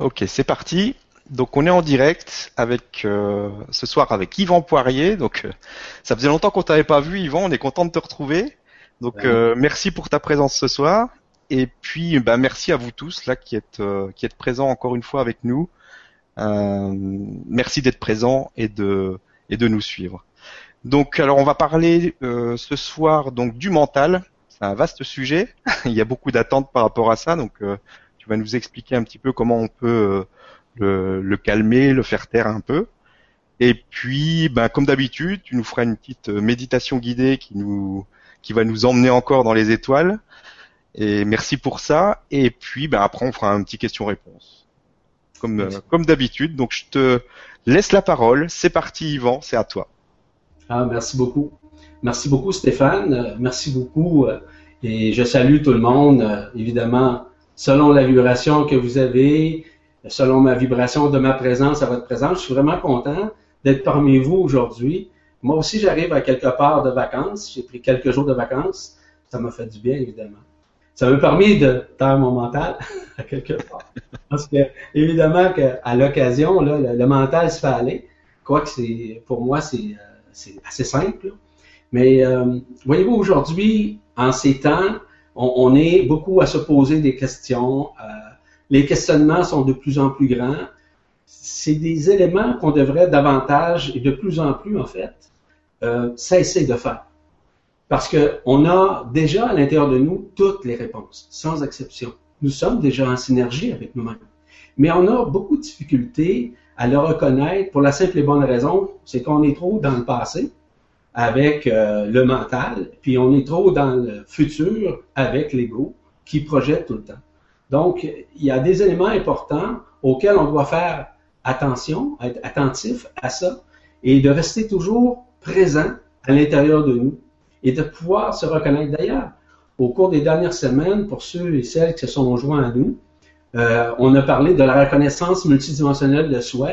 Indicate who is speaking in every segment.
Speaker 1: Ok, c'est parti. Donc on est en direct avec euh, ce soir avec Yvan Poirier. Donc euh, ça faisait longtemps qu'on t'avait pas vu, Yvan. On est content de te retrouver. Donc euh, merci pour ta présence ce soir. Et puis bah, merci à vous tous là qui êtes qui êtes présents encore une fois avec nous. merci d'être présents et de et de nous suivre. Donc alors on va parler ce soir donc du mental. C'est un vaste sujet. Il y a beaucoup d'attentes par rapport à ça. Donc tu vas nous expliquer un petit peu comment on peut le, le, calmer, le faire taire un peu. Et puis, ben, comme d'habitude, tu nous feras une petite euh, méditation guidée qui nous, qui va nous emmener encore dans les étoiles. Et merci pour ça. Et puis, ben, après, on fera un petit question-réponse. Comme, euh, comme d'habitude. Donc, je te laisse la parole. C'est parti, Yvan. C'est à toi.
Speaker 2: Ah, merci beaucoup. Merci beaucoup, Stéphane. Euh, merci beaucoup. Et je salue tout le monde. Évidemment, selon la vibration que vous avez, selon ma vibration de ma présence à votre présence. Je suis vraiment content d'être parmi vous aujourd'hui. Moi aussi, j'arrive à quelque part de vacances. J'ai pris quelques jours de vacances. Ça m'a fait du bien, évidemment. Ça m'a permis de taire mon mental à quelque part. Parce que, évidemment, qu'à l'occasion, le, le, mental se fait aller. Quoique c'est, pour moi, c'est, euh, assez simple. Mais, euh, voyez-vous, aujourd'hui, en ces temps, on, est beaucoup à se poser des questions, euh, les questionnements sont de plus en plus grands. C'est des éléments qu'on devrait davantage et de plus en plus, en fait, euh, cesser de faire. Parce qu'on a déjà à l'intérieur de nous toutes les réponses, sans exception. Nous sommes déjà en synergie avec nous-mêmes. Mais on a beaucoup de difficultés à le reconnaître pour la simple et bonne raison, c'est qu'on est trop dans le passé avec euh, le mental, puis on est trop dans le futur avec l'ego qui projette tout le temps. Donc, il y a des éléments importants auxquels on doit faire attention, être attentif à ça, et de rester toujours présent à l'intérieur de nous et de pouvoir se reconnaître. D'ailleurs, au cours des dernières semaines, pour ceux et celles qui se sont joints à nous, euh, on a parlé de la reconnaissance multidimensionnelle de soi.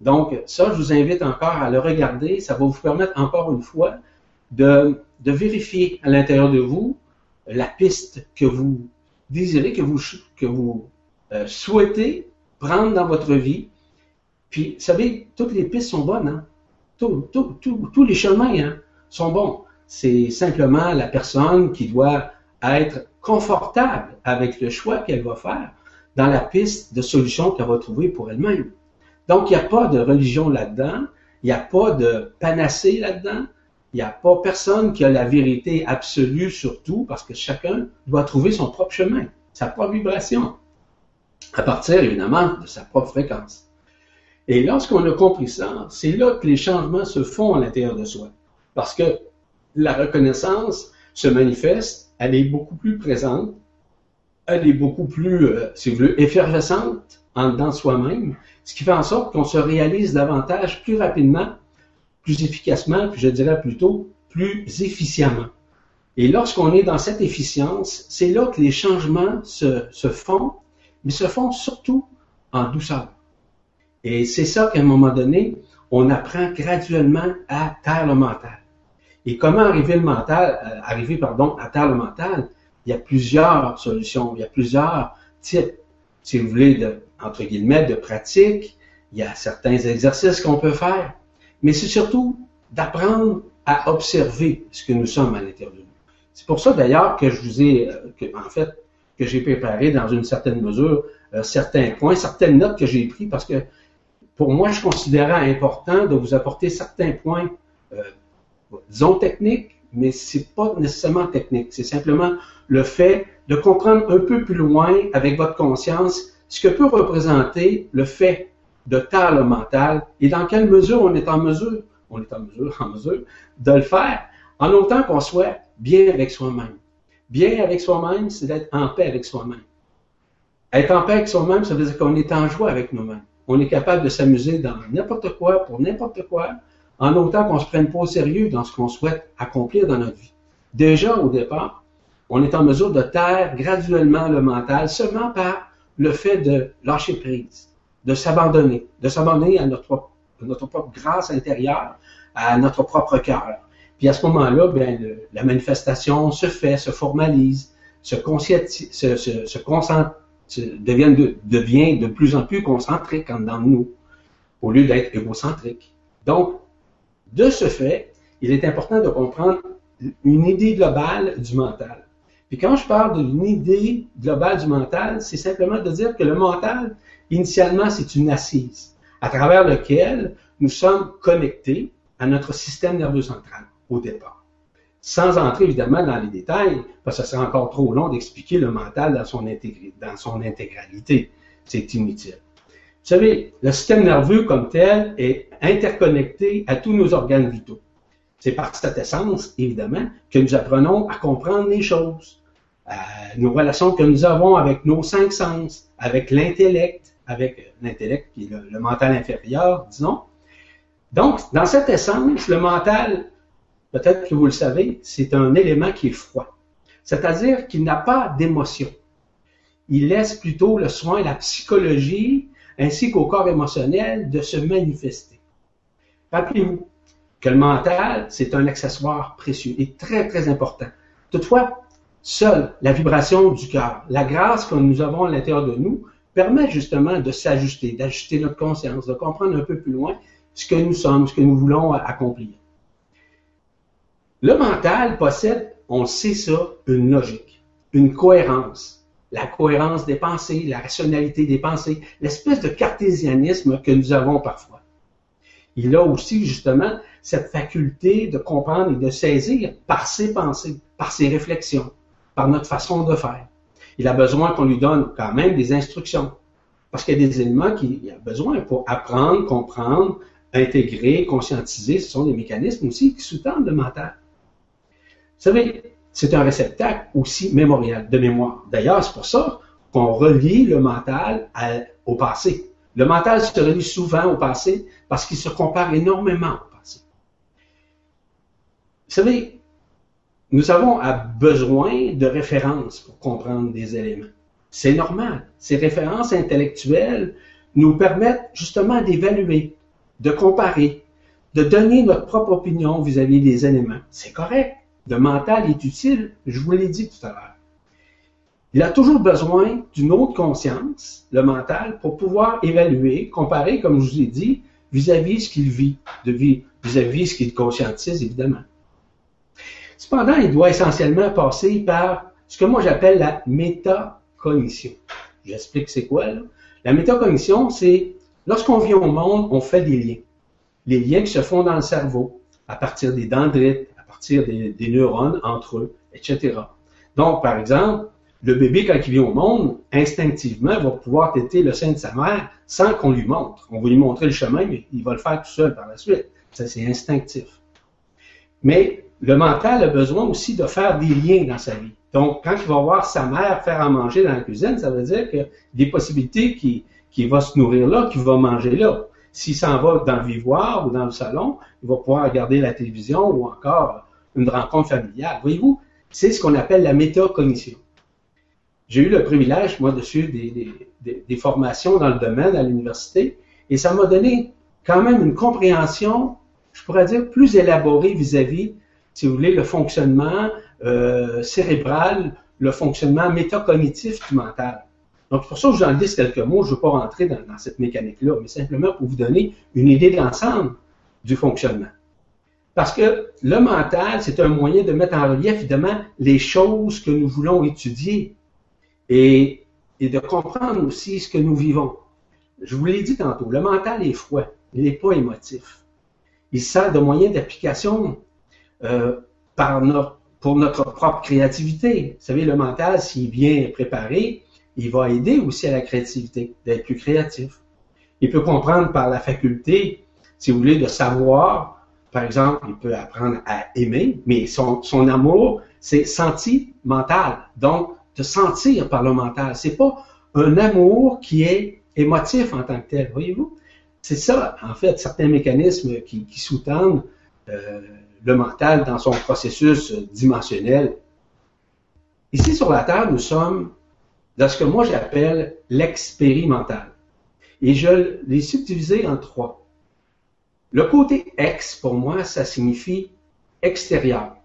Speaker 2: Donc, ça, je vous invite encore à le regarder. Ça va vous permettre encore une fois de, vérifier à l'intérieur de vous la piste que vous désirez, que vous, euh, souhaitez prendre dans votre vie. Puis, vous savez, toutes les pistes sont bonnes. Hein? tous les chemins hein, sont bons. C'est simplement la personne qui doit être confortable avec le choix qu'elle va faire dans la piste de solution qu'elle va trouver pour elle-même. Donc, il n'y a pas de religion là-dedans, il n'y a pas de panacée là-dedans, il n'y a pas personne qui a la vérité absolue sur tout parce que chacun doit trouver son propre chemin, sa propre vibration, à partir évidemment de sa propre fréquence. Et lorsqu'on a compris ça, c'est là que les changements se font à l'intérieur de soi. Parce que la reconnaissance se manifeste, elle est beaucoup plus présente, elle est beaucoup plus, euh, si vous voulez, effervescente en dedans de soi-même, ce qui fait en sorte qu'on se réalise davantage plus rapidement plus efficacement, puis je dirais plutôt plus efficiemment. Et lorsqu'on est dans cette efficience, c'est là que les changements se, se font, mais se font surtout en douceur. Et c'est ça qu'à un moment donné, on apprend graduellement à taire le mental. Et comment arriver le mental, euh, arriver pardon, à taire le mental? Il y a plusieurs solutions, il y a plusieurs types, si vous voulez, de, entre guillemets, de pratiques. Il y a certains exercices qu'on peut faire mais c'est surtout d'apprendre à observer ce que nous sommes à l'intérieur de nous. C'est pour ça d'ailleurs que je vous ai, euh, en fait, que j'ai préparé dans une certaine mesure euh, certains points, certaines notes que j'ai prises parce que pour moi, je considérais important de vous apporter certains points, euh, disons techniques, mais c'est pas nécessairement technique. C'est simplement le fait de comprendre un peu plus loin avec votre conscience ce que peut représenter le fait de taire mental et dans quelle mesure on est en mesure, on est en mesure, en mesure de le faire en autant qu'on soit bien avec soi-même. Bien avec soi-même, c'est d'être en paix avec soi-même. Être en paix avec soi-même, ça veut dire qu'on est en joie avec nous-mêmes. On est capable de s'amuser dans n'importe quoi, pour n'importe quoi, en autant qu'on se prenne pas au sérieux dans ce qu'on souhaite accomplir dans notre vie. Déjà, au départ, on est en mesure de taire graduellement le mental seulement par le fait de lâcher prise de s'abandonner, de s'abandonner à notre, propre grâce intérieure, à notre propre cœur. Puis à ce moment-là, ben, la manifestation se fait, se formalise, se, se, de, devient de plus en plus concentrique en dans nous, au lieu d'être égocentrique. Donc, de ce fait, il est important de comprendre une idée globale du mental. Puis quand je parle d'une idée globale du mental, c'est simplement de dire que le mental, initialement, c'est une assise à travers laquelle nous sommes connectés à notre système nerveux central au départ. Sans entrer évidemment dans les détails, parce que ce serait encore trop long d'expliquer le mental dans son, dans son intégralité. C'est inutile. Vous savez, le système nerveux comme tel est interconnecté à tous nos organes vitaux. C'est par cette essence, évidemment, que nous apprenons à comprendre les choses, nos relations que nous avons avec nos cinq sens, avec l'intellect, avec l'intellect qui est le, mental inférieur, disons. Donc, dans cette essence, le mental, peut-être que vous le savez, c'est un élément qui est froid. C'est-à-dire qu'il n'a pas d'émotion. Il laisse plutôt le soin, la psychologie, ainsi qu'au corps émotionnel de se manifester. Rappelez-vous que le mental, c'est un accessoire précieux et très, très important. Toutefois, seule la vibration du cœur, la grâce que nous avons à l'intérieur de nous, permet justement de s'ajuster, d'ajuster notre conscience, de comprendre un peu plus loin ce que nous sommes, ce que nous voulons accomplir. Le mental possède, on sait ça, une logique, une cohérence. La cohérence des pensées, la rationalité des pensées, l'espèce de cartésianisme que nous avons parfois. Il a aussi justement cette faculté de comprendre et de saisir par ses pensées, par ses réflexions, par notre façon de faire. Il a besoin qu'on lui donne quand même des instructions. Parce qu'il y a des éléments qu'il a besoin pour apprendre, comprendre, intégrer, conscientiser. Ce sont des mécanismes aussi qui sous-tendent le mental. Vous savez, c'est un réceptacle aussi mémorial, de mémoire. D'ailleurs, c'est pour ça qu'on relie le mental au passé. Le mental se relie souvent au passé parce qu'il se compare énormément au passé. Vous savez, nous avons besoin de références pour comprendre des éléments. C'est normal. Ces références intellectuelles nous permettent justement d'évaluer, de comparer, de donner notre propre opinion vis-à-vis des éléments. C'est correct. Le mental est utile, je vous l'ai dit tout à l'heure. Il a toujours besoin d'une autre conscience, le mental, pour pouvoir évaluer, comparer, comme je vous ai dit, vis-à-vis ce qu'il vit, de vis-à-vis ce qu'il conscientise, évidemment. Cependant, il doit essentiellement passer par ce que moi j'appelle la métacognition. J'explique c'est quoi. Là. La métacognition, c'est lorsqu'on vient au monde, on fait des liens. Les liens qui se font dans le cerveau, à partir des dendrites, à partir des, neurones entre eux, etc. Donc, par exemple, le bébé, quand il vient au monde, instinctivement, va pouvoir têter le sein de sa mère sans qu'on lui montre. On va lui montrer le chemin, mais il va le faire tout seul par la suite. Ça, c'est instinctif. Mais le mental a besoin aussi de faire des liens dans sa vie. Donc, quand il va voir sa mère faire à manger dans la cuisine, ça veut dire qu'il y a des possibilités qu'il va se nourrir là, qu'il va manger là. S'il s'en va dans le vivoire ou dans le salon, il va pouvoir regarder la télévision ou encore une rencontre familiale. Voyez-vous, c'est ce qu'on appelle la métacognition. J'ai eu le privilège, moi, de suivre des, des formations dans le domaine à l'université et ça m'a donné quand même une compréhension, je pourrais dire, plus élaborée vis-à-vis si vous voulez, le fonctionnement euh, cérébral, le fonctionnement métacognitif du mental. Donc, pour ça que je vous en dis quelques mots, je ne veux pas rentrer dans, cette mécanique-là, mais simplement pour vous donner une idée d'ensemble du fonctionnement. Parce que le mental, c'est un moyen de mettre en relief, évidemment, les choses que nous voulons étudier et, et de comprendre aussi ce que nous vivons. Je vous l'ai dit tantôt, le mental est froid, il n'est pas émotif. Il sert de moyen d'application euh, par notre, pour notre propre créativité. Vous savez, le mental, s'il est bien préparé, il va aider aussi à la créativité, d'être plus créatif. Il peut comprendre par la faculté, si vous voulez, de savoir. Par exemple, il peut apprendre à aimer, mais son, son amour, c'est sentimental. Donc, de sentir par le mental. C'est pas un amour qui est émotif en tant que tel, voyez-vous? C'est ça, en fait, certains mécanismes qui, qui sous-tendent euh, le mental dans son processus dimensionnel. Ici sur la Terre, nous sommes dans ce que moi j'appelle l'expérimental. Et je l'ai subdivisé en trois. Le côté ex, pour moi, ça signifie extérieur,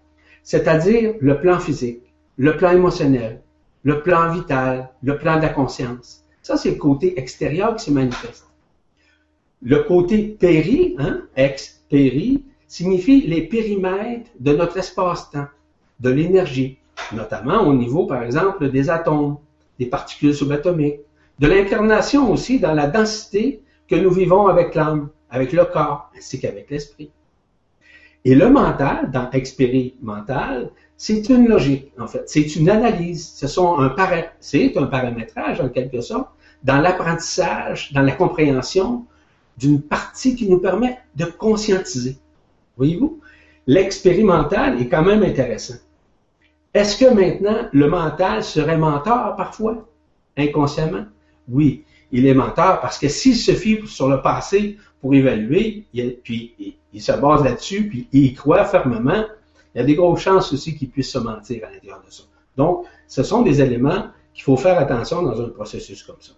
Speaker 2: c'est-à-dire le plan physique, le plan émotionnel, le plan vital, le plan de la conscience. Ça, c'est le côté extérieur qui se manifeste. Le côté péri, hein, ex-péri, signifie les périmètres de notre espace-temps, de l'énergie, notamment au niveau, par exemple, des atomes, des particules subatomiques, de l'incarnation aussi dans la densité que nous vivons avec l'âme, avec le corps, ainsi qu'avec l'esprit. Et le mental, dans expérimental, c'est une logique, en fait. C'est une analyse. Ce sont un c'est un paramétrage, en quelque sorte, dans l'apprentissage, dans la compréhension d'une partie qui nous permet de conscientiser. Voyez-vous? L'expérimental est quand même intéressant. Est-ce que maintenant le mental serait menteur parfois, inconsciemment? Oui, il est menteur parce que s'il se fie sur le passé pour évaluer, puis il se base là-dessus, puis il croit fermement, il y a des grosses chances aussi qu'il puisse se mentir à l'intérieur de ça. Donc, ce sont des éléments qu'il faut faire attention dans un processus comme ça.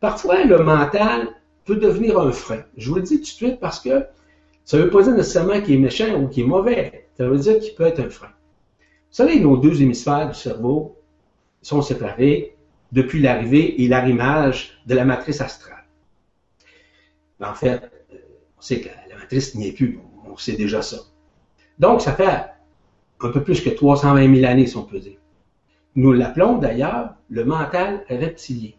Speaker 2: Parfois, le mental peut devenir un frein. Je vous le dis tout de suite parce que ça ne veut pas dire nécessairement qu'il est méchant ou qu'il est mauvais. Ça veut dire qu'il peut être un frein. Vous savez, nos deux hémisphères du cerveau sont séparés depuis l'arrivée et l'arrimage de la matrice astrale. En fait, on sait que la matrice n'y est plus, on sait déjà ça. Donc, ça fait un peu plus que 320 000 années, si on peut dire. Nous l'appelons d'ailleurs le mental reptilien.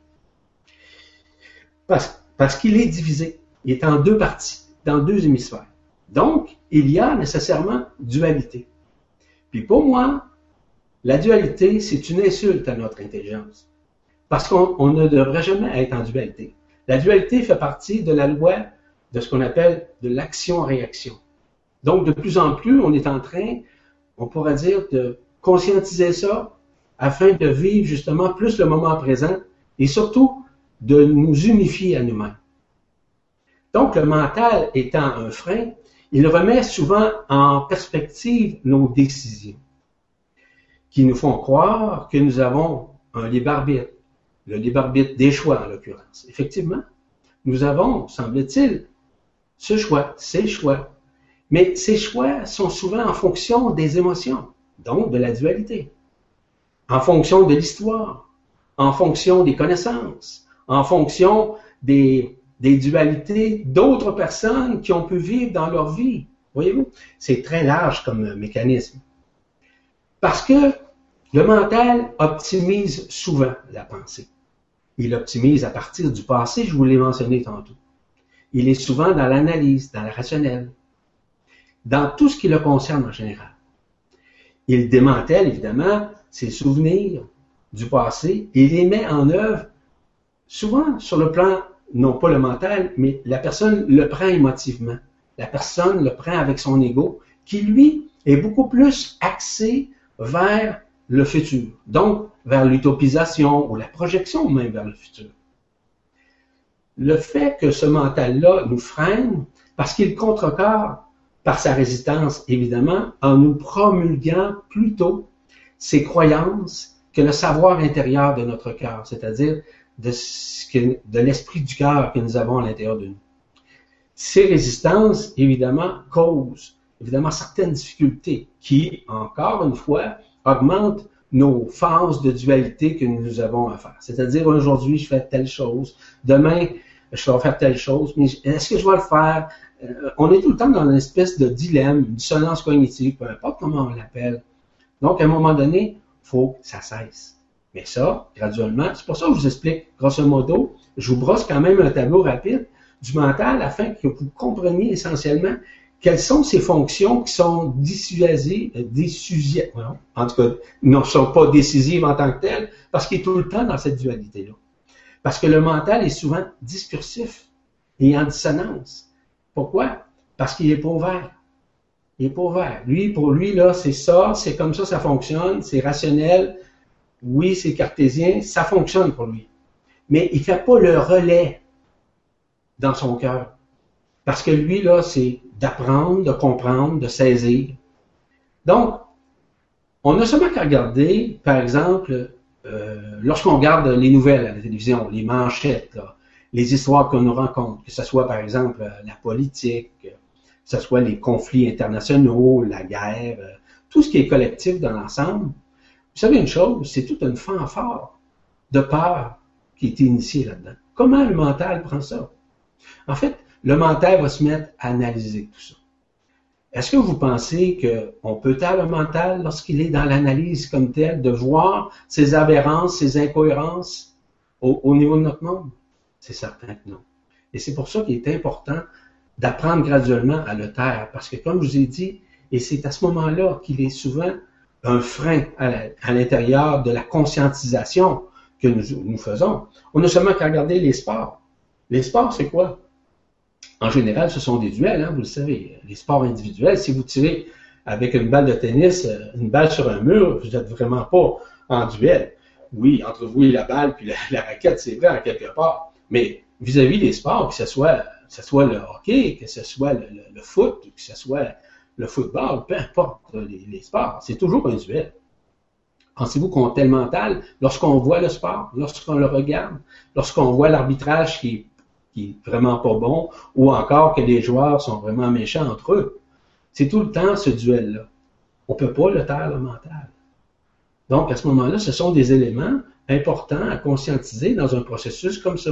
Speaker 2: Parce, parce qu'il est divisé. Il est en deux parties, dans deux hémisphères. Donc, il y a nécessairement dualité. Puis pour moi, la dualité, c'est une insulte à notre intelligence. Parce qu'on ne devrait jamais être en dualité. La dualité fait partie de la loi de ce qu'on appelle de l'action-réaction. Donc, de plus en plus, on est en train, on pourrait dire, de conscientiser ça afin de vivre justement plus le moment présent et surtout de nous unifier à nous-mêmes. Donc, le mental étant un frein, il remet souvent en perspective nos décisions, qui nous font croire que nous avons un libre arbitre, le libre arbitre des choix en l'occurrence. Effectivement, nous avons, semble-t-il, ce choix, ces choix, mais ces choix sont souvent en fonction des émotions, donc de la dualité, en fonction de l'histoire, en fonction des connaissances, en fonction des, dualités d'autres personnes qui ont pu vivre dans leur vie. Voyez-vous, c'est très large comme mécanisme. Parce que le mental optimise souvent la pensée. Il optimise à partir du passé, je vous l'ai mentionné tantôt. Il est souvent dans l'analyse, dans le rationnel dans tout ce qui le concerne en général. Il démantèle évidemment ses souvenirs du passé et les met en œuvre souvent sur le plan, non pas le mental, mais la personne le prend émotivement. La personne le prend avec son ego, qui lui est beaucoup plus axé vers le futur, donc vers l'utopisation ou la projection même vers le futur. Le fait que ce mental-là nous freine, parce qu'il contrecarre par sa résistance, évidemment, en nous promulguant plutôt ces croyances que le savoir intérieur de notre cœur, c'est-à-dire de, l'esprit du cœur que nous avons à l'intérieur de nous. Ces résistances, évidemment, causent évidemment certaines difficultés qui, encore une fois, augmentent nos phases de dualité que nous avons à faire. C'est-à-dire, aujourd'hui, je fais telle chose, demain, je vais faire telle chose, mais est-ce que je vais le faire? Euh, on est tout le temps dans une espèce de dilemme, une dissonance cognitive, peu importe comment on l'appelle. Donc, à un moment donné, il faut que ça cesse. Mais ça, graduellement, c'est pour ça que je vous explique, grosso modo, je vous brosse quand même un tableau rapide du mental afin que vous compreniez essentiellement quelles sont ces fonctions qui sont dissuasives, euh, en tout cas, ne sont pas décisives en tant que telles, parce qu'il est tout le temps dans cette dualité-là. Parce que le mental est souvent discursif et en dissonance. Pourquoi? Parce qu'il est pas ouvert. Il est pas ouvert. Lui, pour lui, là, c'est ça, c'est comme ça, ça fonctionne, c'est rationnel. Oui, c'est cartésien, ça fonctionne pour lui. Mais il fait pas le relais dans son cœur. Parce que lui, là, c'est d'apprendre, de comprendre, de saisir. Donc, on a seulement qu'à regarder, par exemple, euh, lorsqu'on regarde les nouvelles à la télévision, les manchettes, les histoires qu'on nous rencontre, que ce soit par exemple la politique, que ce soit les conflits internationaux, la guerre, euh, tout ce qui est collectif dans l'ensemble, Vous savez une chose, c'est toute une fanfare de peur qui est initiée là-dedans. Comment le mental prend ça? En fait, le mental va se mettre à analyser tout ça. Est-ce que vous pensez qu'on peut taire le mental lorsqu'il est dans l'analyse comme tel, de voir ses aberrances, ses incohérences au, au niveau de notre monde? C'est certain que non. Et c'est pour ça qu'il est important d'apprendre graduellement à le taire. Parce que comme je vous ai dit, et c'est à ce moment-là qu'il est souvent un frein à l'intérieur de la conscientisation que nous, nous faisons. On n'a seulement qu'à regarder les sports. Les sports, c'est quoi? En général, ce sont des duels, hein, vous le savez. Les sports individuels, si vous tirez avec une balle de tennis, euh, une balle sur un mur, vous n'êtes vraiment pas en duel. Oui, entre vous et la balle, puis la, raquette, c'est vrai en quelque part. Mais vis-à-vis des sports, que ce soit, que ce soit le hockey, que ce soit le foot, que ce soit le football, peu importe les, sports, c'est toujours un duel. Pensez-vous qu'on tel mental, lorsqu'on voit le sport, lorsqu'on le regarde, lorsqu'on voit l'arbitrage qui qui est vraiment pas bon, ou encore que les joueurs sont vraiment méchants entre eux. C'est tout le temps ce duel-là. On peut pas le taire le mental. Donc, à ce moment-là, ce sont des éléments importants à conscientiser dans un processus comme ça.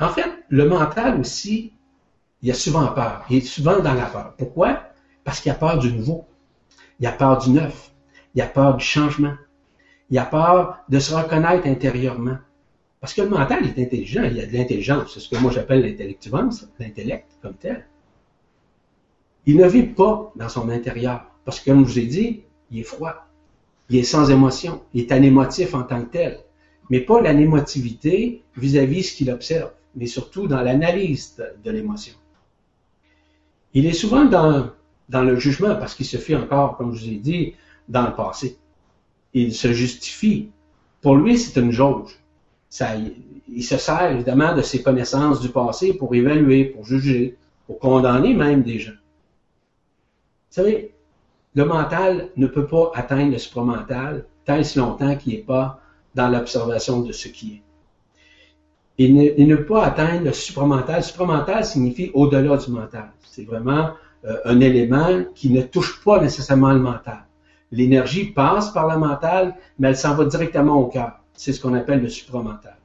Speaker 2: En fait, le mental aussi, il a souvent peur. Il est souvent dans la peur. Pourquoi? Parce qu'il a peur du nouveau. Il a peur du neuf. Il a peur du changement. Il a peur de se reconnaître intérieurement. Parce que le mental est intelligent, il y a de l'intelligence, c'est ce que moi j'appelle l'intellectuance, l'intellect comme tel. Il ne vit pas dans son intérieur, parce que comme je vous ai dit, il est froid, il est sans émotion, il est anémotif en tant que tel, mais pas l'anémotivité vis-à-vis ce qu'il observe, mais surtout dans l'analyse de, l'émotion. Il est souvent dans, le jugement, parce qu'il se fait encore, comme je vous ai dit, dans le passé. Il se justifie. Pour lui, c'est une jauge il se sert évidemment de ses connaissances du passé pour évaluer, pour juger, pour condamner même des gens. Vous savez, le mental ne peut pas atteindre le supramental tant et si longtemps qu'il n'est pas dans l'observation de ce qui est. Il ne, pas atteindre le supramental. Supramental signifie au-delà du mental. C'est vraiment euh, un élément qui ne touche pas nécessairement le mental. L'énergie passe par le mental, mais elle s'en va directement au cœur. C'est ce qu'on appelle le supramental.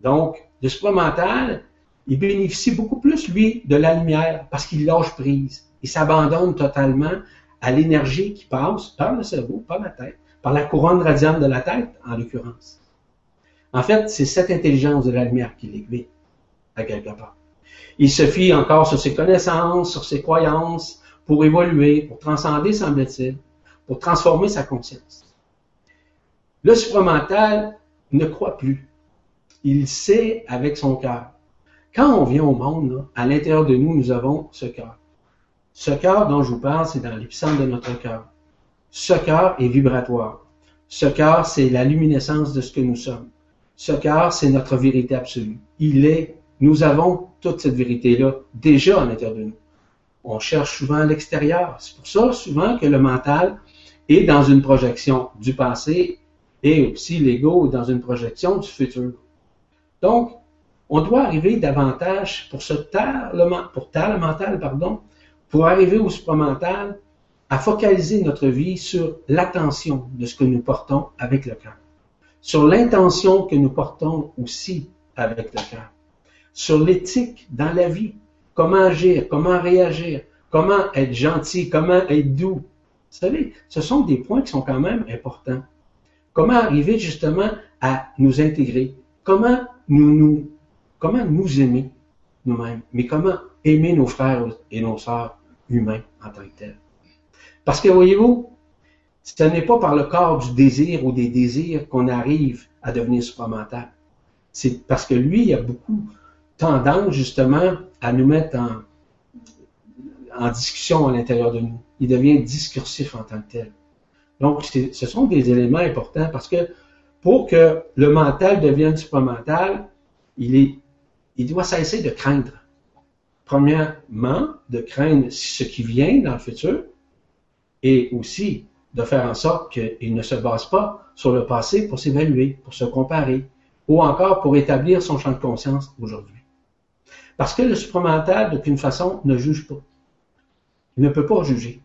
Speaker 2: Donc, le supramental, il bénéficie beaucoup plus, lui, de la lumière parce qu'il lâche prise. Il s'abandonne totalement à l'énergie qui passe par le cerveau, par la tête, par la couronne radiante de la tête, en l'occurrence. En fait, c'est cette intelligence de la lumière qui l'aiguille, à quelque part. Il se fie encore sur ses connaissances, sur ses croyances, pour évoluer, pour transcender, semble-t-il, pour transformer sa conscience. Le supramental, ne croit plus. Il sait avec son cœur. Quand on vient au monde, à l'intérieur de nous, nous avons ce cœur. Ce cœur dont je vous parle, c'est dans l'épicentre de notre cœur. Ce cœur est vibratoire. Ce cœur, c'est la luminescence de ce que nous sommes. Ce cœur, c'est notre vérité absolue. Il est, nous avons toute cette vérité-là déjà à l'intérieur de nous. On cherche souvent à l'extérieur. C'est pour ça souvent que le mental est dans une projection du passé et aussi l'ego dans une projection du futur. Donc, on doit arriver davantage pour se taire pour mental, pardon, pour arriver au supramental, à focaliser notre vie sur l'attention de ce que nous portons avec le cœur, sur l'intention que nous portons aussi avec le cœur, sur l'éthique dans la vie, comment agir, comment réagir, comment être gentil, comment être doux. Vous savez, ce sont des points qui sont quand même importants. Comment arriver justement à nous intégrer? Comment nous, nous, comment nous aimer nous-mêmes? Mais comment aimer nos frères et nos sœurs humains en tant que tels? Parce que voyez-vous, ce n'est pas par le corps du désir ou des désirs qu'on arrive à devenir supramental. C'est parce que lui, il a beaucoup tendance justement à nous mettre en, discussion à l'intérieur de nous. Il devient discursif en tant que tel. Donc, ce sont des éléments importants parce que pour que le mental devienne supramental, il, il doit cesser de craindre. Premièrement, de craindre ce qui vient dans le futur et aussi de faire en sorte qu'il ne se base pas sur le passé pour s'évaluer, pour se comparer ou encore pour établir son champ de conscience aujourd'hui. Parce que le supramental, d'aucune façon, ne juge pas. Il ne peut pas juger.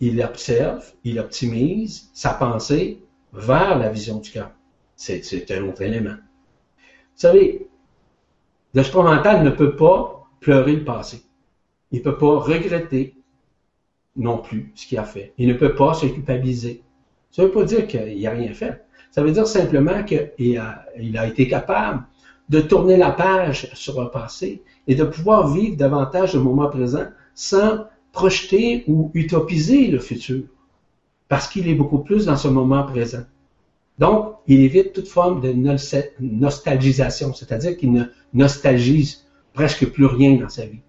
Speaker 2: il observe, il optimise sa pensée vers la vision du cœur. C'est un autre élément. Vous savez, le supramental ne peut pas pleurer le passé. Il ne peut pas regretter non plus ce qu'il a fait. Il ne peut pas se culpabiliser. Ça ne veut pas dire qu'il n'a rien fait. Ça veut dire simplement qu'il a, été capable de tourner la page sur un passé et de pouvoir vivre davantage le moment présent sans projeter ou utopiser le futur, parce qu'il est beaucoup plus dans ce moment présent. Donc, il évite toute forme de nostalgisation, c'est-à-dire qu'il ne nostalgise presque plus rien dans sa vie.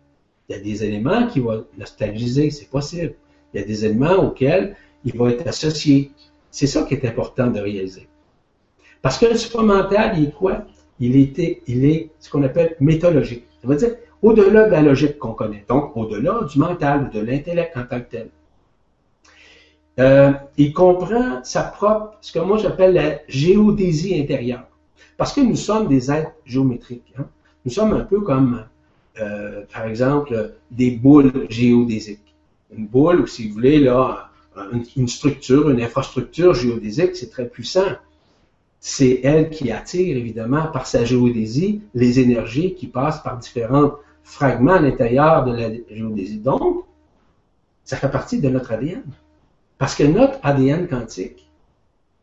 Speaker 2: Il y a des éléments qu'il va nostalgiser, c'est possible. Il y a des éléments auxquels il va être associé. C'est ça qui est important de réaliser. Parce que le supramental, il est quoi? Il, était, il est ce qu'on appelle méthodologique. Ça veut dire au-delà de la logique qu'on connaît, donc au-delà du mental, de l'intellect en tant que tel. Euh, il comprend sa propre, ce que moi j'appelle la géodésie intérieure. Parce que nous sommes des êtres géométriques. Hein. Nous sommes un peu comme, euh, par exemple, des boules géodésiques. Une boule, ou si vous voulez, là, une, structure, une infrastructure géodésique, c'est très puissant. C'est elle qui attire, évidemment, par sa géodésie, les énergies qui passent par différents fragments à l'intérieur de la géodésie. Donc, ça fait partie de notre ADN. Parce que notre ADN quantique,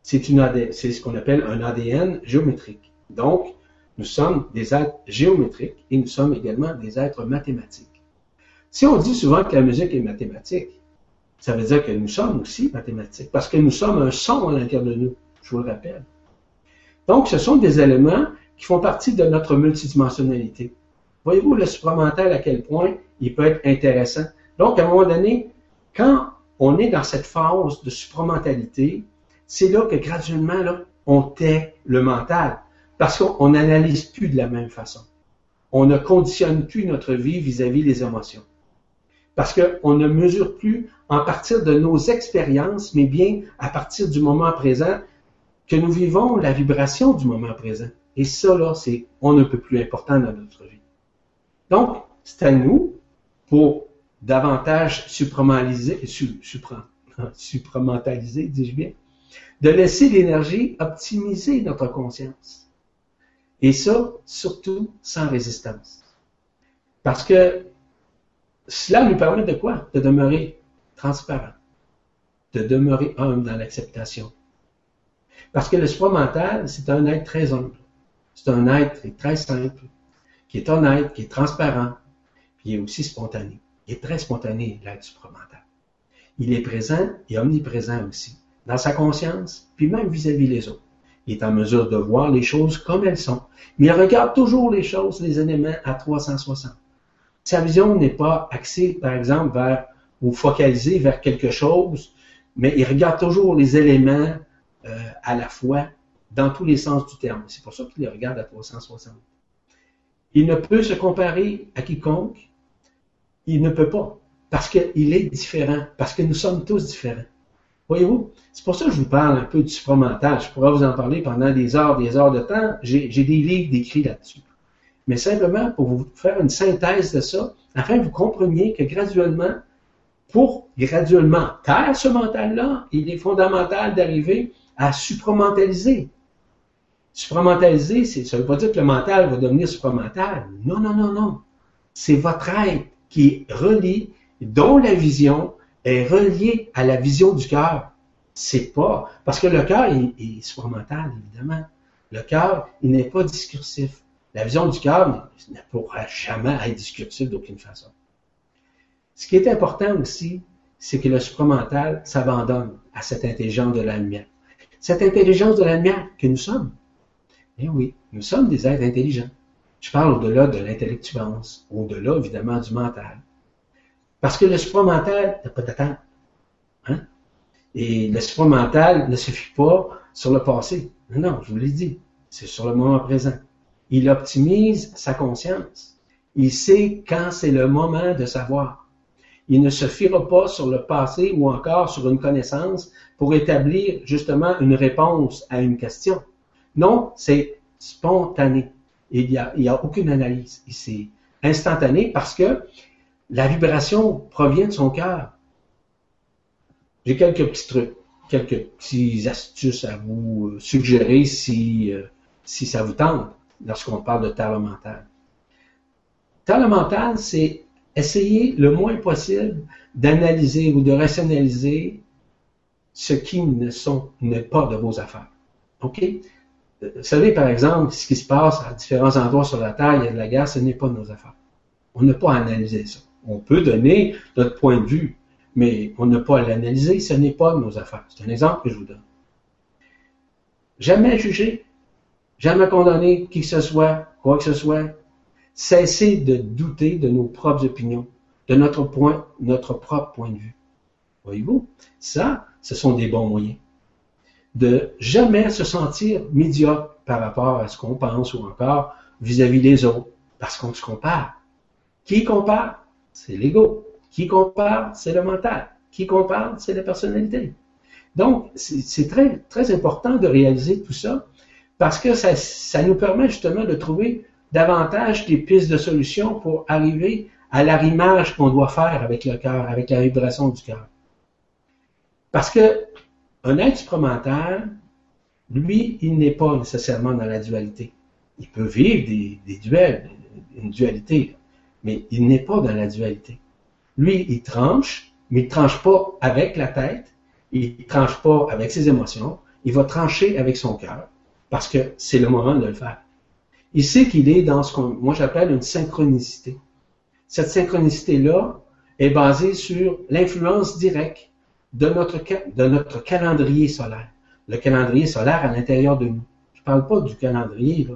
Speaker 2: c'est ce qu'on appelle un ADN géométrique. Donc, nous sommes des êtres géométriques et nous sommes également des êtres mathématiques. Si on dit souvent que la musique est mathématique, ça veut dire que nous sommes aussi mathématiques, parce que nous sommes un son à l'intérieur de nous, je vous le rappelle. Donc, ce sont des éléments qui font partie de notre multidimensionnalité. Voyez-vous le supramental à quel point il peut être intéressant? Donc, à un moment donné, quand on est dans cette phase de supramentalité, c'est là que graduellement, là, on tait le mental. Parce qu'on n'analyse plus de la même façon. On ne conditionne plus notre vie vis-à-vis des émotions. Parce qu'on ne mesure plus en partir de nos expériences, mais bien à partir du moment présent que nous vivons la vibration du moment présent. Et ça, là, c'est on ne peut plus important dans notre vie. Donc, c'est à nous, pour davantage supramentaliser, supramentaliser, dis-je bien, de laisser l'énergie optimiser notre conscience. Et ça, surtout, sans résistance. Parce que cela nous permet de quoi? De demeurer transparent, de demeurer humble dans l'acceptation. Parce que le supramental, c'est un être très humble. C'est un être très simple, qui est honnête, qui est transparent, puis il est aussi spontané. Il est très spontané, l'être supramental. Il est présent et omniprésent aussi, dans sa conscience, puis même vis-à-vis les autres. Il est en mesure de voir les choses comme elles sont, mais il regarde toujours les choses, les éléments à 360. Sa vision n'est pas axée, par exemple, vers ou focalisée vers quelque chose, mais il regarde toujours les éléments euh, à la fois dans tous les sens du terme. C'est pour ça qu'il les regarde à 360. Il ne peut se comparer à quiconque, il ne peut pas, parce qu'il est différent, parce que nous sommes tous différents. Voyez-vous, c'est pour ça que je vous parle un peu du supramental. Je pourrais vous en parler pendant des heures, des heures de temps. J'ai des livres décrits là-dessus. Mais simplement pour vous faire une synthèse de ça, afin que vous compreniez que graduellement, pour graduellement taire ce mental-là, il est fondamental d'arriver à supramentaliser. Supramentaliser, ça ne veut pas dire que le mental va devenir supramental. Non, non, non, non. C'est votre être qui est relié, dont la vision est reliée à la vision du cœur. C'est pas, parce que le cœur est, est supramental, évidemment. Le cœur, il n'est pas discursif. La vision du cœur ne pourra jamais être discursive d'aucune façon. Ce qui est important aussi, c'est que le supramental s'abandonne à cette intelligence de la lumière. Cette intelligence de la lumière que nous sommes. Eh oui, nous sommes des êtres intelligents. Je parle au-delà de l'intellectuance, au-delà évidemment du mental. Parce que le supramental n'a pas d'attente. Hein? Et le supramental ne se suffit pas sur le passé. Non, non, je vous l'ai dit. C'est sur le moment présent. Il optimise sa conscience. Il sait quand c'est le moment de savoir. Il ne se fiera pas sur le passé ou encore sur une connaissance pour établir justement une réponse à une question. Non, c'est spontané il n'y a, a, aucune analyse. C'est instantané parce que la vibration provient de son cœur. J'ai quelques petits trucs, quelques petites astuces à vous suggérer si, euh, si ça vous tente lorsqu'on parle de talent mental. Talent mental, c'est essayer le moins possible d'analyser ou de rationaliser ce qui ne sont n'est pas de vos affaires. OK? Vous savez, par exemple, ce qui se passe à différents endroits sur la Terre, il y a de la guerre, ce n'est pas de nos affaires. On n'a pas à analyser ça. On peut donner notre point de vue, mais on n'a pas à l'analyser, ce n'est pas nos affaires. C'est un exemple que je vous donne. Jamais juger, jamais condamner qui que ce soit, quoi que ce soit. Cessez de douter de nos propres opinions, de notre point, notre propre point de vue. Voyez-vous? Ça, ce sont des bons moyens. De jamais se sentir médiocre par rapport à ce qu'on pense ou encore vis-à-vis des autres, parce qu'on se compare. Qui compare? C'est l'ego. Qui compare? C'est le mental. Qui compare? C'est la personnalité. Donc, c'est très, important de réaliser tout ça parce que ça, nous permet justement de trouver davantage des pistes de solutions pour arriver à l'arrimage qu'on doit faire avec le cœur, avec la vibration du cœur. Parce que un être supramental, lui, il n'est pas nécessairement dans la dualité. Il peut vivre des, duels, une dualité, mais il n'est pas dans la dualité. Lui, il tranche, mais il tranche pas avec la tête, il tranche pas avec ses émotions, il va trancher avec son cœur, parce que c'est le moment de le faire. Il sait qu'il est dans ce qu'on, moi j'appelle une synchronicité. Cette synchronicité-là est basée sur l'influence directe de notre, calendrier solaire. Le calendrier solaire à l'intérieur de nous. Je ne parle pas du calendrier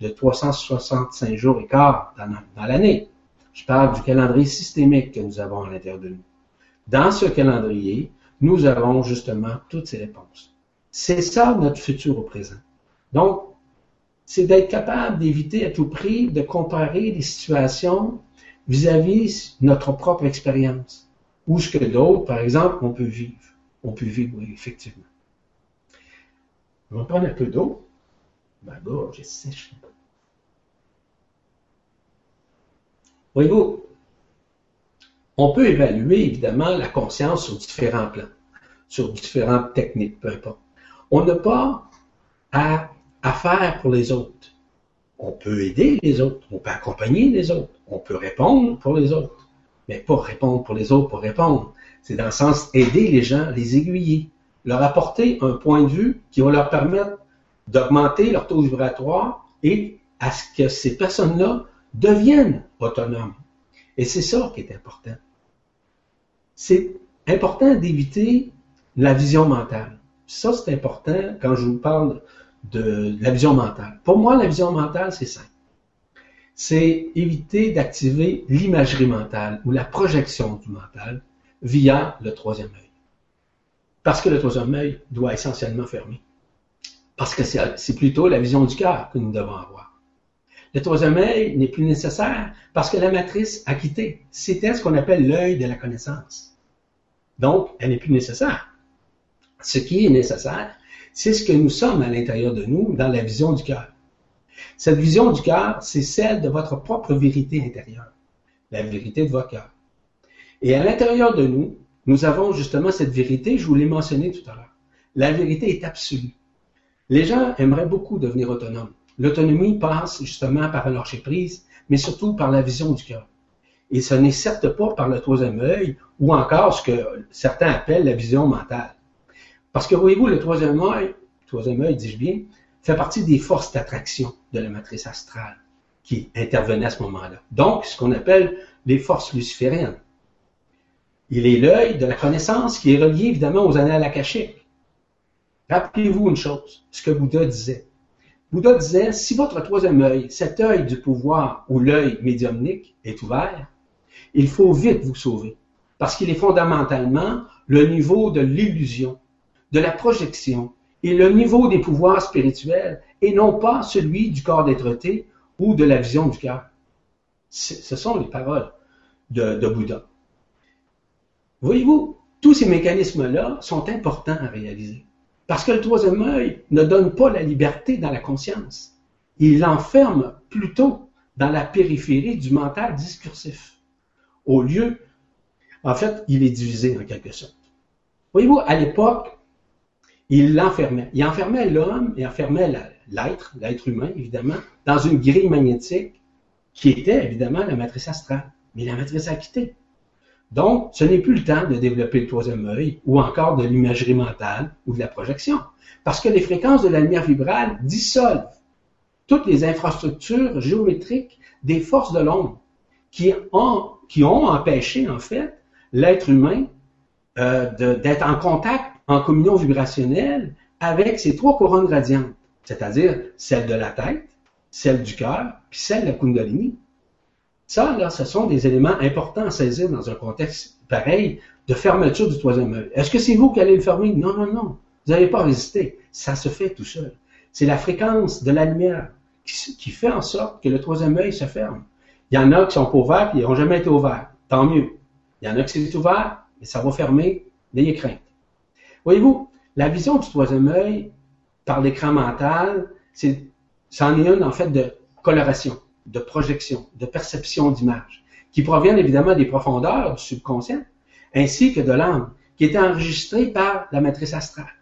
Speaker 2: de 365 jours et quart dans l'année. Je parle du calendrier systémique que nous avons à l'intérieur de nous. Dans ce calendrier, nous avons justement toutes ces réponses. C'est ça notre futur au présent. Donc, c'est d'être capable d'éviter à tout prix de comparer les situations vis-à-vis -vis notre propre expérience ou ce que d'autres, par exemple, on peut vivre. On peut vivre, oui, effectivement. On va prendre un peu d'eau. Ma gorge est sèche. Voyez-vous, on peut évaluer évidemment la conscience sur différents plans, sur différentes techniques, peu importe. On n'a pas à, à faire pour les autres. On peut aider les autres, on peut accompagner les autres, on peut répondre pour les autres mais pas répondre pour les autres pour répondre. C'est dans le sens aider les gens, les aiguiller, leur apporter un point de vue qui va leur permettre d'augmenter leur taux vibratoire et à ce que ces personnes-là deviennent autonomes. Et c'est ça qui est important. C'est important d'éviter la vision mentale. Ça, c'est important quand je vous parle de la vision mentale. Pour moi, la vision mentale, c'est simple c'est éviter d'activer l'imagerie mentale ou la projection du mental via le troisième œil. Parce que le troisième œil doit essentiellement fermer. Parce que c'est plutôt la vision du cœur que nous devons avoir. Le troisième œil n'est plus nécessaire parce que la matrice a quitté. C'était ce qu'on appelle l'œil de la connaissance. Donc, elle n'est plus nécessaire. Ce qui est nécessaire, c'est ce que nous sommes à l'intérieur de nous dans la vision du cœur. Cette vision du cœur, c'est celle de votre propre vérité intérieure, la vérité de votre cœur. Et à l'intérieur de nous, nous avons justement cette vérité, je vous l'ai mentionné tout à l'heure. La vérité est absolue. Les gens aimeraient beaucoup devenir autonomes. L'autonomie passe justement par prise, mais surtout par la vision du cœur. Et ce n'est certes pas par le troisième œil ou encore ce que certains appellent la vision mentale. Parce que voyez-vous, le troisième œil, troisième œil, dis-je bien, fait partie des forces d'attraction de la matrice astrale qui intervenaient à ce moment-là. Donc, ce qu'on appelle les forces lucifériennes. Il est l'œil de la connaissance qui est relié évidemment aux annales akashiques. Rappelez-vous une chose, ce que Bouddha disait. Bouddha disait, si votre troisième œil, cet œil du pouvoir ou l'œil médiumnique est ouvert, il faut vite vous sauver, parce qu'il est fondamentalement le niveau de l'illusion, de la projection, et le niveau des pouvoirs spirituels et non pas celui du corps dêtre ou de la vision du cœur. Ce sont les paroles de, de Bouddha. Voyez-vous, tous ces mécanismes-là sont importants à réaliser. Parce que le troisième œil ne donne pas la liberté dans la conscience. Il l'enferme plutôt dans la périphérie du mental discursif. Au lieu, en fait, il est divisé en quelque sorte. Voyez-vous, à l'époque, il l'enfermait. Il enfermait l'homme, il enfermait l'être, l'être humain, évidemment, dans une grille magnétique qui était évidemment la matrice astrale. Mais la matrice a quitté. Donc, ce n'est plus le temps de développer le troisième œil ou encore de l'imagerie mentale ou de la projection. Parce que les fréquences de la lumière vibrale dissolvent toutes les infrastructures géométriques des forces de l'ombre qui ont, empêché, en fait, l'être humain euh, d'être en contact, en communion vibrationnelle avec ces trois couronnes radiantes, c'est-à-dire celle de la tête, celle du cœur, puis celle de la Kundalini. Ça, là, ce sont des éléments importants à saisir dans un contexte pareil de fermeture du troisième œil. Est-ce que c'est vous qui allez le fermer? Non, non, non. Vous n'allez pas résister. Ça se fait tout seul. C'est la fréquence de la lumière qui, fait en sorte que le troisième œil se ferme. Il y en a qui sont pas ouverts et qui n'ont jamais été ouverts. Tant mieux. Il y en a qui sont ouverts, mais ça va fermer. N'ayez crainte. Voyez-vous, la vision du troisième œil par l'écran mental, c'est, c'en est une, en fait, de coloration de projection, de perception d'image, qui proviennent évidemment des profondeurs du subconscient, ainsi que de l'âme, qui est enregistrée par la matrice astrale.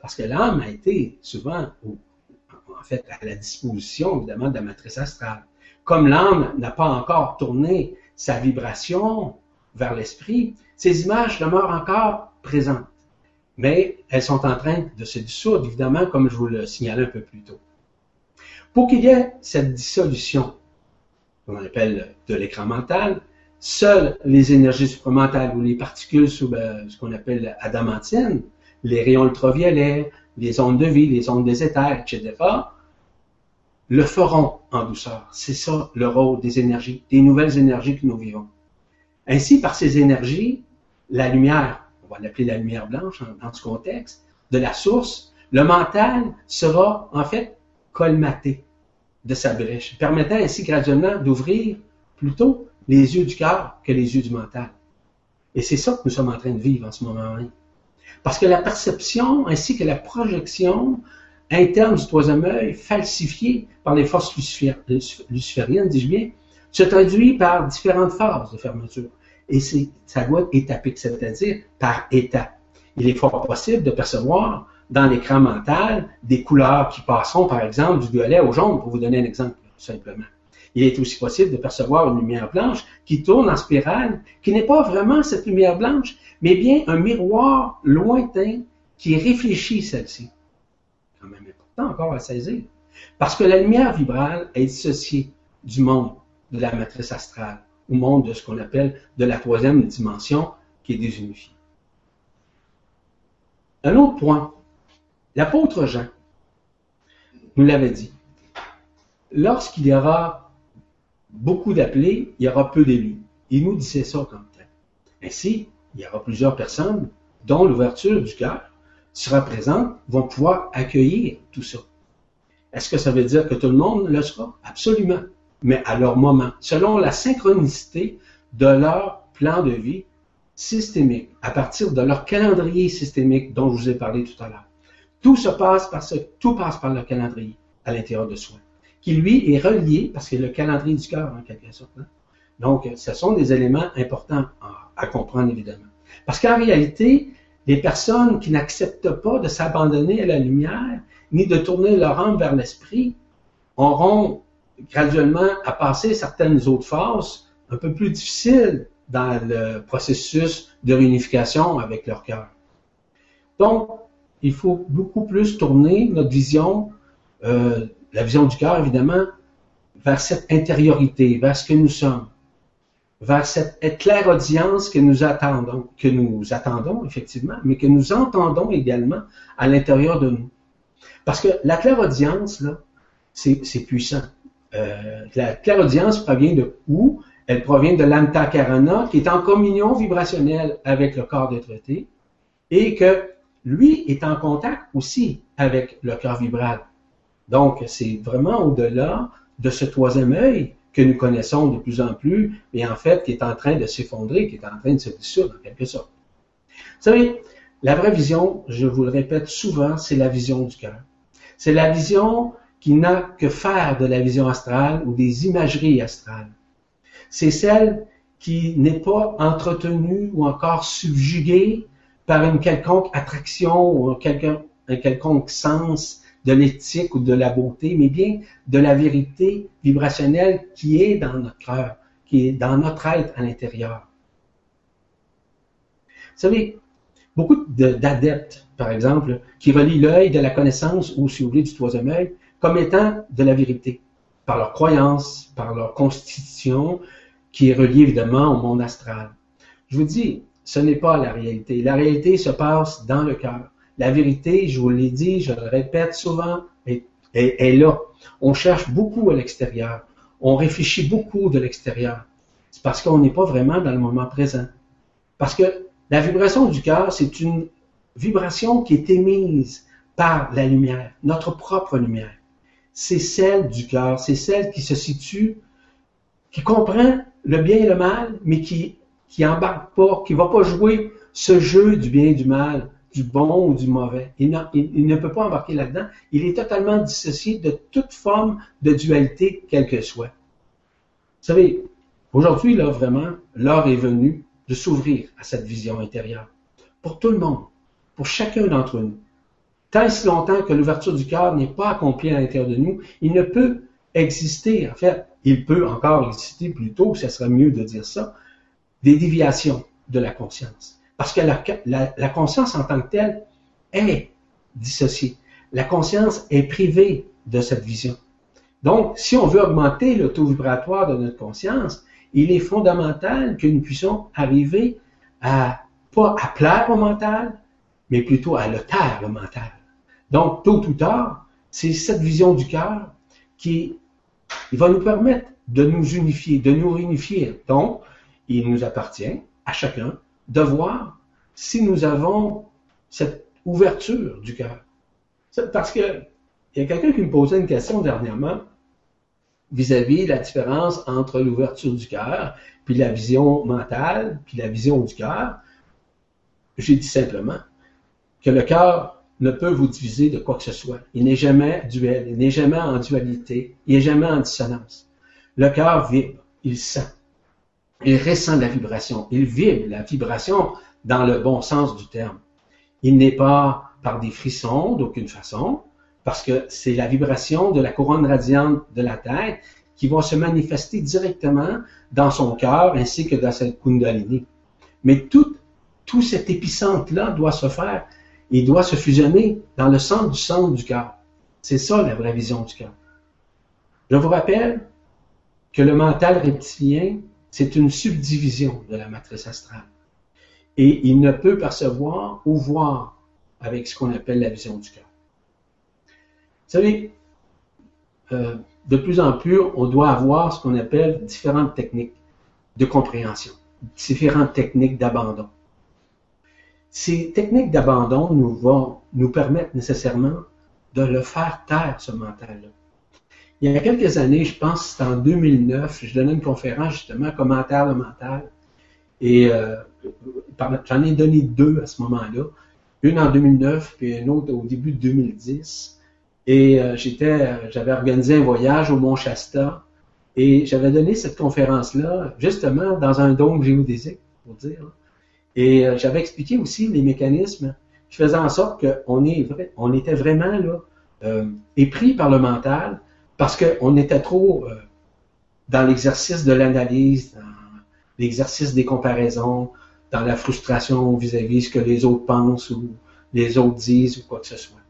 Speaker 2: Parce que l'âme a été souvent, en fait, à la disposition, évidemment, de la matrice astrale. Comme l'âme n'a pas encore tourné sa vibration vers l'esprit, ces images demeurent encore présentes. Mais elles sont en train de se dissoudre, évidemment, comme je vous le signalais un peu plus tôt. Pour qu'il y ait cette dissolution, qu'on appelle de l'écran mental, seules les énergies supramentales ou les particules sous euh, ce qu'on appelle adamantine, les rayons ultraviolets, les ondes de vie, les ondes des éthers, etc., le feront en douceur. C'est ça le rôle des énergies, des nouvelles énergies que nous vivons. Ainsi, par ces énergies, la lumière, on va l'appeler la lumière blanche dans ce contexte, de la source, le mental sera en fait colmaté de sa brèche, permettant ainsi graduellement d'ouvrir plutôt les yeux du cœur que les yeux du mental. Et c'est ça que nous sommes en train de vivre en ce moment. Parce que la perception ainsi que la projection interne du troisième œil, falsifiée par les forces lucifériennes, dis-je bien, se traduit par différentes phases de fermeture. Et ça doit être étapique, c'est-à-dire par état. Il est fort possible de percevoir dans l'écran mental des couleurs qui passeront, par exemple, du violet au jaune, pour vous donner un exemple, simplement. Il est aussi possible de percevoir une lumière blanche qui tourne en spirale, qui n'est pas vraiment cette lumière blanche, mais bien un miroir lointain qui réfléchit celle-ci. Quand même important encore à saisir. Parce que la lumière vibrale est dissociée du monde de la matrice astrale, au monde de ce qu'on appelle de la troisième dimension qui est désunifiée. Un autre point L'apôtre Jean nous l'avait dit. Lorsqu'il y aura beaucoup d'appelés, il y aura peu d'élus. Il nous disait ça comme tel. Ainsi, il y aura plusieurs personnes dont l'ouverture du cœur sera présente, vont pouvoir accueillir tout ça. Est-ce que ça veut dire que tout le monde le sera? Absolument. Mais à leur moment, selon la synchronicité de leur plan de vie systémique, à partir de leur calendrier systémique dont je vous ai parlé tout à l'heure. Tout se passe par ce, tout passe par le calendrier à l'intérieur de soi, qui lui est relié, parce que le calendrier du cœur en quelque sorte. Hein. Donc, ce sont des éléments importants à, comprendre évidemment. Parce qu'en réalité, les personnes qui n'acceptent pas de s'abandonner à la lumière, ni de tourner leur âme vers l'esprit, auront graduellement à passer certaines autres phases un peu plus difficiles dans le processus de réunification avec leur cœur. Donc, il faut beaucoup plus tourner notre vision, euh, la vision du cœur évidemment, vers cette intériorité, vers ce que nous sommes, vers cette claire audience que nous attendons, que nous attendons effectivement, mais que nous entendons également à l'intérieur de nous. Parce que la claire audience, là, c'est puissant. Euh, la claire audience provient de où? Elle provient de l'antakarana, qui est en communion vibrationnelle avec le corps d'être et que lui est en contact aussi avec le cœur vibral. Donc, c'est vraiment au-delà de ce troisième œil que nous connaissons de plus en plus, et en fait qui est en train de s'effondrer, qui est en train de se dissoudre en quelque sorte. Vous savez, la vraie vision, je vous le répète souvent, c'est la vision du cœur. C'est la vision qui n'a que faire de la vision astrale ou des imageries astrales. C'est celle qui n'est pas entretenue ou encore subjuguée par une quelconque attraction ou un, quelconque sens de l'éthique ou de la beauté, mais bien de la vérité vibrationnelle qui est dans notre cœur, qui est dans notre être à l'intérieur. Vous savez, beaucoup d'adeptes, par exemple, qui relient l'œil de la connaissance ou, si vous voulez, du troisième œil, comme étant de la vérité, par leur croyance, par leur constitution, qui est reliée évidemment au monde astral. Je vous dis, ce n'est pas la réalité. La réalité se passe dans le cœur. La vérité, je vous l'ai dit, je le répète souvent, est, là. On cherche beaucoup à l'extérieur. On réfléchit beaucoup de l'extérieur. C'est parce qu'on n'est pas vraiment dans le moment présent. Parce que la vibration du cœur, c'est une vibration qui est émise par la lumière, notre propre lumière. C'est celle du cœur, c'est celle qui se situe, qui comprend le bien et le mal, mais qui qui embarque pas, qui va pas jouer ce jeu du bien et du mal, du bon ou du mauvais. Il, ne peut pas embarquer là-dedans. Il est totalement dissocié de toute forme de dualité, quelle que soit. Vous savez, aujourd'hui, là, vraiment, l'heure est venue de s'ouvrir à cette vision intérieure. Pour tout le monde, pour chacun d'entre nous. Tant et si longtemps que l'ouverture du cœur n'est pas accomplie à l'intérieur de nous, il ne peut exister, en fait, il peut encore exister plutôt, ce serait mieux de dire ça, des déviations de la conscience. Parce que la, conscience en tant que telle est dissociée. La conscience est privée de cette vision. Donc, si on veut augmenter le taux vibratoire de notre conscience, il est fondamental que nous puissions arriver à, pas à plaire au mental, mais plutôt à le taire, le mental. Donc, tôt ou tard, c'est cette vision du cœur qui va nous permettre de nous unifier, de nous réunifier. Donc, il nous appartient à chacun de voir si nous avons cette ouverture du cœur. Parce que il y a quelqu'un qui me posait une question dernièrement vis-à-vis la différence entre l'ouverture du cœur, puis la vision mentale, puis la vision du cœur. J'ai dit simplement que le cœur ne peut vous diviser de quoi que ce soit. Il n'est jamais duel, il n'est jamais en dualité, il n'est jamais en dissonance. Le cœur vibre, il sent il ressent la vibration, il vibre la vibration dans le bon sens du terme. Il n'est pas par des frissons d'aucune façon, parce que c'est la vibration de la couronne radiante de la tête qui va se manifester directement dans son cœur ainsi que dans cette kundalini. Mais tout, tout cet épicentre-là doit se faire, il doit se fusionner dans le centre du centre du cœur. C'est ça la vraie vision du cœur. Je vous rappelle que le mental reptilien c'est une subdivision de la matrice astrale. Et il ne peut percevoir ou voir avec ce qu'on appelle la vision du cœur. Vous savez, euh, de plus en plus, on doit avoir ce qu'on appelle différentes techniques de compréhension, différentes techniques d'abandon. Ces techniques d'abandon nous vont nous permettre nécessairement de le faire taire, ce mental-là. Il y a quelques années, je pense c'était en 2009, je donnais une conférence justement, commentaire le mental. Et euh, j'en ai donné deux à ce moment-là. Une en 2009, puis une autre au début de 2010. Et euh, j'étais, j'avais organisé un voyage au Mont Shasta. Et j'avais donné cette conférence-là, justement, dans un dôme géodésique, pour dire. Et euh, j'avais expliqué aussi les mécanismes qui faisaient en sorte qu'on est, on était vraiment là, épris par le mental, parce qu'on était trop euh, dans l'exercice de l'analyse, dans l'exercice des comparaisons, dans la frustration vis-à-vis de ce que les autres pensent ou les autres disent ou quoi que ce soit.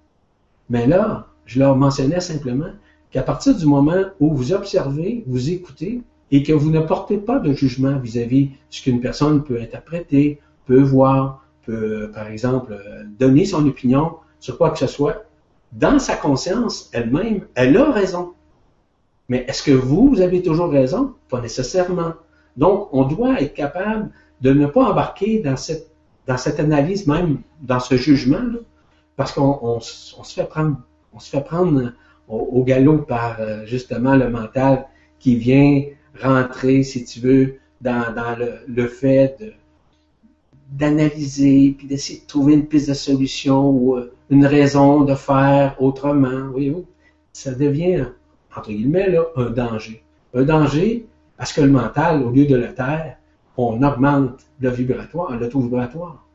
Speaker 2: Mais là, je leur mentionnais simplement qu'à partir du moment où vous observez, vous écoutez et que vous ne portez pas de jugement vis-à-vis de ce qu'une personne peut interpréter, peut voir, peut, par exemple, donner son opinion sur quoi que ce soit, dans sa conscience elle-même, elle a raison. Mais est-ce que vous, avez toujours raison? Pas nécessairement. Donc, on doit être capable de ne pas embarquer dans cette, analyse, même dans ce jugement, parce qu'on se fait prendre. Au, galop par euh, justement le mental qui vient rentrer, si tu veux, dans, le, fait d'analyser, puis d'essayer de trouver une piste de solution ou euh, une raison de faire autrement. Voyez-vous, ça devient entre guillemets, là, un danger. Un danger parce que le mental, au lieu de le taire, on augmente le vibratoire, le taux vibratoire.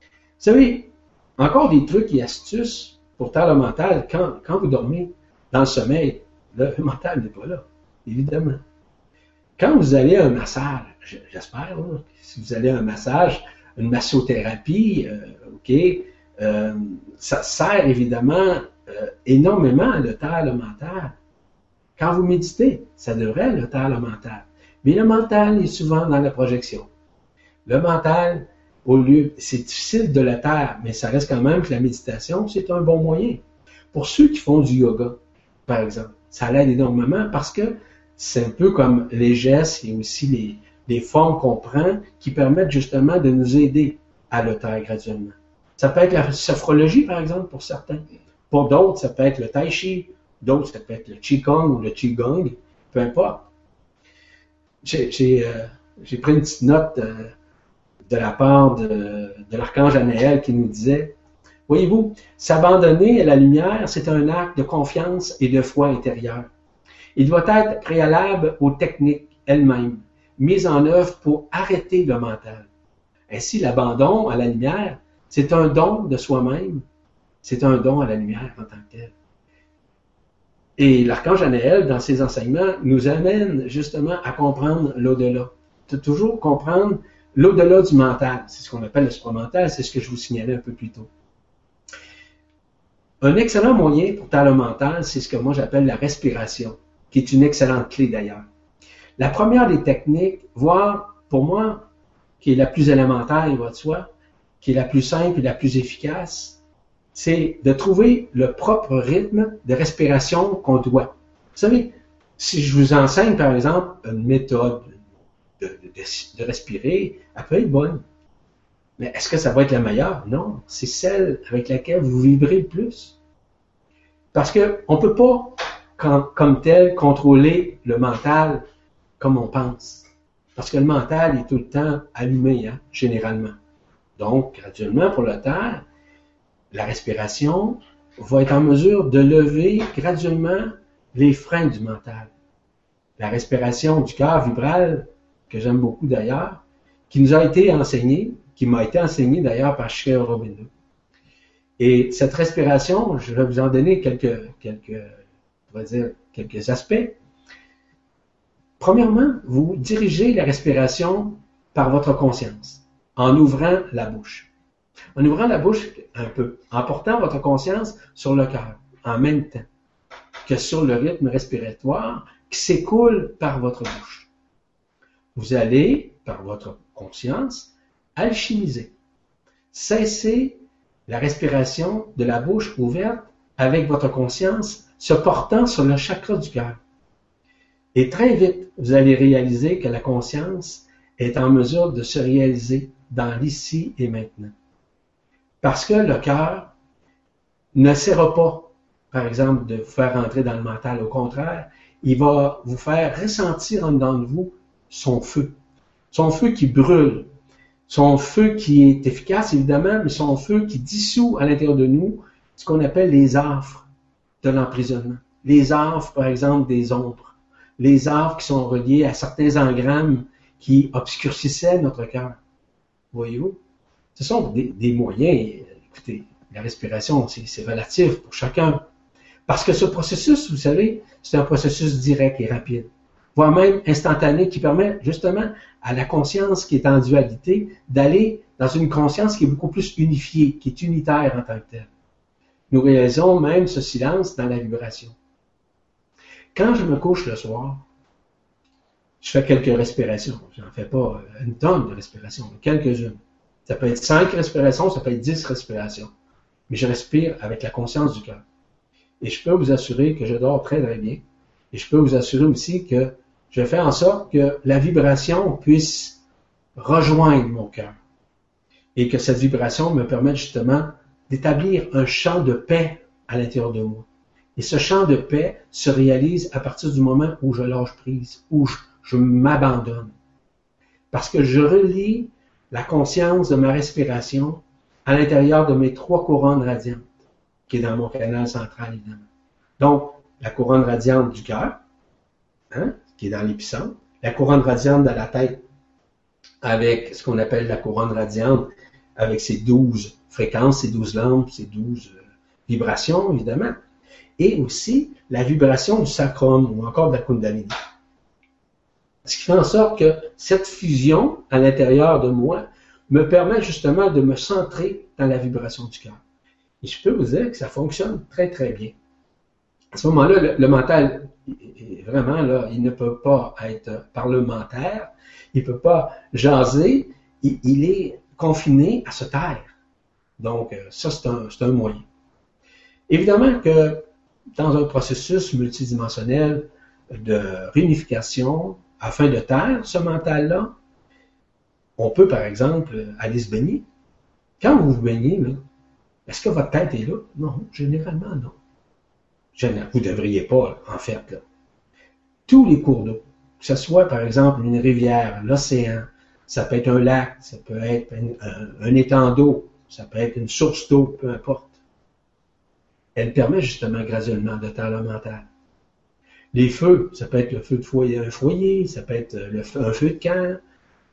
Speaker 2: Vous savez, encore des trucs et astuces pour taire le mental quand, quand vous dormez dans le sommeil. Le mental n'est pas là, évidemment. Quand vous allez à un massage, j'espère, si vous allez à un massage, une massothérapie, euh, OK, euh, ça sert évidemment euh, énormément à le taire le mental. Quand vous méditez, ça devrait le taire le mental. Mais le mental est souvent dans la projection. Le mental, au lieu, c'est difficile de le taire, mais ça reste quand même que la méditation, c'est un bon moyen. Pour ceux qui font du yoga, par exemple, ça l'aide énormément parce que c'est un peu comme les gestes et aussi les, les formes qu'on prend qui permettent justement de nous aider à le taire graduellement. Ça peut être la sophrologie, par exemple, pour certains. Pour d'autres, ça peut être le tai chi. D'autres, ça peut être le qigong ou le qigong. Peu importe. J'ai euh, pris une petite note euh, de la part de, l'archange Anaël qui nous disait, voyez-vous, s'abandonner à la lumière, c'est un acte de confiance et de foi intérieure. Il doit être préalable aux techniques elles-mêmes, mises en œuvre pour arrêter le mental. Ainsi, l'abandon à la lumière, c'est un don de soi-même, c'est un don à la lumière en tant que tel. Et l'archange Anaël, dans ses enseignements, nous amène justement à comprendre l'au-delà. De toujours comprendre l'au-delà du mental. C'est ce qu'on appelle le supramental, c'est ce que je vous signalais un peu plus tôt. Un excellent moyen pour le mental, c'est ce que moi j'appelle la respiration, qui est une excellente clé d'ailleurs. La première des techniques, voire pour moi, qui est la plus élémentaire, il va de soi, qui est la plus simple et la plus efficace, c'est de trouver le propre rythme de respiration qu'on doit. Vous savez, si je vous enseigne, par exemple, une méthode de, respirer, elle peut être bonne. Mais est-ce que ça va être la meilleure? Non, c'est celle avec laquelle vous vibrez le plus. Parce qu'on ne peut pas, comme, tel, contrôler le mental comme on pense. Parce que le mental est tout le temps allumé, hein, généralement. Donc, graduellement, pour le terre, la respiration va être en mesure de lever graduellement les freins du mental. La respiration du cœur vibral, que j'aime beaucoup d'ailleurs, qui nous a été enseignée, qui m'a été enseignée d'ailleurs par Sri Aurobindo. Et cette respiration, je vais vous en donner quelques, quelques, quelques aspects. Premièrement, vous dirigez la respiration par votre conscience, en ouvrant la bouche en ouvrant la bouche un peu, en portant votre conscience sur le cœur, en même temps que sur le rythme respiratoire qui s'écoule par votre bouche. Vous allez, par votre conscience, alchimiser. Cessez la respiration de la bouche ouverte avec votre conscience se portant sur le chakra du cœur. Et très vite, vous allez réaliser que la conscience est en mesure de se réaliser dans l'ici et maintenant. Parce que le cœur ne sert pas, par exemple, de vous faire rentrer dans le mental. Au contraire, il va vous faire ressentir en dedans de vous son feu. Son feu qui brûle. Son feu qui est efficace, évidemment, mais son feu qui dissout à l'intérieur de nous ce qu'on appelle les affres de l'emprisonnement. Les affres, par exemple, des ombres. Les affres qui sont reliés à certains engrammes qui obscurcissaient notre cœur. Voyez-vous? Ce sont des, moyens. Écoutez, la respiration, c'est relatif pour chacun. Parce que ce processus, vous savez, c'est un processus direct et rapide, voire même instantané, qui permet justement à la conscience qui est en dualité d'aller dans une conscience qui est beaucoup plus unifiée, qui est unitaire en tant que telle. Nous réalisons même ce silence dans la vibration. Quand je me couche le soir, je fais quelques respirations. Je n'en fais pas une tonne de respirations, mais quelques-unes. Ça peut être 5 respirations, ça peut être 10 respirations. Mais je respire avec la conscience du cœur. Et je peux vous assurer que je dors très très bien. Et je peux vous assurer aussi que je fais en sorte que la vibration puisse rejoindre mon cœur. Et que cette vibration me permette justement d'établir un champ de paix à l'intérieur de moi. Et ce champ de paix se réalise à partir du moment où je lâche prise, où je, m'abandonne. Parce que je relie la conscience de ma respiration à l'intérieur de mes trois couronnes radiantes, qui est dans mon canal central, évidemment. Donc, la couronne radiante du cœur, hein, qui est dans l'épicentre, la couronne radiante de la tête, avec ce qu'on appelle la couronne radiante avec ses douze fréquences, ses douze lampes, ses douze euh, vibrations, évidemment. Et aussi la vibration du sacrum ou encore de la kundalini. Ce qui fait en sorte que cette fusion à l'intérieur de moi me permet justement de me centrer dans la vibration du cœur. Et je peux vous dire que ça fonctionne très, très bien. À ce moment-là, le, mental, vraiment, là, il ne peut pas être parlementaire, il ne peut pas jaser, il, est confiné à se taire. Donc, euh, ça, c'est un, un moyen. Évidemment que dans un processus multidimensionnel de réunification, afin de taire ce mental-là, on peut, par exemple, aller se baigner. Quand vous vous baignez, est-ce que votre tête est là? Non, généralement, non. Vous ne devriez pas, en fait. Tous les cours d'eau, que ce soit, par exemple, une rivière, l'océan, ça peut être un lac, ça peut être un, étang d'eau, ça peut être une source d'eau, peu importe. Elle permet justement graduellement de taire le mental. Les feux, ça peut être le feu de foyer, un foyer, ça peut être le un feu de camp,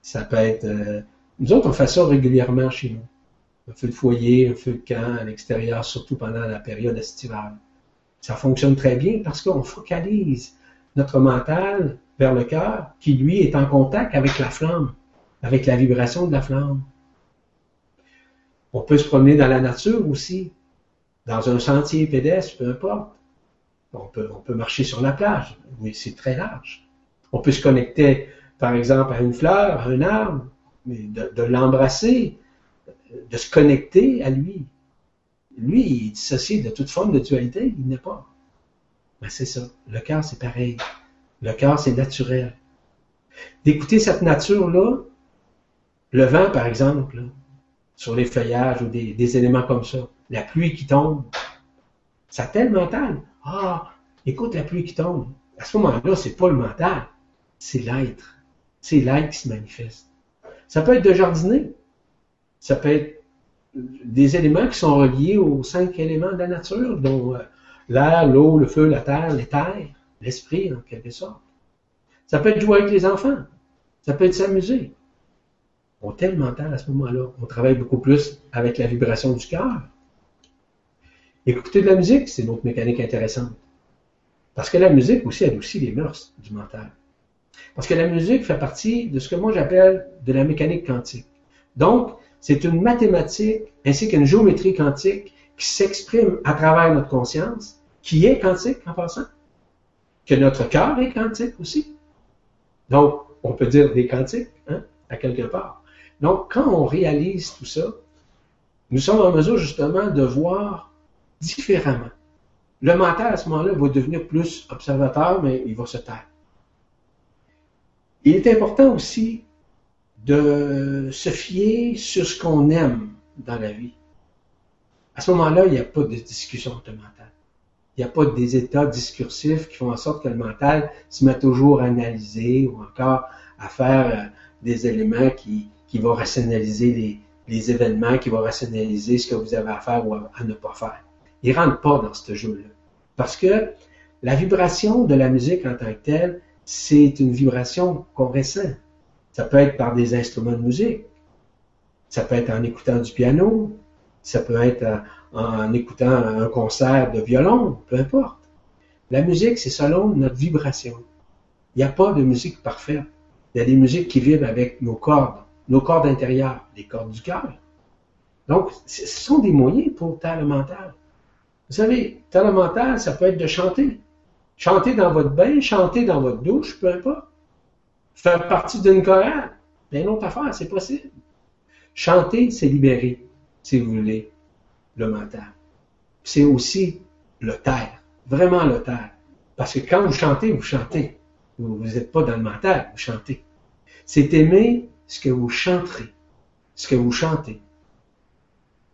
Speaker 2: ça peut être... Euh, nous autres, on fait ça régulièrement chez nous. Un feu de foyer, un feu de camp à l'extérieur, surtout pendant la période estivale. Ça fonctionne très bien parce qu'on focalise notre mental vers le cœur qui, lui, est en contact avec la flamme, avec la vibration de la flamme. On peut se promener dans la nature aussi, dans un sentier pédestre, peu importe. On peut, marcher sur la plage, oui, c'est très large. On peut se connecter, par exemple, à une fleur, à un arbre, mais de, l'embrasser, de se connecter à lui. Lui, il est dissocié de toute forme de dualité, il n'est pas. Mais c'est ça. Le cœur, c'est pareil. Le cœur, c'est naturel. D'écouter cette nature-là, le vent, par exemple, sur les feuillages ou des, éléments comme ça, la pluie qui tombe, ça tel mental. Ah, écoute la pluie qui tombe. À ce moment-là, c'est pas le mental, c'est l'être. C'est l'être qui se manifeste. Ça peut être de jardiner. Ça peut être des éléments qui sont reliés aux cinq éléments de la nature, dont euh, l'air, l'eau, le feu, la terre, les terres, l'esprit, en quelque sorte. Ça peut être jouer avec les enfants. Ça peut être s'amuser. On tel mental à ce moment-là. On travaille beaucoup plus avec la vibration du cœur. Écouter de la musique, c'est une autre mécanique intéressante. Parce que la musique aussi adoucit les mœurs du mental. Parce que la musique fait partie de ce que moi j'appelle de la mécanique quantique. Donc, c'est une mathématique ainsi qu'une géométrie quantique qui s'exprime à travers notre conscience, qui est quantique en passant, que notre cœur est quantique aussi. Donc, on peut dire des quantiques, hein, à quelque part. Donc, quand on réalise tout ça, nous sommes en mesure justement de voir différemment. Le mental, à ce moment-là, va devenir plus observateur, mais il va se taire. Il est important aussi de se fier sur ce qu'on aime dans la vie. À ce moment-là, il n'y a pas de discussion le mental. Il n'y a pas des états discursifs qui font en sorte que le mental se met toujours à analyser ou encore à faire euh, des éléments qui, vont rationaliser les événements, qui vont rationaliser ce que vous avez à faire ou à ne pas faire. Il rentre pas dans ce jeu-là. Parce que la vibration de la musique en tant que telle, c'est une vibration qu'on ressent. Ça peut être par des instruments de musique. Ça peut être en écoutant du piano. Ça peut être en, écoutant un concert de violon, peu importe. La musique, c'est selon notre vibration. Il n'y a pas de musique parfaite. Il y a des musiques qui vibrent avec nos cordes, nos cordes intérieures, les cordes du cœur. Donc, ce sont des moyens pour taire le mental. Vous savez, talent mental, ça peut être de chanter. Chanter dans votre bain, chanter dans votre douche, peu importe. Faire partie d'une chorale, bien autre affaire, c'est possible. Chanter, c'est libérer, si vous voulez, le mental. C'est aussi le taire, vraiment le taire. Parce que quand vous chantez, vous chantez. Vous n'êtes pas dans le mental, vous chantez. C'est aimer ce que vous chanterez, ce que vous chantez.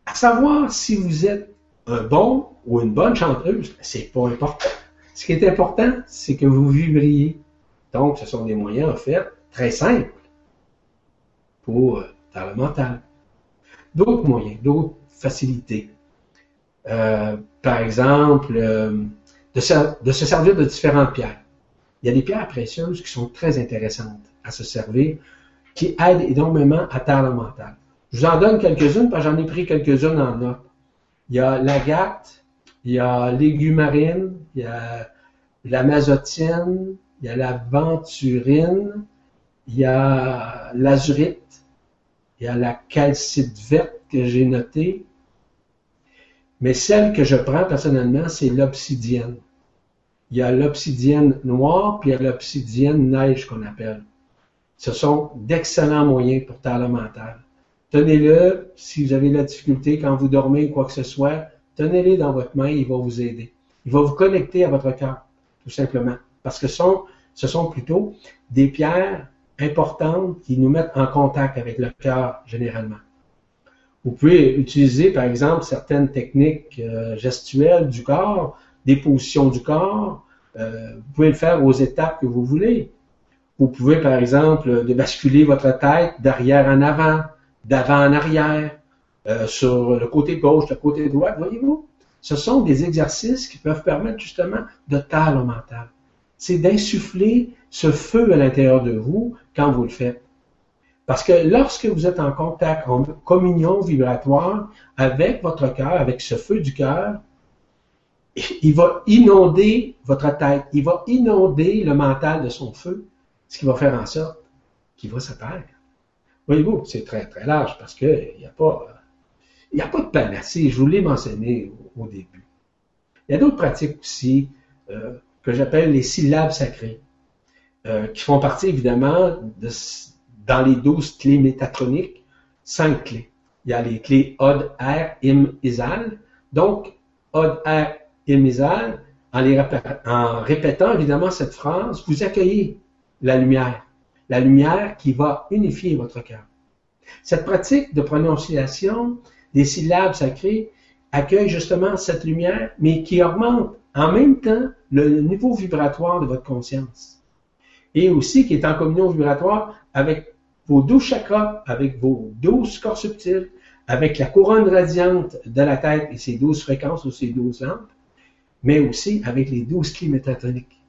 Speaker 2: À savoir si vous êtes un bon ou une bonne chanteuse, c'est pas important. Ce qui est important, c'est que vous vibriez. Donc, ce sont des moyens, en fait, très simples pour euh, dans le mental. D'autres moyens, d'autres facilités. Euh, par exemple, euh, de, se, de se servir de différentes pierres. Il y a des pierres précieuses qui sont très intéressantes à se servir, qui aident énormément à taire le mental. Je vous en donne quelques-unes, parce que j'en ai pris quelques-unes en note. Il y a l'agate, il y a l'égumarine, il y a la mazotine, il y a la venturine, il y a l'azurite, il y a la calcite verte que j'ai notée. Mais celle que je prends personnellement, c'est l'obsidienne. Il y a l'obsidienne noire, puis il y a l'obsidienne neige qu'on appelle. Ce sont d'excellents moyens pour taire le mental. Tenez-le, si vous avez la difficulté quand vous dormez ou quoi que ce soit, tenez-le dans votre main, il va vous aider. Il va vous connecter à votre cœur, tout simplement. Parce que ce sont, plutôt des pierres importantes qui nous mettent en contact avec le cœur généralement. Vous pouvez utiliser, par exemple, certaines techniques euh, gestuelles du corps, des positions du corps. Euh, vous pouvez le faire aux étapes que vous voulez. Vous pouvez, par exemple, basculer votre tête d'arrière en avant, d'avant en arrière, euh, sur le côté gauche, le côté droit, voyez-vous? Ce sont des exercices qui peuvent permettre justement de taire le mental. C'est d'insuffler ce feu à l'intérieur de vous quand vous le faites. Parce que lorsque vous êtes en contact, en communion vibratoire avec votre cœur, avec ce feu du cœur, il va inonder votre tête, il va inonder le mental de son feu, ce qui va faire en sorte qu'il va se. Voyez-vous, c'est très, très large parce qu'il n'y a pas, il a pas de panacée. Je vous l'ai mentionné au, début. Il y a d'autres pratiques aussi euh, que j'appelle les syllabes sacrées, euh, qui font partie évidemment de, dans les douze clés métatroniques, cinq clés. Il y a les clés Od, R, Im, Isal. Donc, Od, R, Im, Isal, en, les en répétant évidemment cette phrase, vous accueillez la lumière la lumière qui va unifier votre cœur. Cette pratique de prononciation des syllabes sacrées accueille justement cette lumière, mais qui augmente en même temps le niveau vibratoire de votre conscience. Et aussi qui est en communion vibratoire avec vos douze chakras, avec vos douze corps subtils, avec la couronne radiante de la tête et ses douze fréquences ou ses douze lampes, mais aussi avec les douze clés métatoniques.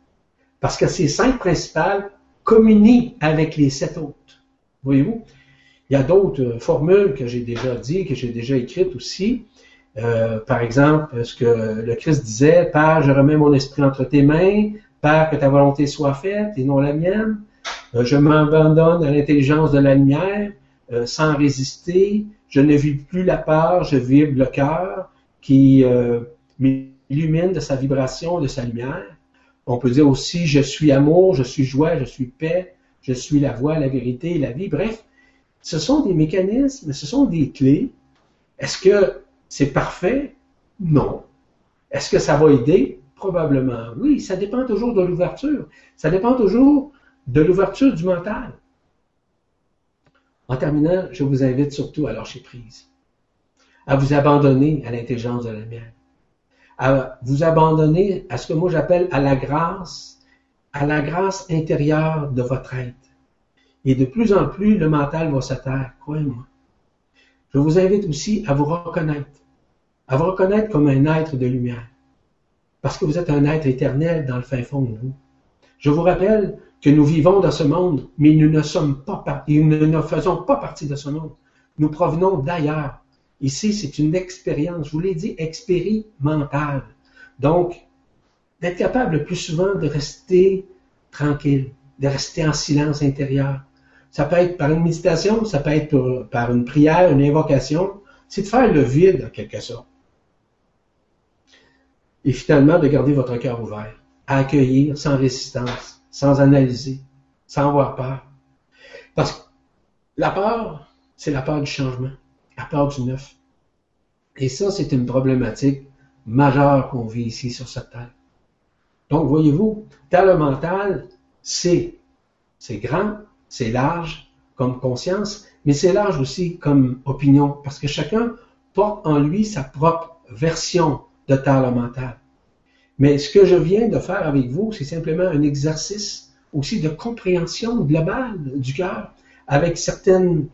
Speaker 2: Parce que ces cinq principales communie avec les sept autres. Voyez-vous? Il y a d'autres euh, formules que j'ai déjà dit, que j'ai déjà écrites aussi. Euh, par exemple, ce que le Christ disait, Père, je remets mon esprit entre tes mains, Père, que ta volonté soit faite et non la mienne. Euh, je m'abandonne à l'intelligence de la lumière sans résister. Je ne vis plus la peur, je vibre le cœur qui m'illumine de sa vibration, de sa lumière. On peut dire aussi, je suis amour, je suis joie, je suis paix, je suis la voie, la vérité, la vie. Bref, ce sont des mécanismes, ce sont des clés. Est-ce que c'est parfait? Non. Est-ce que ça va aider? Probablement oui. Ça dépend toujours de l'ouverture. Ça dépend toujours de l'ouverture du mental. En terminant, je vous invite surtout à lâcher prise, à vous abandonner à l'intelligence de la lumière à vous abandonner à ce que moi j'appelle à la grâce, à la grâce intérieure de votre être. Et de plus en plus, le mental va se taire, croyez-moi. Je vous invite aussi à vous reconnaître, à vous reconnaître comme un être de lumière, parce que vous êtes un être éternel dans le fin fond de vous. Je vous rappelle que nous vivons dans ce monde, mais nous ne sommes pas nous ne faisons pas partie de ce monde. Nous provenons d'ailleurs. Ici, c'est une expérience, je vous l'ai dit, expérimentale. Donc, d'être capable le plus souvent de rester tranquille, de rester en silence intérieur. Ça peut être par une méditation, ça peut être par une prière, une invocation. C'est de faire le vide, en quelque sorte. Et finalement, de garder votre cœur ouvert, à accueillir sans résistance, sans analyser, sans avoir peur. Parce que la peur, c'est la peur du changement à part du neuf. Et ça, c'est une problématique majeure qu'on vit ici sur cette terre. Donc, voyez-vous, talent mental, c'est, c'est grand, c'est large comme conscience, mais c'est large aussi comme opinion, parce que chacun porte en lui sa propre version de talent mental. Mais ce que je viens de faire avec vous, c'est simplement un exercice aussi de compréhension globale du cœur, avec certaines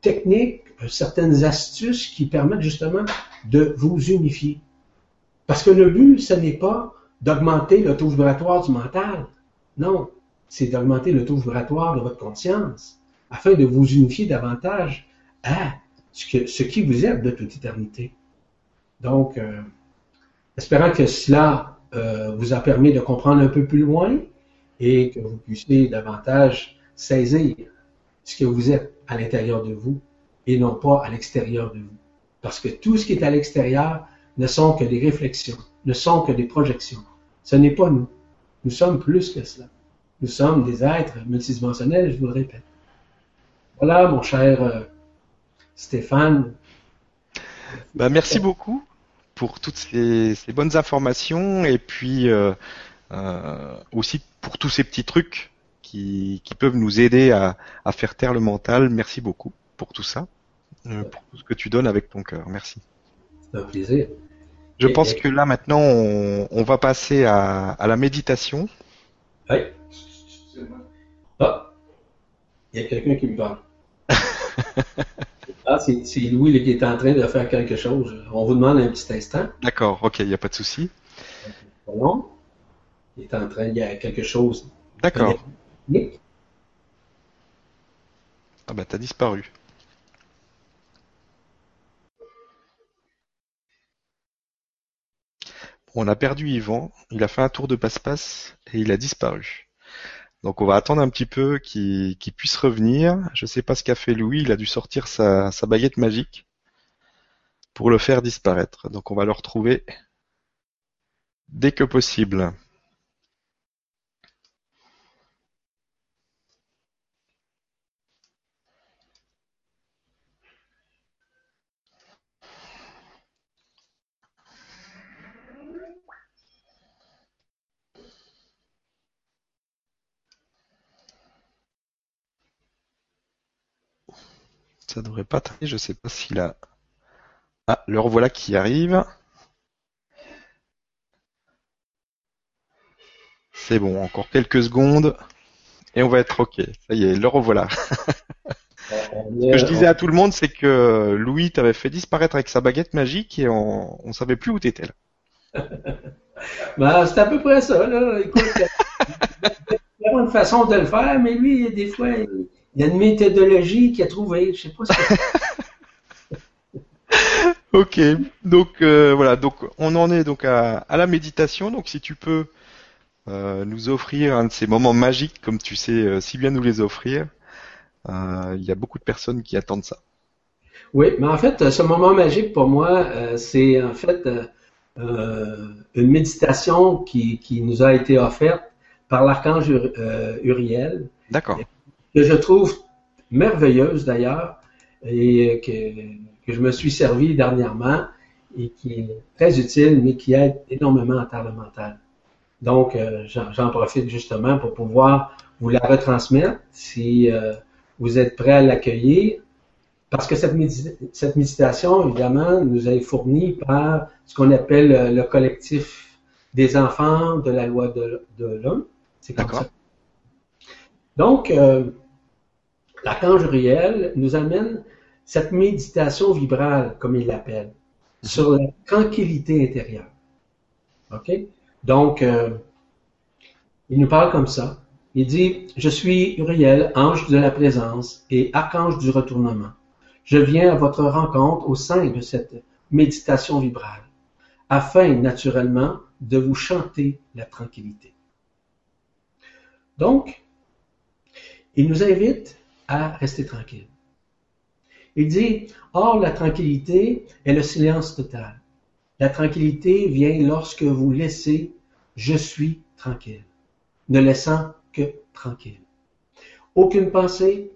Speaker 2: techniques certaines astuces qui permettent justement de vous unifier. Parce que le but, ce n'est pas d'augmenter le taux vibratoire du mental. Non, c'est d'augmenter le taux vibratoire de votre conscience afin de vous unifier davantage à ce qui vous êtes de toute éternité. Donc, euh, espérant que cela euh, vous a permis de comprendre un peu plus loin et que vous puissiez davantage saisir ce que vous êtes à l'intérieur de vous et non pas à l'extérieur de vous. Parce que tout ce qui est à l'extérieur ne sont que des réflexions, ne sont que des projections. Ce n'est pas nous. Nous sommes plus que cela. Nous sommes des êtres multidimensionnels, je vous le répète. Voilà, mon cher euh, Stéphane.
Speaker 1: Bah, merci beaucoup pour toutes ces, bonnes informations et puis euh, euh, aussi pour tous ces petits trucs qui, peuvent nous aider à, faire taire le mental. Merci beaucoup pour tout ça, pour tout ce que tu donnes avec ton cœur. Merci.
Speaker 2: C'est un plaisir.
Speaker 1: Je pense que là maintenant on, va passer à, la méditation.
Speaker 2: Oui. Ah, il y a quelqu'un qui me parle. ah, c'est Louis qui est en train de faire quelque chose. On vous demande un petit instant.
Speaker 1: D'accord, ok, il n'y a pas de souci.
Speaker 2: Non. Il est en train, il y a quelque chose.
Speaker 1: D'accord. Ah bah t'as disparu. On a perdu Yvan, il a fait un tour de passe-passe et il a disparu. Donc on va attendre un petit peu qu'il puisse revenir. Je ne sais pas ce qu'a fait Louis, il a dû sortir sa, sa baguette magique pour le faire disparaître. Donc on va le retrouver dès que possible. Ça devrait pas traîner, je sais pas s'il a... Ah, le revoilà qui arrive. C'est bon, encore quelques secondes et on va être ok. Ça y est, le revoilà. Ce que je disais à tout le monde, c'est que Louis t'avait fait disparaître avec sa baguette magique et on, on savait plus où t'étais là.
Speaker 2: bah, c'est à peu près ça, là. Il y a une façon de le faire, mais lui, des fois, il y a une méthodologie qu'il a trouvée. Je sais pas ce
Speaker 1: Ok, donc euh, voilà, donc on en est donc à, la méditation. Donc si tu peux euh, nous offrir un de ces moments magiques, comme tu sais euh, si bien nous les offrir, il y a beaucoup de personnes qui attendent ça.
Speaker 2: Oui, mais en fait, ce moment magique pour moi, c'est en fait une méditation qui, qui, nous a été offerte par l'archange Uriel.
Speaker 1: D'accord
Speaker 2: que je trouve merveilleuse d'ailleurs et que, je me suis servi dernièrement et qui est très utile, mais qui aide énormément en terre mental. Donc, euh, j'en profite justement pour pouvoir vous la retransmettre si euh, vous êtes prêt à l'accueillir. Parce que cette, cette, méditation, évidemment, nous est fournie par ce qu'on appelle le collectif des enfants de la loi de, l'homme. C'est comme ça. Donc, euh, L'archange Uriel nous amène cette méditation vibrale, comme il l'appelle, sur la tranquillité intérieure. OK? Donc, euh, il nous parle comme ça. Il dit, je suis Uriel, ange de la présence et archange du retournement. Je viens à votre rencontre au sein de cette méditation vibrale, afin naturellement de vous chanter la tranquillité. Donc, il nous invite à rester tranquille. Il dit, Or, la tranquillité est le silence total. La tranquillité vient lorsque vous laissez je suis tranquille, ne laissant que tranquille. Aucune pensée,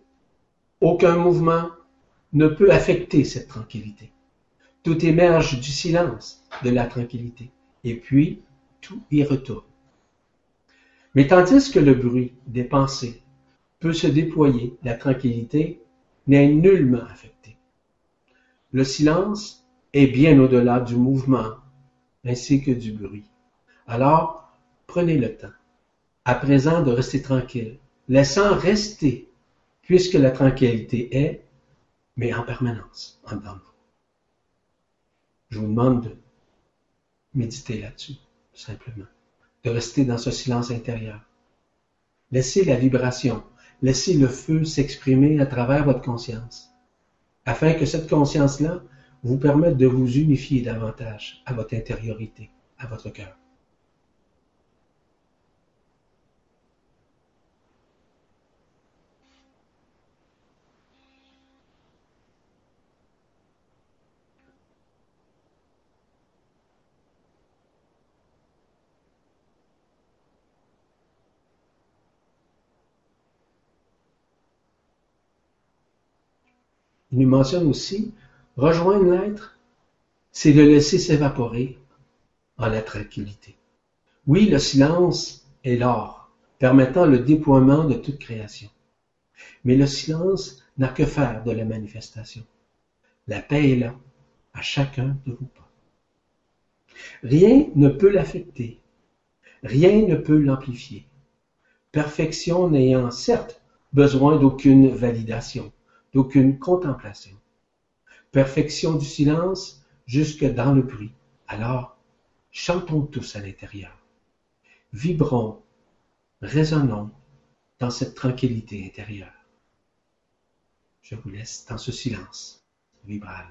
Speaker 2: aucun mouvement ne peut affecter cette tranquillité. Tout émerge du silence de la tranquillité, et puis tout y retourne. Mais tandis que le bruit des pensées, peut se déployer, la tranquillité n'est nullement affectée. Le silence est bien au-delà du mouvement ainsi que du bruit. Alors, prenez le temps, à présent, de rester tranquille, laissant rester, puisque la tranquillité est, mais en permanence, en dedans vous. Je vous demande de méditer là-dessus, simplement, de rester dans ce silence intérieur. Laissez la vibration, Laissez le feu s'exprimer à travers votre conscience. afin que cette conscience-là vous permette de vous unifier davantage à votre intériorité, à votre cœur. Nous mentionne aussi rejoindre l'être, c'est le laisser s'évaporer en la tranquillité. Oui, le silence est l'or, permettant le déploiement de toute création. Mais le silence n'a que faire de la manifestation. La paix est là, à chacun de vos pas. Rien ne peut l'affecter, rien ne peut l'amplifier. Perfection n'ayant certes besoin d'aucune validation, d'aucune contemplation. Perfection du silence jusque dans le bruit. Alors, chantons tous à l'intérieur. Vibrons, résonnons dans cette tranquillité intérieure. Je vous laisse dans ce silence vibral.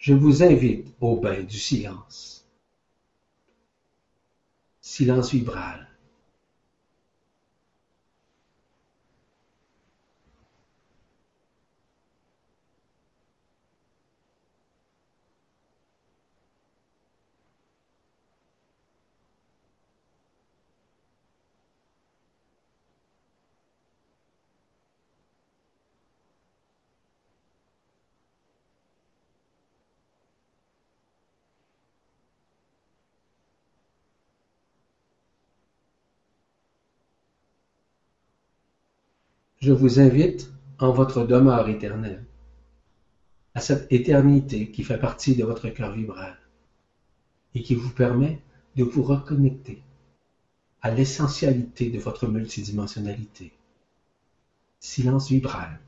Speaker 2: Je vous invite au bain du silence. Silence vibral. Je vous invite en votre demeure éternelle, à cette éternité qui fait partie de votre cœur vibral et qui vous permet de vous reconnecter à l'essentialité de votre multidimensionnalité. Silence vibral.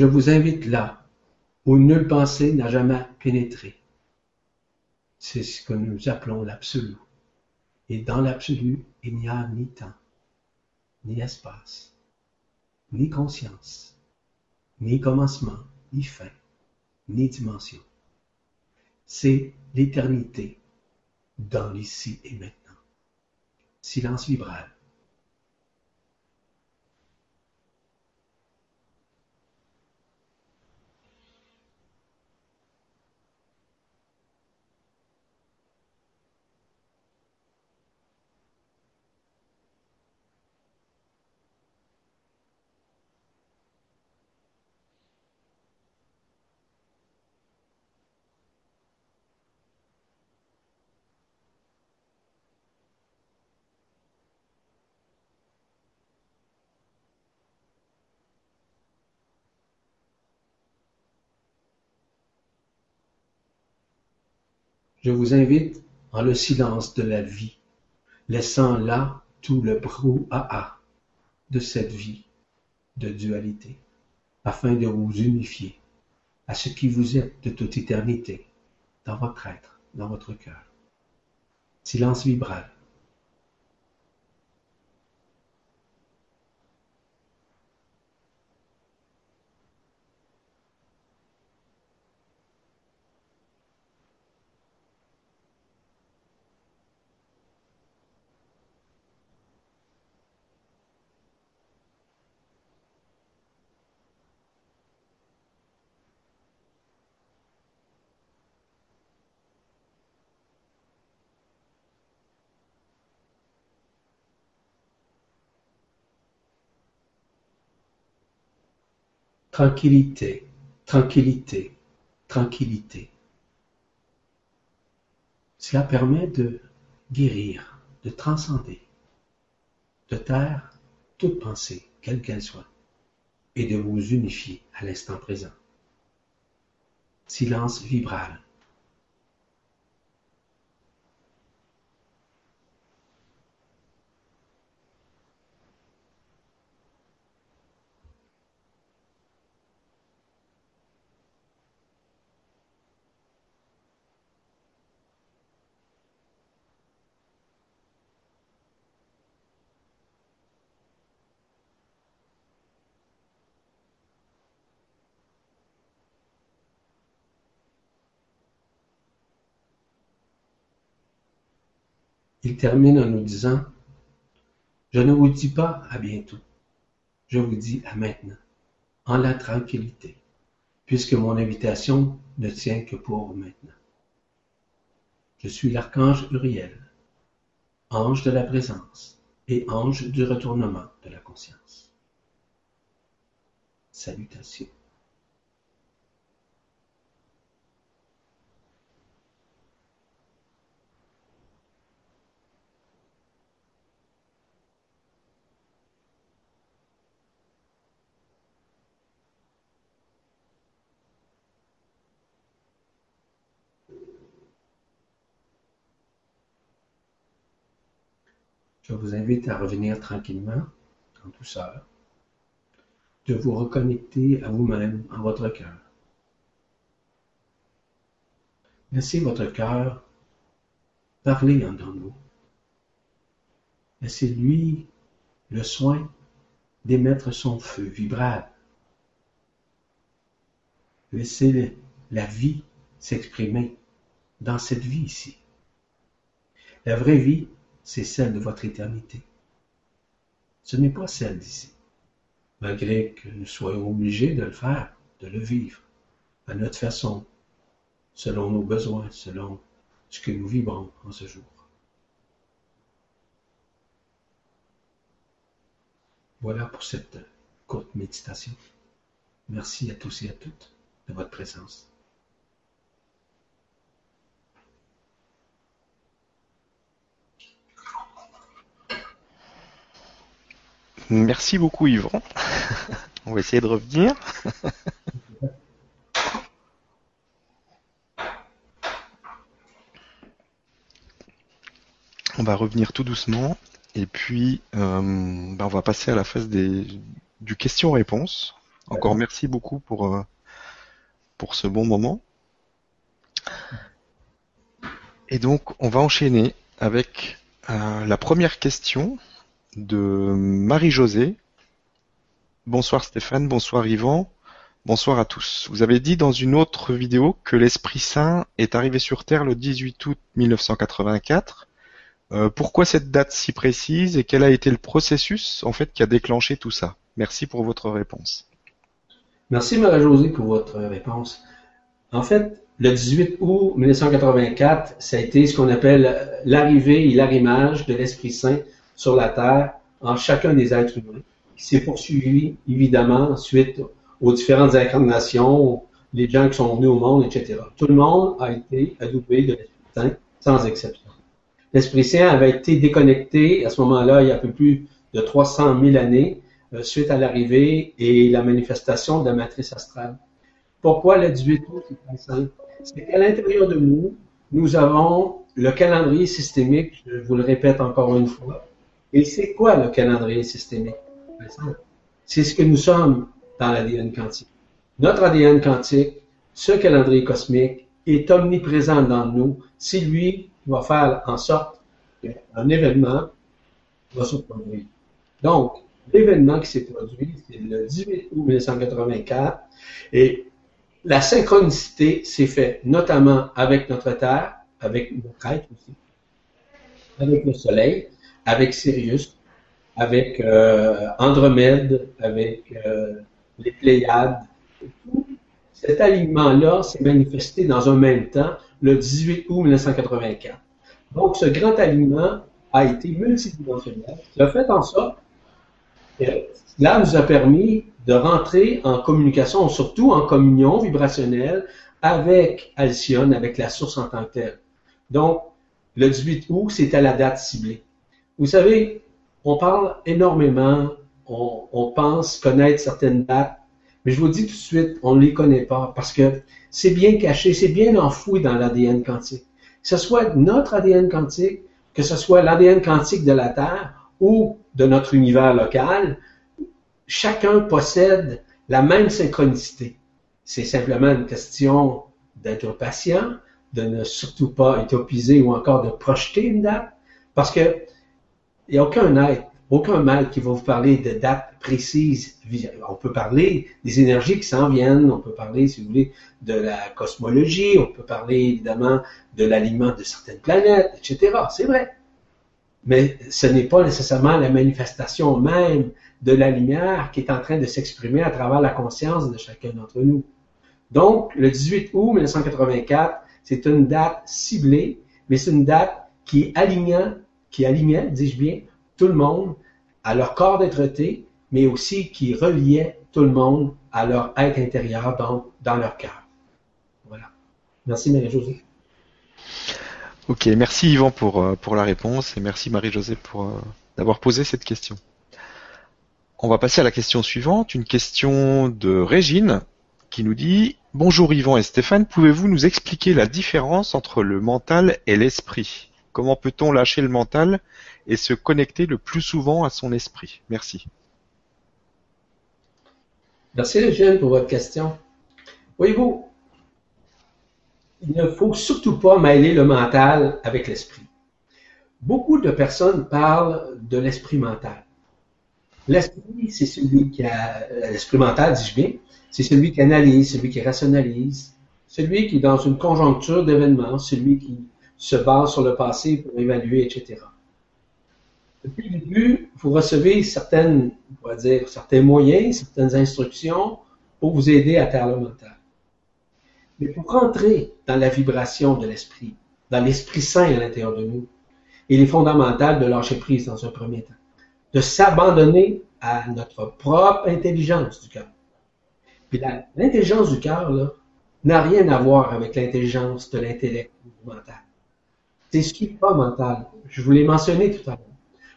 Speaker 2: Je vous invite là, où nulle pensée n'a jamais pénétré. C'est ce que nous appelons l'absolu. Et dans l'absolu, il n'y a ni temps, ni espace, ni conscience, ni commencement, ni fin, ni dimension. C'est l'éternité dans l'ici et maintenant. Silence vibral. Je vous invite en le silence de la vie, laissant là tout le brouhaha de cette vie de dualité, afin de vous unifier à ce qui vous êtes de toute éternité, dans votre être, dans votre cœur. Silence vibral. Tranquillité, tranquillité, tranquillité. Cela permet de guérir, de transcender, de taire toute pensée, quelle qu'elle soit, et de vous unifier à l'instant présent. Silence vibral. Il termine en nous disant Je ne vous dis pas à bientôt, je vous dis à maintenant, en la tranquillité, puisque mon invitation ne tient que pour maintenant. Je suis l'archange Uriel, ange de la présence et ange du retournement de la conscience. Salutations. Je vous invite à revenir tranquillement, en douceur, de vous reconnecter à vous-même, en votre cœur. Laissez votre cœur parler en nous. Laissez-lui le soin d'émettre son feu vibrable. Laissez la vie s'exprimer dans cette vie ici. La vraie vie, c'est celle de votre éternité. Ce n'est pas celle d'ici, malgré que nous soyons obligés de le faire, de le vivre, à notre façon, selon nos besoins, selon ce que nous vivrons en ce jour. Voilà pour cette courte méditation. Merci à tous et à toutes de votre présence.
Speaker 1: Merci beaucoup Yvon. On va essayer de revenir. on va revenir tout doucement et puis euh, ben, on va passer à la phase des, du question-réponse. Encore merci beaucoup pour, euh, pour ce bon moment. Et donc on va enchaîner avec euh, la première question de Marie-Josée. Bonsoir Stéphane, bonsoir Yvan, bonsoir à tous. Vous avez dit dans une autre vidéo que l'Esprit Saint est arrivé sur Terre le 18 août 1984. Euh, pourquoi cette date si précise et quel a été le processus en fait qui a déclenché tout ça? Merci pour votre réponse.
Speaker 2: Merci Marie-Josée pour votre réponse. En fait, le 18 août 1984, ça a été ce qu'on appelle l'arrivée et l'arrimage de l'Esprit Saint sur la terre en chacun des êtres humains, qui s'est poursuivi évidemment suite aux différentes incarnations, les gens qui sont venus au monde, etc. Tout le monde a été adoubé de l'Esprit Saint, sans exception. L'Esprit Saint avait été déconnecté à ce moment-là, il y a un peu plus de 300 000 années, euh, suite à l'arrivée et la manifestation de la matrice astrale. Pourquoi le 18 août, très simple? C'est qu'à l'intérieur de nous, nous avons le calendrier systémique, je vous le répète encore une fois, et c'est quoi le calendrier systémique? C'est ce que nous sommes dans l'ADN quantique. Notre ADN quantique, ce calendrier cosmique, est omniprésent dans nous. C'est lui qui va faire en sorte qu'un événement va se produire. Donc, l'événement qui s'est produit, c'est le 18 août 1984, et la synchronicité s'est faite notamment avec notre Terre, avec notre être aussi, avec le Soleil, avec Sirius, avec euh, Andromède, avec euh, les Pléiades. Tout cet alignement-là s'est manifesté dans un même temps le 18 août 1984. Donc, ce grand alignement a été multidimensionnel. Ce fait en sorte que cela nous a permis de rentrer en communication, surtout en communion vibrationnelle avec Alcyone, avec la source en tant que telle. Donc, le 18 août, c'était la date ciblée. Vous savez, on parle énormément, on, pense connaître certaines dates, mais je vous dis tout de suite, on ne les connaît pas parce que c'est bien caché, c'est bien enfoui dans l'ADN quantique. Que ce soit notre ADN quantique, que ce soit l'ADN quantique de la Terre ou de notre univers local, chacun possède la même synchronicité. C'est simplement une question d'être patient, de ne surtout pas utopiser ou encore de projeter une date, parce que il n'y a aucun être, aucun mal qui va vous parler de dates précises. On peut parler des énergies qui s'en viennent, on peut parler, si vous voulez, de la cosmologie, on peut parler évidemment de l'alignement de certaines planètes, etc. C'est vrai. Mais ce n'est pas nécessairement la manifestation même de la lumière qui est en train de s'exprimer à travers la conscience de chacun d'entre nous. Donc, le 18 août 1984, c'est une date ciblée, mais c'est une date qui alignait, qui alignait, dis-je bien, tout le monde à leur corps d'être-té, mais aussi qui reliait tout le monde à leur être intérieur, donc dans leur cœur. Voilà. Merci Marie-Josée.
Speaker 1: Ok, merci Yvan pour, euh, pour la réponse et merci Marie-Josée pour euh, d'avoir posé cette question. On va passer à la question suivante, une question de Régine qui nous dit Bonjour Yvan et Stéphane, pouvez-vous nous expliquer la différence entre le mental et l'esprit? Comment peut-on lâcher le mental et se connecter le plus souvent à son esprit? Merci.
Speaker 2: Merci Eugène pour votre question. Voyez-vous, il ne faut surtout pas mêler le mental avec l'esprit. Beaucoup de personnes parlent de l'esprit mental. L'esprit, c'est celui qui a, l'esprit mental, dis-je bien, c'est celui qui analyse, celui qui rationalise, celui qui est dans une conjoncture d'événements, celui qui se base sur le passé pour évaluer, etc. Depuis le début, vous recevez certaines, on va dire, certains moyens, certaines instructions pour vous aider à taire le mental. Mais pour rentrer dans la vibration de l'esprit, dans l'Esprit Saint à l'intérieur de nous, il est fondamental de lâcher prise dans un premier temps, de s'abandonner à notre propre intelligence du cœur. Puis l'intelligence du cœur n'a rien à voir avec l'intelligence de l'intellect mental. C'est supramental. Je vous l'ai mentionné tout à l'heure.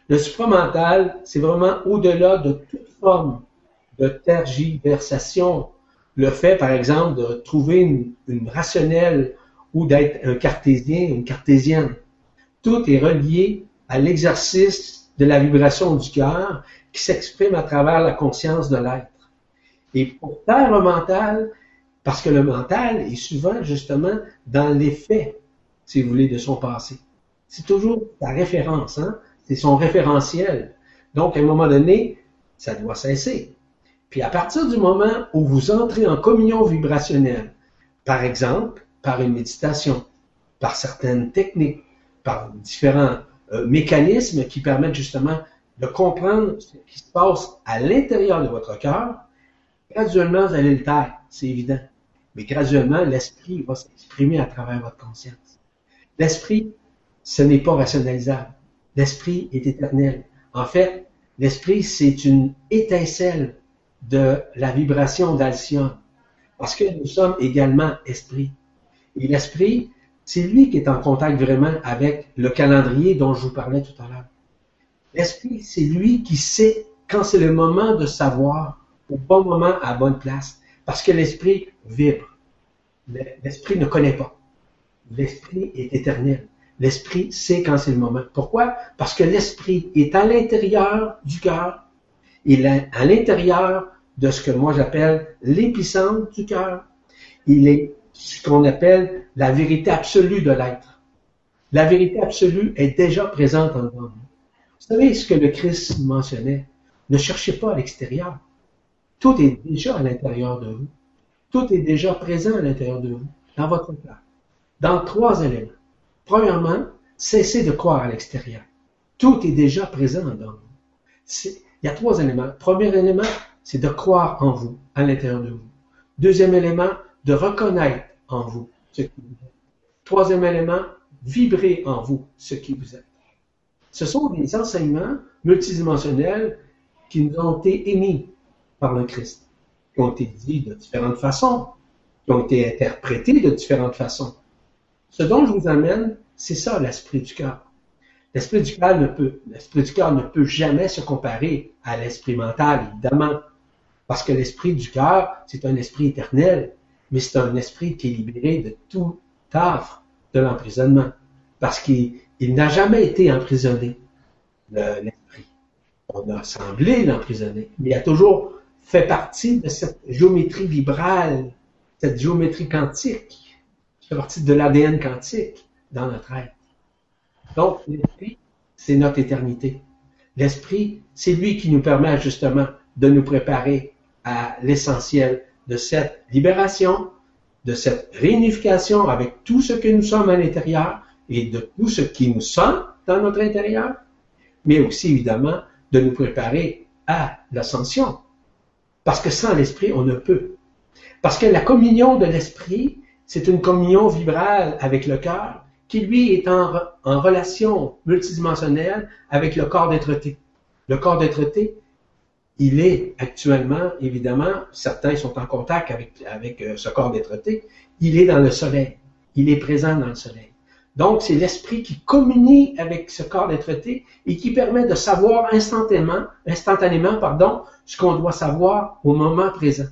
Speaker 2: Le supramental, c'est vraiment au-delà de toute forme de tergiversation. Le fait, par exemple, de trouver une, rationnelle ou d'être un cartésien, une cartésienne. Tout est relié à l'exercice de la vibration du cœur qui s'exprime à travers la conscience de l'être. Et pour taire le mental, parce que le mental est souvent justement dans l'effet, si vous voulez, de son passé. C'est toujours sa référence, hein? c'est son référentiel. Donc, à un moment donné, ça doit cesser. Puis à partir du moment où vous entrez en communion vibrationnelle, par exemple, par une méditation, par certaines techniques, par différents euh, mécanismes qui permettent justement de comprendre ce qui se passe à l'intérieur de votre cœur, Graduellement, vous allez le taire, c'est évident. Mais graduellement, l'esprit va s'exprimer à travers votre conscience. L'esprit, ce n'est pas rationalisable. L'esprit est éternel. En fait, l'esprit, c'est une étincelle de la vibration d'Alcyone. Parce que nous sommes également esprit. Et l'esprit, c'est lui qui est en contact vraiment avec le calendrier dont je vous parlais tout à l'heure. L'esprit, c'est lui qui sait quand c'est le moment de savoir au bon moment, à bonne place. Parce que l'esprit vibre. L'esprit ne connaît pas. L'esprit est éternel. L'esprit sait quand c'est le moment. Pourquoi? Parce que l'esprit est à l'intérieur du cœur. Il est à l'intérieur de ce que moi j'appelle l'épicentre du cœur. Il est ce qu'on appelle la vérité absolue de l'être. La vérité absolue est déjà présente en nous. Vous savez ce que le Christ mentionnait? Ne cherchez pas à l'extérieur. Tout est déjà à l'intérieur de vous. Tout est déjà présent à l'intérieur de vous, dans votre cœur. Dans trois éléments. Premièrement, cessez de croire à l'extérieur. Tout est déjà présent dans vous. Il y a trois éléments. Premier élément, c'est de croire en vous, à l'intérieur de vous. Deuxième élément, de reconnaître en vous ce qui vous êtes. Troisième élément, vibrer en vous ce qui vous êtes. Ce sont des enseignements multidimensionnels qui nous ont été émis par le Christ, qui ont été dit de différentes façons, qui ont été interprétés de différentes façons. Ce dont je vous amène, c'est ça l'esprit du cœur. L'esprit du cœur ne peut, l'esprit du cœur ne peut jamais se comparer à l'esprit mental, évidemment, parce que l'esprit du cœur, c'est un esprit éternel, mais c'est un esprit qui est libéré de tout offre de l'emprisonnement, parce qu'il n'a jamais été emprisonné, l'esprit. On a semblé l'emprisonner, mais il a toujours fait partie de cette géométrie vibrale, cette géométrie quantique, fait partie de l'ADN quantique dans notre être. Donc, l'esprit, c'est notre éternité. L'esprit, c'est lui qui nous permet justement de nous préparer à l'essentiel de cette libération, de cette réunification avec tout ce que nous sommes à l'intérieur et de tout ce qui nous sommes dans notre intérieur, mais aussi évidemment de nous préparer à l'ascension. Parce que sans l'esprit, on ne peut. Parce que la communion de l'esprit, c'est une communion vibrale avec le cœur qui, lui, est en, relation multidimensionnelle avec le corps d'être Le corps d'être il est actuellement, évidemment, certains sont en contact avec, euh, ce corps d'être il est dans le soleil. Il est présent dans le soleil. Donc, c'est l'esprit qui communie avec ce corps d'être et qui permet de savoir instantanément, instantanément, pardon, ce qu'on doit savoir au moment présent.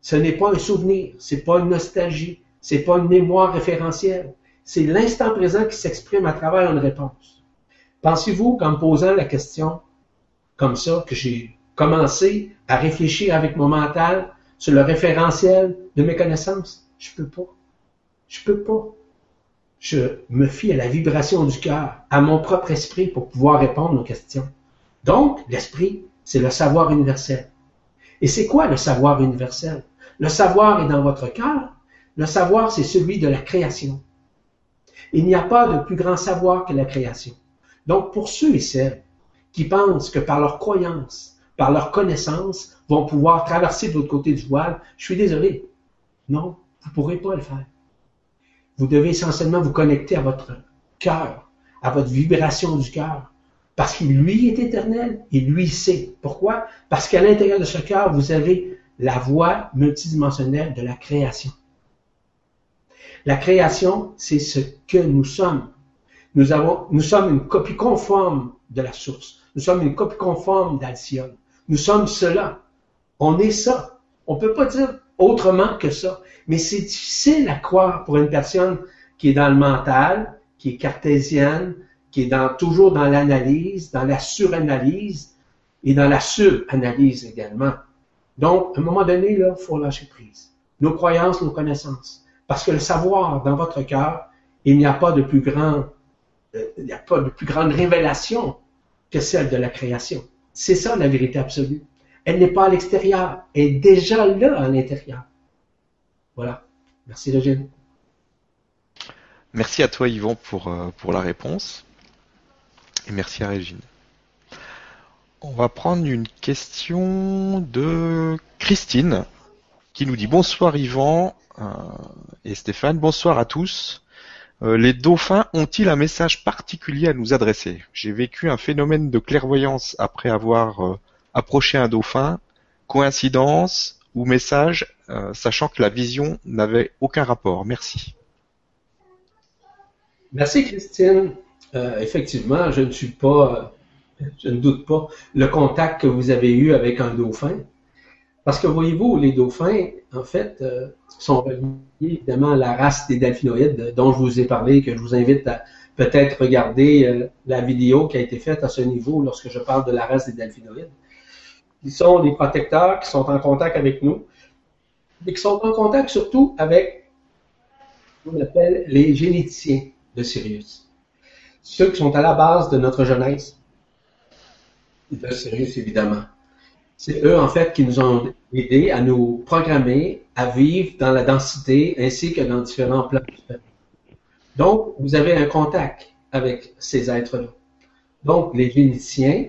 Speaker 2: Ce n'est pas un souvenir, c'est pas une nostalgie, c'est pas une mémoire référentielle. C'est l'instant présent qui s'exprime à travers une réponse. Pensez-vous qu'en me posant la question comme ça, que j'ai commencé à réfléchir avec mon mental sur le référentiel de mes connaissances? Je peux pas. Je peux pas. Je me fie à la vibration du cœur, à mon propre esprit pour pouvoir répondre aux questions. Donc, l'esprit, c'est le savoir universel. Et c'est quoi le savoir universel? Le savoir est dans votre cœur. Le savoir, c'est celui de la création. Il n'y a pas de plus grand savoir que la création. Donc, pour ceux et celles qui pensent que par leur croyance, par leur connaissance, vont pouvoir traverser de l'autre côté du voile, je suis désolé. Non, vous ne pourrez pas le faire. Vous devez essentiellement vous connecter à votre cœur, à votre vibration du cœur. Parce qu'il, lui, est éternel, et lui sait. Pourquoi? Parce qu'à l'intérieur de ce cœur, vous avez la voix multidimensionnelle de la création. La création, c'est ce que nous sommes. Nous, sommes une copie conforme de la source. Nous sommes une copie conforme d'Alcyone. Nous sommes cela. On est ça. On ne peut pas dire autrement que ça. Mais c'est difficile à croire pour une personne qui est dans le mental, qui est cartésienne, qui est toujours dans l'analyse, dans la suranalyse et dans la subanalyse également. Donc, à un moment donné, il faut lâcher prise. Nos croyances, nos connaissances. Parce que le savoir dans votre cœur, il n'y a pas de plus grand, euh, il n'y a pas de plus grande révélation que celle de la création. C'est ça la vérité absolue. Elle n'est pas à l'extérieur, elle est déjà là à l'intérieur. Voilà. Merci Régine.
Speaker 1: Merci à toi Yvon pour, euh, pour la réponse. Et merci à Régine. On va prendre une question de Christine qui nous dit bonsoir Yvan euh, et Stéphane, bonsoir à tous. Euh, les dauphins ont-ils un message particulier à nous adresser? J'ai vécu un phénomène de clairvoyance après avoir euh, approché un dauphin. Coïncidence ou message, sachant que la vision n'avait aucun rapport. Merci.
Speaker 2: Merci Christine. effectivement, je ne suis pas, je ne doute pas, le contact que vous avez eu avec un dauphin. Parce que voyez-vous, les dauphins, en fait, sont reliés évidemment à la race des delphinoïdes dont je vous ai parlé, que je vous invite à peut-être regarder euh, la vidéo qui a été faite à ce niveau lorsque je parle de la race des delphinoïdes. Ils sont des protecteurs qui sont en contact avec nous et qui sont en contact surtout avec ce qu'on appelle les généticiens de Sirius. Ceux qui sont à la base de notre jeunesse, de Sirius évidemment. C'est eux, en fait, qui nous ont aidés à nous programmer à vivre dans la densité ainsi que dans différents plans. Donc, vous avez un contact avec ces êtres-là. Donc, les Vénitiens,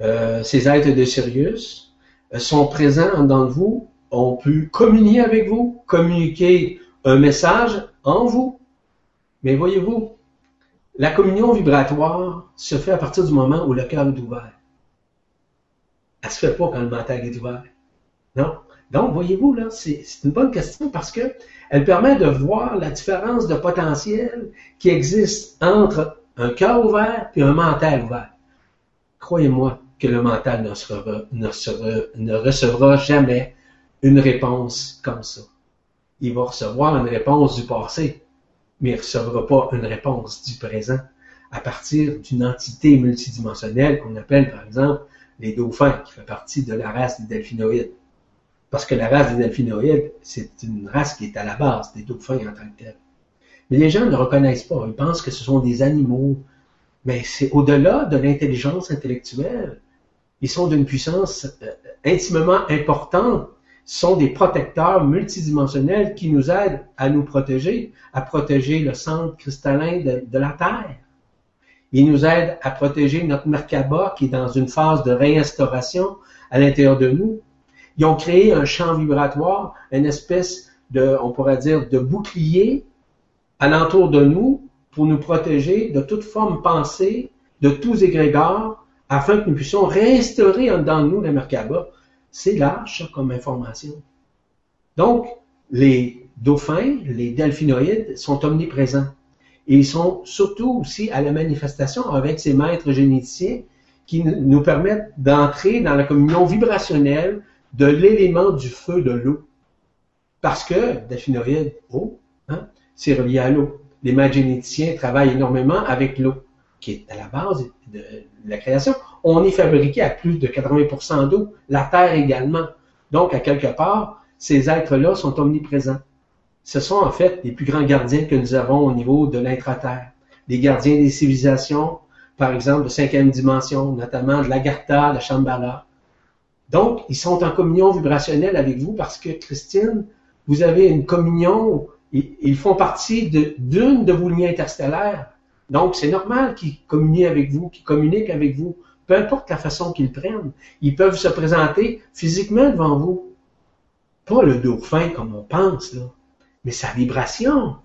Speaker 2: euh, ces êtres de Sirius, euh, sont présents dans vous, ont pu communier avec vous, communiquer un message en vous. Mais voyez-vous, la communion vibratoire se fait à partir du moment où le cœur est ouvert. Elle se fait pas quand le mental est ouvert. Non? Donc, voyez-vous, là, c'est une bonne question parce que elle permet de voir la différence de potentiel qui existe entre un cœur ouvert et un mental ouvert. Croyez-moi que le mental ne, ne recevra jamais une réponse comme ça. Il va recevoir une réponse du passé, mais il ne recevra pas une réponse du présent à partir d'une entité multidimensionnelle qu'on appelle par exemple les dauphins, qui fait partie de la race des delphinoïdes. Parce que la race des delphinoïdes, c'est une race qui est à la base des dauphins en tant que telle. Mais les gens ne reconnaissent pas. Ils pensent que ce sont des animaux. Mais c'est au-delà de l'intelligence intellectuelle. Ils sont d'une puissance euh, intimement importante. Ce sont des protecteurs multidimensionnels qui nous aident à nous protéger, à protéger le centre cristallin de la Terre. Ils nous aident à protéger notre Merkaba qui est dans une phase de réinstauration à l'intérieur de nous. Ils ont créé un champ vibratoire, une espèce de, on pourrait dire, de bouclier alentour de nous pour nous protéger de toute forme pensée, de tous égrégores, afin que nous puissions réinstaurer en dedans de nous la Merkaba. C'est large comme information. Donc, les dauphins, les delphinoïdes sont omniprésents. Et ils sont surtout aussi à la manifestation avec ces maîtres généticiens qui nous permettent d'entrer dans la communion vibrationnelle de l'élément du feu de l'eau. Parce que delphinoïde, eau, hein, c'est relié à l'eau. Les maîtres généticiens travaillent énormément avec l'eau, qui est à la base de la création. On est fabriqué à plus de 80% d'eau, la Terre également. Donc, à quelque part, ces êtres-là sont omniprésents. Ce sont en fait les plus grands gardiens que nous avons au niveau de l'intra-terre. Les gardiens des civilisations, par exemple de cinquième dimension, notamment de l'Agartha, de Shambhala, donc, ils sont en communion vibrationnelle avec vous parce que, Christine, vous avez une communion, ils font partie d'une de, vos liens interstellaires. Donc, c'est normal qu'ils communient avec vous, qu'ils communiquent avec vous, peu importe la façon qu'ils prennent. Ils peuvent se présenter physiquement devant vous. Pas le dauphin comme on pense, là, mais sa vibration.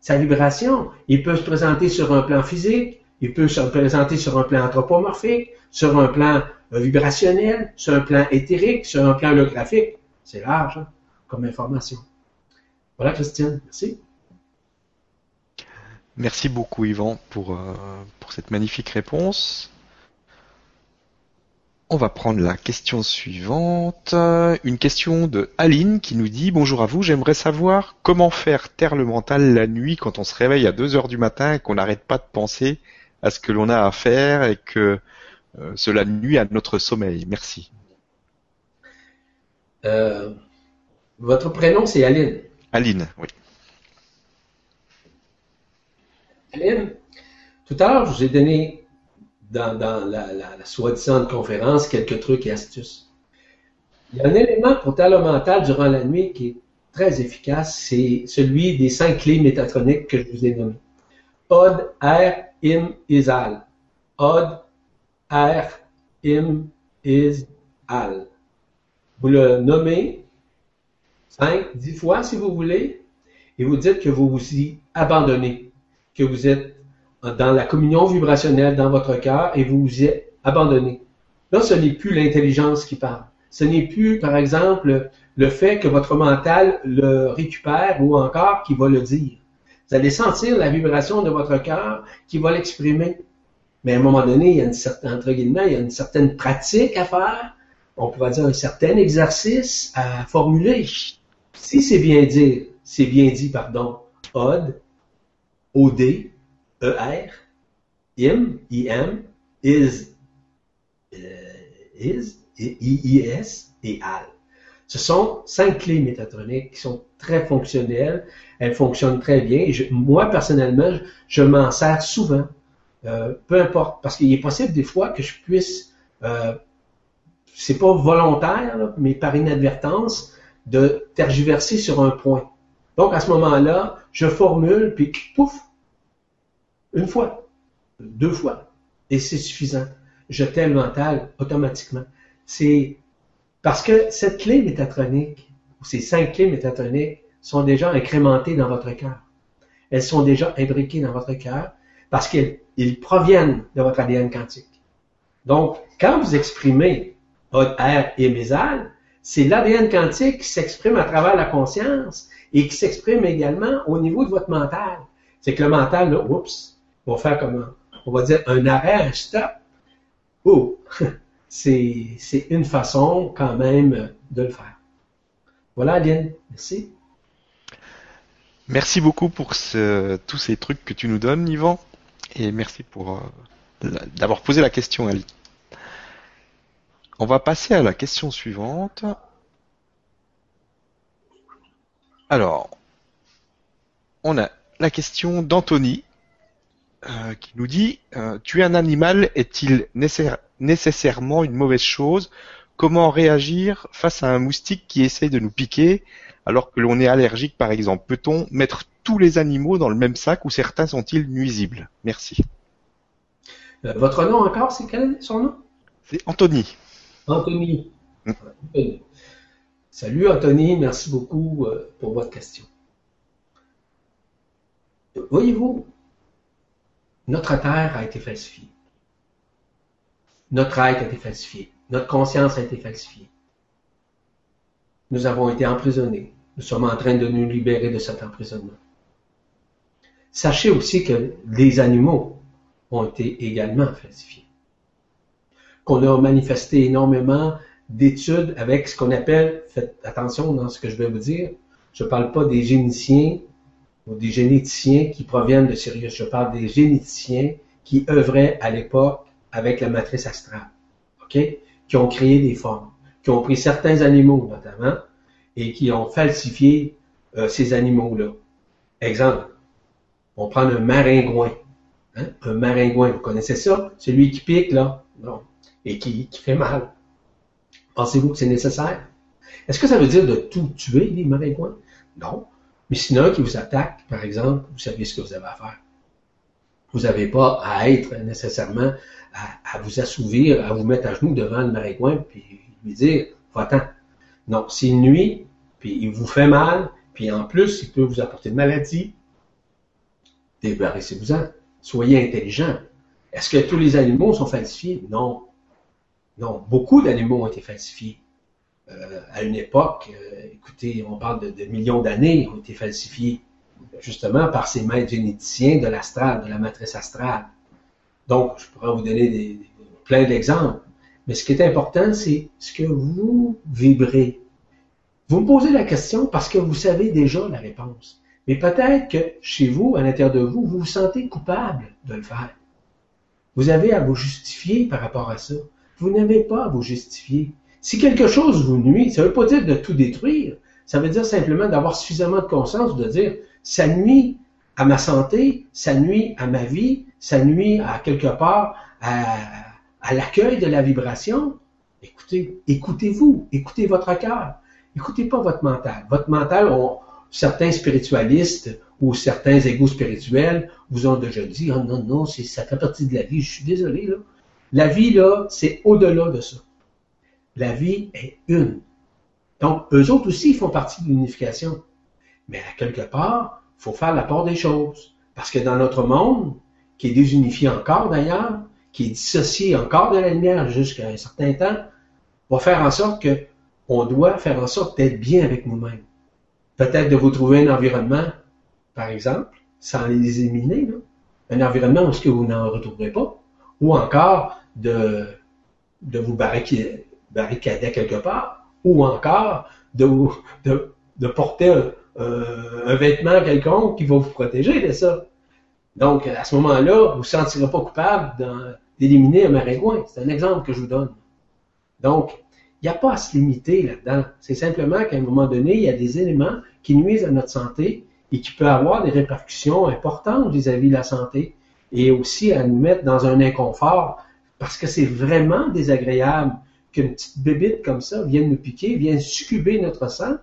Speaker 2: Sa vibration. Il peut se présenter sur un plan physique, il peut se présenter sur un plan anthropomorphique, sur un plan euh, vibrationnel, sur un plan éthérique, sur un plan holographique. C'est large hein, comme information. Voilà, Christiane. Merci.
Speaker 1: Merci beaucoup, Yvan, pour, euh, pour cette magnifique réponse. On va prendre la question suivante. Une question de Aline qui nous dit Bonjour à vous, j'aimerais savoir comment faire taire le mental la nuit quand on se réveille à 2 heures du matin et qu'on n'arrête pas de penser à ce que l'on a à faire et que euh, cela nuit à notre sommeil. Merci.
Speaker 2: Euh, votre prénom, c'est Aline.
Speaker 1: Aline, oui.
Speaker 2: Aline, tout à l'heure, je vous ai donné dans, la, la, soi-disant conférence quelques trucs et astuces. Il y a un élément pour talent mental durant la nuit qui est très efficace, c'est celui des cinq clés métatroniques que je vous ai nommées. Od, R, Im, Isal. Od, R, Im, Is, Al. Vous le nommez cinq, dix fois si vous voulez, et vous dites que vous vous y abandonnez, que vous êtes dans la communion vibrationnelle dans votre cœur et vous vous y êtes abandonné. Là, ce n'est plus l'intelligence qui parle. Ce n'est plus, par exemple, le fait que votre mental le récupère ou encore qui va le dire. Vous allez sentir la vibration de votre cœur qui va l'exprimer. Mais à un moment donné, il y a une certaine, entre guillemets, il y a une certaine pratique à faire. On pourrait dire un certain exercice à formuler. Si c'est bien dit, c'est bien dit, pardon, OD, OD, ER, IM, IM, IS, euh, IS, IIS et AL. Ce sont cinq clés métatroniques qui sont très fonctionnelles. Elles fonctionnent très bien. moi, personnellement, je m'en sers souvent euh, peu importe, parce qu'il est possible des fois que je puisse, euh, c'est pas volontaire, mais par inadvertance, de tergiverser sur un point. Donc à ce moment-là, je formule, puis pouf, une fois, deux fois, et c'est suffisant. Je tais le mental automatiquement. C'est parce que cette clé métatronique, ou ces cinq clés métatroniques, sont déjà incrémentées dans votre cœur. Elles sont déjà imbriquées dans votre cœur parce qu'ils proviennent de votre ADN quantique. Donc, quand vous exprimez votre R et mésal, c'est l'ADN quantique qui s'exprime à travers la conscience et qui s'exprime également au niveau de votre mental. C'est que le mental, là, oups, va faire comme, on va dire, un arrêt, un stop. Oh, c'est une façon quand même de le faire. Voilà, Aline. Merci.
Speaker 1: Merci beaucoup pour tous ces trucs que tu nous donnes, Yvan. Et merci pour euh, d'avoir posé la question, Ali. On va passer à la question suivante. Alors, on a la question d'Anthony euh, qui nous dit euh, tuer un animal est-il nécessairement une mauvaise chose? Comment réagir face à un moustique qui essaye de nous piquer alors que l'on est allergique par exemple? Peut-on mettre tous les animaux dans le même sac ou certains sont-ils nuisibles? Merci.
Speaker 2: Euh, votre nom encore, c'est quel son nom?
Speaker 1: C'est Anthony.
Speaker 2: Anthony. Mm. Salut Anthony, merci beaucoup pour votre question. Voyez-vous, notre terre a été falsifiée. Notre être a été falsifié. Notre conscience a été falsifiée. Nous avons été emprisonnés. Nous sommes en train de nous libérer de cet emprisonnement. Sachez aussi que les animaux ont été également falsifiés. Qu'on a manifesté énormément d'études avec ce qu'on appelle, faites attention dans ce que je vais vous dire, je ne parle pas des géniciens ou des généticiens qui proviennent de Sirius. Je parle des généticiens qui œuvraient à l'époque avec la matrice astrale, ok, qui ont créé des formes, qui ont pris certains animaux notamment et qui ont falsifié euh, ces animaux-là. Exemple, on prend un maringouin. Hein? Un maringouin, vous connaissez ça? Celui qui pique, là, non, et qui, qui fait mal. Pensez-vous que c'est nécessaire? Est-ce que ça veut dire de tout tuer, les maringouins? Non. Mais sinon, qui vous attaque, par exemple, vous savez ce que vous avez à faire. Vous n'avez pas à être nécessairement à, vous assouvir, à vous mettre à genoux devant le maringouin, puis lui dire, va-t'en. Non, s'il nuit, puis il vous fait mal, puis en plus, il peut vous apporter de maladie, débarrassez-vous-en. Soyez intelligent. Est-ce que tous les animaux sont falsifiés? Non. Non, beaucoup d'animaux ont été falsifiés. Euh, à une époque, euh, écoutez, on parle de, millions d'années, ont été falsifiés justement par ces maîtres généticiens de l'astral, de la matrice astrale. Donc, je pourrais vous donner plein d'exemples. Mais ce qui est important, c'est ce que vous vibrez. Vous me posez la question parce que vous savez déjà la réponse. Mais peut-être que chez vous, à l'intérieur de vous, vous vous sentez coupable de le faire. Vous avez à vous justifier par rapport à ça. Vous n'avez pas à vous justifier. Si quelque chose vous nuit, ça ne veut pas dire de tout détruire. Ça veut dire simplement d'avoir suffisamment de conscience de dire ça nuit à ma santé, ça nuit à ma vie, ça nuit à quelque part à, l'accueil de la vibration. Écoutez, écoutez-vous, écoutez votre cœur, écoutez pas votre mental. Votre mental, certains spiritualistes ou certains égaux spirituels vous ont déjà dit, oh non, non, ça fait partie de la vie, je suis désolé, là. La vie, là, c'est au-delà de ça. La vie est une. Donc, eux autres aussi font partie de l'unification. Mais à quelque part, il faut faire la part des choses. Parce que dans notre monde, qui est désunifié encore d'ailleurs, qui est dissocié encore de la lumière jusqu'à un certain temps, va faire en sorte que on doit faire en sorte d'être bien avec nous-mêmes. Peut-être de vous trouver un environnement, par exemple, sans les éliminer, un environnement où vous n'en retrouverez pas, ou encore de, de vous barricader, barricader quelque part, ou encore de, porter un, un, vêtement quelconque qui va vous protéger de ça. Donc, à ce moment-là, vous ne vous sentirez pas coupable d'éliminer un maringouin. C'est un exemple que je vous donne. Donc, il n'y a pas à se limiter là-dedans. C'est simplement qu'à un moment donné, il y a des éléments qui nuisent à notre santé et qui peuvent avoir des répercussions importantes vis-à-vis -vis de la santé et aussi à nous mettre dans un inconfort parce que c'est vraiment désagréable qu'une petite bébite comme ça vienne nous piquer, vienne succuber notre sang,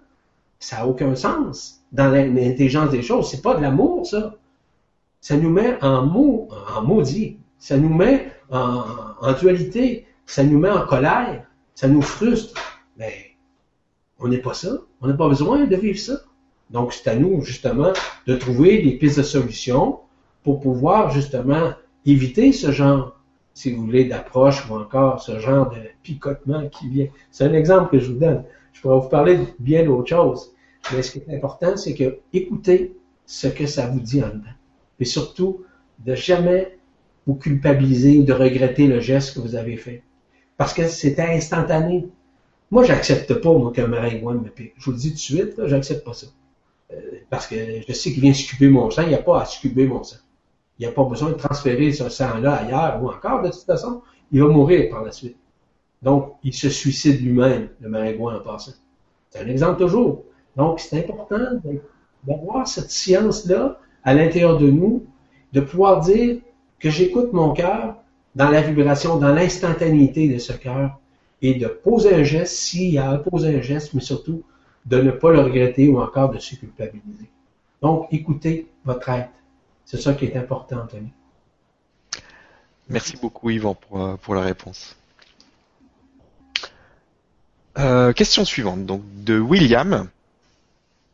Speaker 2: ça n'a aucun sens dans l'intelligence des choses. C'est pas de l'amour, ça. Ça nous met en mots, en maudit. Ça nous met en, dualité. Ça nous met en colère. Ça nous frustre. Mais on n'est pas ça. On n'a pas besoin de vivre ça. Donc, c'est à nous, justement, de trouver des pistes de solutions pour pouvoir, justement, éviter ce genre si vous voulez, d'approche ou encore ce genre de picotement qui vient. C'est un exemple que je vous donne. je pourrais vous parler de bien d'autres choses. Mais ce qui est important, c'est que écoutez ce que ça vous dit en dedans. Et surtout, de jamais vous culpabiliser ou de regretter le geste que vous avez fait. Parce que c'était instantané. Moi, j'accepte pas, moi, qu'un maringouin me pique. Je vous le dis tout de suite, j'accepte pas ça. Euh, parce que je sais qu'il vient scuber mon sang, il n'y a pas à scuber mon sang. Il n'y a pas besoin de transférer ce sang-là ailleurs ou encore, de toute façon, il va mourir par la suite. Donc, il se suicide lui-même, le maringouin en passant. C'est un exemple toujours. Donc, c'est important d'avoir cette science-là à l'intérieur de nous, de pouvoir dire que j'écoute mon cœur dans la vibration, dans l'instantanéité de ce cœur, et de poser un geste s'il y a à poser un geste, mais surtout de ne pas le regretter ou encore de se culpabiliser. Donc, écoutez votre être. C'est ça qui est important, Anthony.
Speaker 1: Merci beaucoup, Yvan, pour, euh, pour la réponse. Euh, question suivante, donc de William.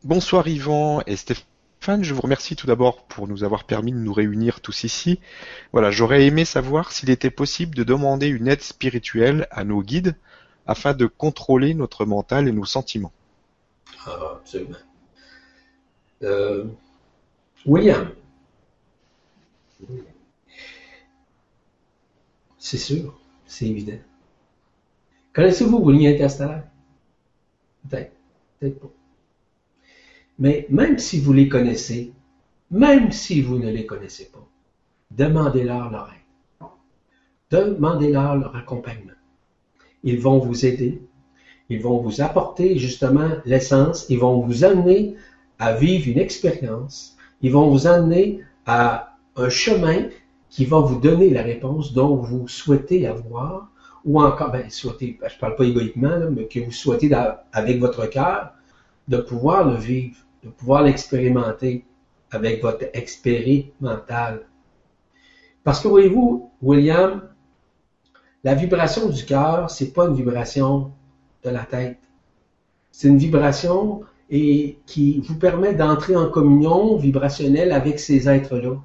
Speaker 1: Bonsoir Yvan et Stéphane, je vous remercie tout d'abord pour nous avoir permis de nous réunir tous ici. Voilà, j'aurais aimé savoir s'il était possible de demander une aide spirituelle à nos guides afin de contrôler notre mental et nos sentiments.
Speaker 2: Ah, absolument. Euh, William. C'est sûr, c'est évident. Connaissez-vous vos lignes interstellaires? Peut-être, peut-être pas. Mais même si vous les connaissez, même si vous ne les connaissez pas, demandez-leur leur aide. Demandez-leur leur accompagnement. Ils vont vous aider. Ils vont vous apporter justement l'essence. Ils vont vous amener à vivre une expérience. Ils vont vous amener à un chemin qui va vous donner la réponse dont vous souhaitez avoir ou encore, ben, souhaitez, ben, je ne parle pas égoïquement, mais que vous souhaitez avec votre cœur, de pouvoir le vivre, de pouvoir l'expérimenter avec votre expérimental. Parce que voyez-vous, William, la vibration du cœur, c'est pas une vibration de la tête. C'est une vibration qui vous permet d'entrer en communion vibrationnelle avec ces êtres-là,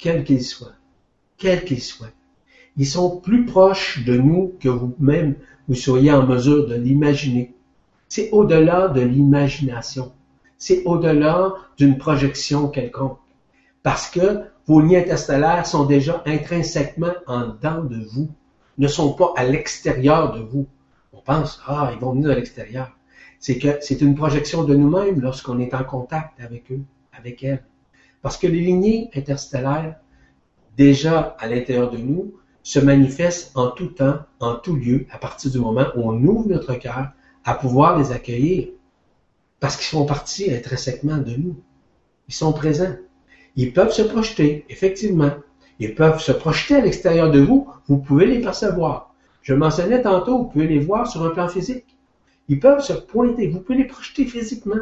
Speaker 2: quels qu'ils soient, qu'ils soient. Ils sont plus proches de nous que vous-même vous soyez en mesure de l'imaginer. C'est au-delà de l'imagination. C'est au-delà d'une projection quelconque. Parce que vos liens interstellaires sont déjà intrinsèquement en dedans de vous, ne sont pas à l'extérieur de vous. On pense, ah, ils vont venir de l'extérieur. C'est que c'est une projection de nous-mêmes lorsqu'on est en contact avec eux, avec elles. Parce que les lignées interstellaires, déjà à l'intérieur de nous, se manifestent en tout temps, en tout lieu, à partir du moment où on ouvre notre cœur à pouvoir les accueillir. Parce qu'ils font partie intrinsèquement de nous. Ils sont présents. Ils peuvent se projeter, effectivement. Ils peuvent se projeter à l'extérieur de vous. Vous pouvez les percevoir. Je mentionnais tantôt, vous pouvez les voir sur un plan physique. Ils peuvent se pointer. Vous pouvez les projeter physiquement.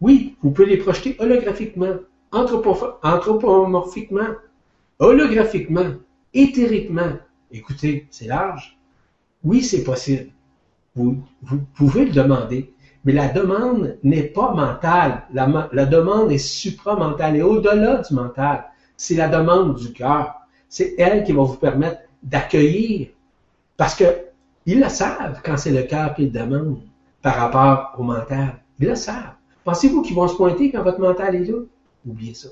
Speaker 2: Oui, vous pouvez les projeter holographiquement, anthropomorphiquement, holographiquement éthériquement. Écoutez, c'est large. Oui, c'est possible. Vous, pouvez le demander. Mais la demande n'est pas mentale. La, demande est supramentale et au-delà du mental. C'est la demande du cœur. C'est elle qui va vous permettre d'accueillir. Parce que ils le savent quand c'est le cœur qui demande par rapport au mental. Ils le savent. Pensez-vous qu'ils vont se pointer quand votre mental est là? Oubliez ça.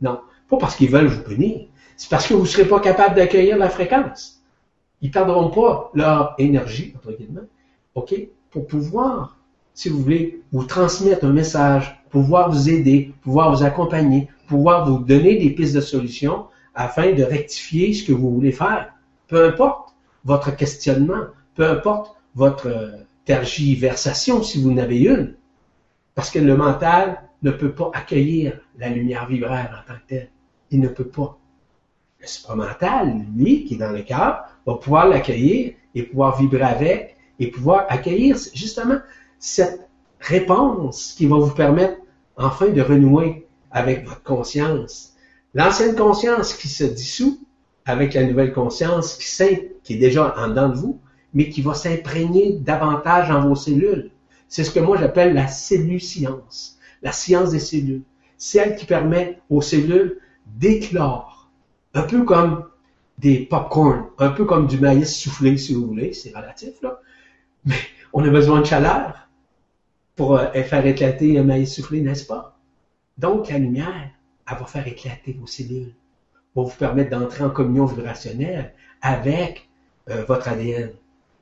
Speaker 2: Non. Pas parce qu'ils veulent vous punir c'est parce que vous ne serez pas capable d'accueillir la fréquence. Ils ne perdront pas leur énergie, entre guillemets, OK, pour pouvoir, si vous voulez, vous transmettre un message, pouvoir vous aider, pouvoir vous accompagner, pouvoir vous donner des pistes de solutions afin de rectifier ce que vous voulez faire. Peu importe votre questionnement, peu importe votre tergiversation, si vous n'avez une. Parce que le mental ne peut pas accueillir la lumière vibraire en tant que telle. Il ne peut pas le supramental, lui, qui est dans le cœur, va pouvoir l'accueillir et pouvoir vibrer avec et pouvoir accueillir justement cette réponse qui va vous permettre enfin de renouer avec votre conscience. L'ancienne conscience qui se dissout avec la nouvelle conscience qui, est déjà en dedans de vous, mais qui va s'imprégner davantage dans vos cellules. C'est ce que moi j'appelle la cellule-science, la science des cellules. Celle qui permet aux cellules d'éclore un peu comme des pop-corn, un peu comme du maïs soufflé, si vous voulez, c'est relatif, là. Mais On a besoin de chaleur pour euh, faire éclater un maïs soufflé, n'est-ce pas? Donc, la lumière, elle va faire éclater vos cellules, va vous permettre d'entrer en communion vibrationnelle avec euh, votre ADN.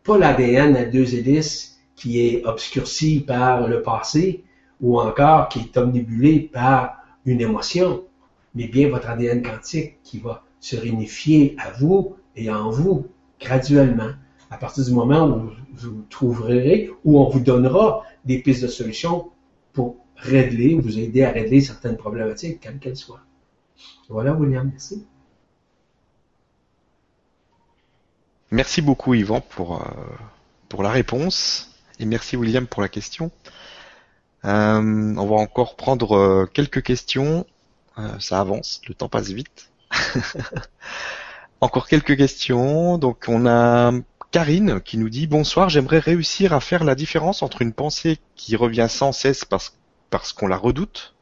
Speaker 2: Pas l'ADN à deux hélices qui est obscurci par le passé ou encore qui est omnibulé par une émotion, mais bien votre ADN quantique qui va se réunifier à vous et en vous graduellement à partir du moment où vous trouverez, où on vous donnera des pistes de solutions pour régler, vous aider à régler certaines problématiques, quelles qu'elles soient. Voilà, William, merci.
Speaker 1: Merci beaucoup, Yvan, pour, euh, pour la réponse. Et merci, William, pour la question. Euh, on va encore prendre euh, quelques questions. ça avance, le temps passe vite. encore quelques questions. Donc, on a Karine qui nous dit bonsoir, j'aimerais réussir à faire la différence entre une pensée qui revient sans cesse parce, parce qu'on la redoute,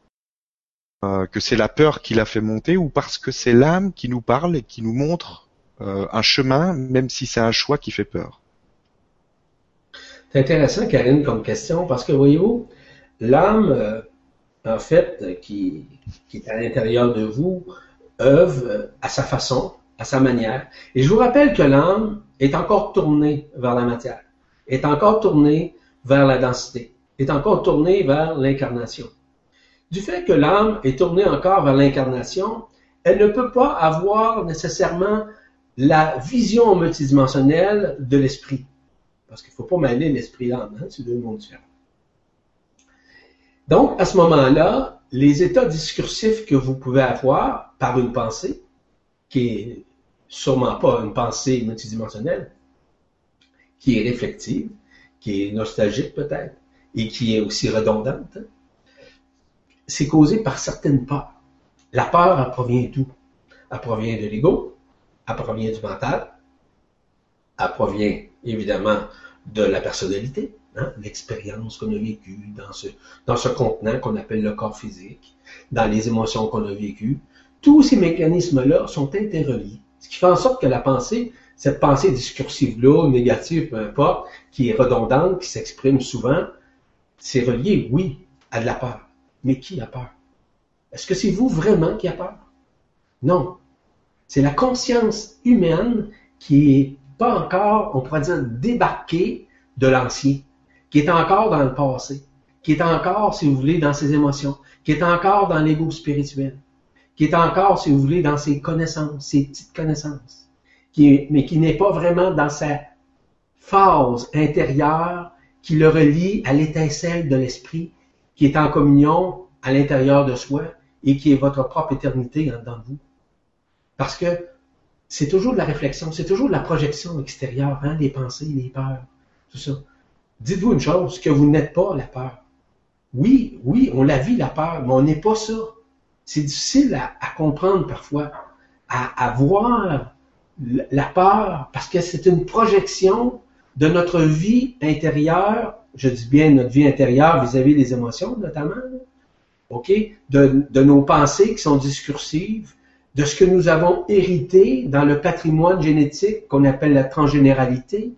Speaker 1: euh, que c'est la peur qui la fait monter, ou parce que c'est l'âme qui nous parle et qui nous montre euh, un chemin, même si c'est un choix qui fait peur.
Speaker 2: C'est intéressant, Karine, comme question, parce que voyez-vous, l'âme, euh, en fait, qui, est à l'intérieur de vous, œuvre à sa façon, à sa manière. Et je vous rappelle que l'âme est encore tournée vers la matière, est encore tournée vers la densité, est encore tournée vers l'incarnation. Du fait que l'âme est tournée encore vers l'incarnation, elle ne peut pas avoir nécessairement la vision multidimensionnelle de l'esprit. Parce qu'il ne faut pas mêler l'esprit et l'âme, hein, c'est deux mondes différents. Donc, à ce moment-là, les états discursifs que vous pouvez avoir par une pensée, qui est sûrement pas une pensée multidimensionnelle, qui est réflexive, qui est nostalgique peut-être, et qui est aussi redondante, c'est causé par certaines peurs. La peur, elle provient d'où? Elle provient de l'ego, elle provient du mental, elle provient évidemment de la personnalité, hein, l'expérience qu'on a vécue dans ce, dans contenant qu'on appelle le corps physique, dans les émotions qu'on a vécues, tous ces mécanismes-là sont interreliés. Ce qui fait en sorte que la pensée, cette pensée discursive-là, négative, peu importe, qui est redondante, qui s'exprime souvent, c'est relié, oui, à de la peur. Mais qui a peur? Est-ce que c'est vous vraiment qui a peur? Non. C'est la conscience humaine qui est pas encore, on pourrait dire, débarquée de l'ancien, qui est encore dans le passé, qui est encore, si vous voulez, dans ses émotions, qui est encore dans l'ego spirituel qui est encore, si vous voulez, dans ses connaissances, ses petites connaissances, mais qui n'est pas vraiment dans sa phase intérieure qui le relie à l'étincelle de l'esprit, qui est en communion à l'intérieur de soi et qui est votre propre éternité dans vous. Parce que c'est toujours de la réflexion, c'est toujours de la projection extérieure, hein, pensées, les peurs, tout ça. Dites-vous une chose, que vous n'êtes pas la peur. Oui, oui, on la vit la peur, mais on n'est pas ça. C'est difficile à, comprendre parfois, à, voir la peur, parce que c'est une projection de notre vie intérieure, je dis bien notre vie intérieure vis-à-vis des émotions notamment, ok, de, de nos pensées qui sont discursives, de ce que nous avons hérité dans le patrimoine génétique qu'on appelle la transgénéralité,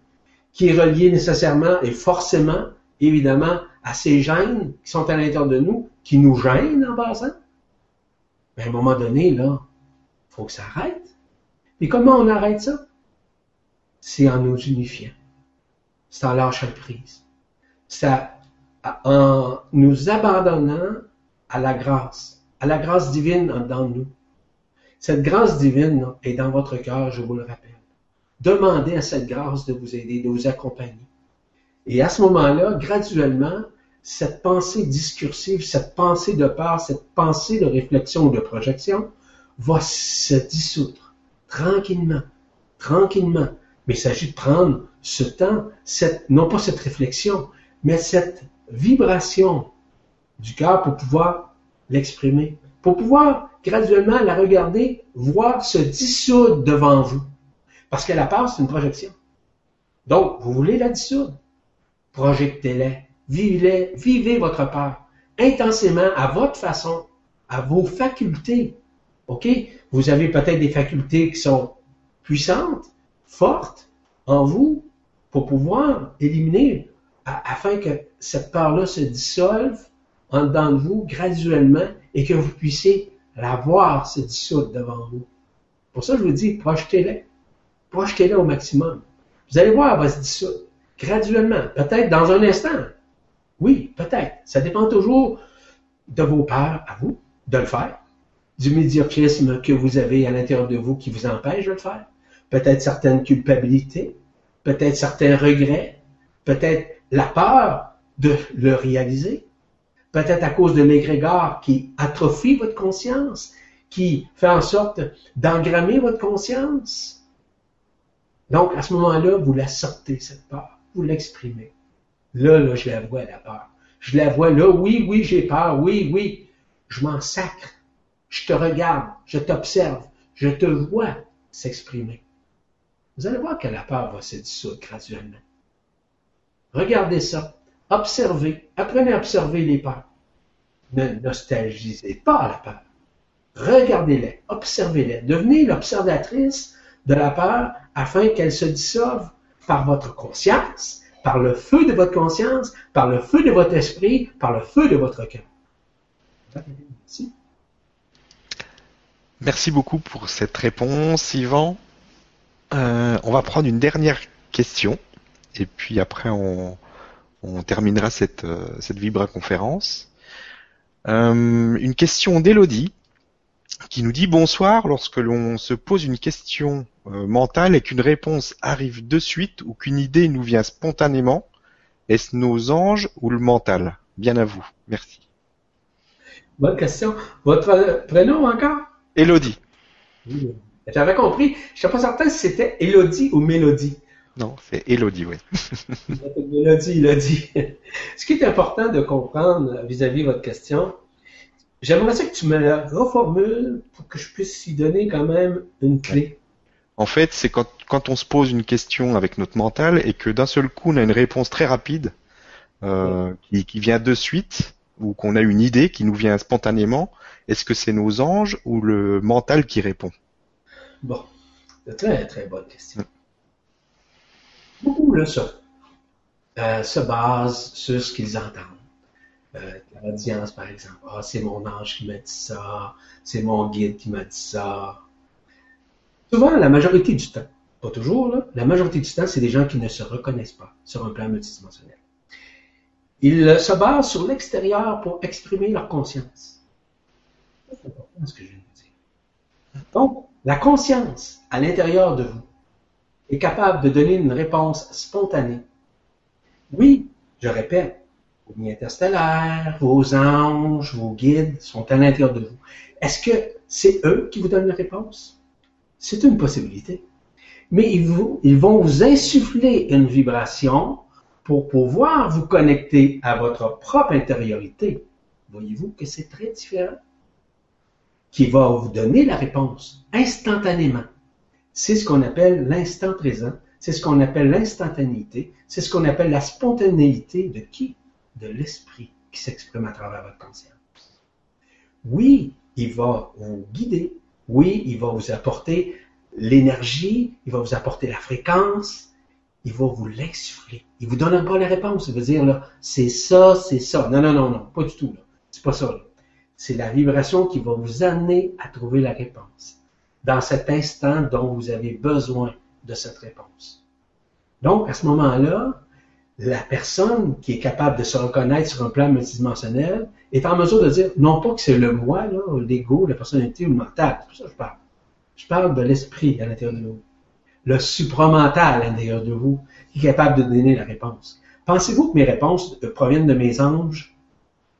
Speaker 2: qui est relié nécessairement et forcément, évidemment, à ces gènes qui sont à l'intérieur de nous, qui nous gênent en passant, mais à un moment donné, là, il faut que ça arrête. Et comment on arrête ça? C'est en nous unifiant. C'est en lâchant prise. C'est en nous abandonnant à la grâce, à la grâce divine dans nous. Cette grâce divine est dans votre cœur, je vous le rappelle. Demandez à cette grâce de vous aider, de vous accompagner. Et à ce moment-là, graduellement, cette pensée discursive, cette pensée de peur, cette pensée de réflexion ou de projection va se dissoudre tranquillement, tranquillement. Mais il s'agit de prendre ce temps, cette, non pas cette réflexion, mais cette vibration du cœur pour pouvoir l'exprimer, pour pouvoir graduellement la regarder, voir se dissoudre devant vous. Parce que la peur, c'est une projection. Donc, vous voulez la dissoudre? Projectez-la Vivez, vivez votre peur intensément à votre façon, à vos facultés. OK? Vous avez peut-être des facultés qui sont puissantes, fortes en vous pour pouvoir éliminer afin que cette peur-là se dissolve en dedans de vous graduellement et que vous puissiez la voir se dissoudre devant vous. Pour ça, je vous dis, projetez-la. Projetez-la au maximum. Vous allez voir, elle va se dissoudre graduellement, peut-être dans un instant. Oui, peut-être. Ça dépend toujours de vos peurs à vous de le faire, du médiocrisme que vous avez à l'intérieur de vous qui vous empêche de le faire, peut-être certaines culpabilités, peut-être certains regrets, peut-être la peur de le réaliser, peut-être à cause de l'égrégore qui atrophie votre conscience, qui fait en sorte d'engrammer votre conscience. Donc, à ce moment-là, vous la sortez, cette peur. Vous l'exprimez. Là, là, je la vois, la peur. Je la vois là, oui, oui, j'ai peur, oui, oui. Je m'en sacre. Je te regarde, je t'observe, je te vois s'exprimer. Vous allez voir que la peur va se dissoudre graduellement. Regardez ça. Observez. Apprenez à observer les peurs. Ne nostalgisez pas la peur. Regardez-les, observez-les. Devenez l'observatrice de la peur afin qu'elle se dissolve par votre conscience, par le feu de votre conscience, par le feu de votre esprit, par le feu de votre cœur.
Speaker 1: Merci. Merci beaucoup pour cette réponse, Yvan. Euh, on va prendre une dernière question et puis après on, terminera cette, euh, cette Vibra conférence. Euh, une question d'Elodie qui nous dit bonsoir lorsque l'on se pose une question mentale et qu'une réponse arrive de suite ou qu'une idée nous vient spontanément, est-ce nos anges ou le mental? Bien à vous. Merci.
Speaker 2: Bonne question. Votre prénom encore?
Speaker 1: Elodie.
Speaker 2: J'avais compris. Je ne suis pas certain si c'était Elodie ou Mélodie.
Speaker 1: Non, c'est Elodie, oui.
Speaker 2: Mélodie, Elodie. Ce qui est important de comprendre vis-à-vis de votre question, j'aimerais que tu me la reformules pour que je puisse y donner quand même une clé.
Speaker 1: En fait, c'est quand, quand, on se pose une question avec notre mental et que d'un seul coup on a une réponse très rapide euh, qui, qui, vient de suite ou qu'on a une idée qui nous vient spontanément, est-ce que c'est nos anges ou le mental qui répond?
Speaker 2: Bon, très très bonne question. Beaucoup là, ça, euh, se basent sur ce qu'ils entendent. Euh, l'audience, par exemple. Ah, c'est mon ange qui m'a dit ça, c'est mon guide qui m'a dit ça. Souvent, la majorité du temps, pas toujours, la majorité du temps, c'est des gens qui ne se reconnaissent pas sur un plan multidimensionnel. Ils se basent sur l'extérieur pour exprimer leur conscience. C'est important ce que je viens de dire. Donc, la conscience à l'intérieur de vous est capable de donner une réponse spontanée. Oui, je répète, lignes interstellaires, vos anges, vos guides sont à l'intérieur de vous. Est-ce que c'est eux qui vous donnent la réponse? C'est une possibilité. Mais ils, ils vont vous insuffler une vibration pour pouvoir vous connecter à votre propre intériorité. Voyez-vous que c'est très différent? Qui va vous donner la réponse instantanément. C'est ce qu'on appelle l'instant présent. C'est ce qu'on appelle l'instantanéité. C'est ce qu'on appelle la spontanéité de qui? De l'esprit qui s'exprime à travers votre conscience. Oui, il va vous guider. Oui, il va vous apporter l'énergie. Il va vous apporter la fréquence il va vous l'insuffler. Il vous donne pas la réponse. Il va dire, là, c'est ça, c'est ça. Non, non, non, non, pas du tout, là. C'est pas ça, C'est la vibration qui va vous amener à trouver la réponse. Dans cet instant dont vous avez besoin de cette réponse. Donc, à ce moment-là, la personne qui est capable de se reconnaître sur un plan multidimensionnel est en mesure de dire, non pas que c'est le moi, l'ego, la personnalité ou le mental. C'est pour ça que je parle. Je parle de l'esprit à l'intérieur de nous le supramental à l'intérieur de vous qui est capable de donner la réponse. Pensez-vous que mes réponses proviennent de mes anges,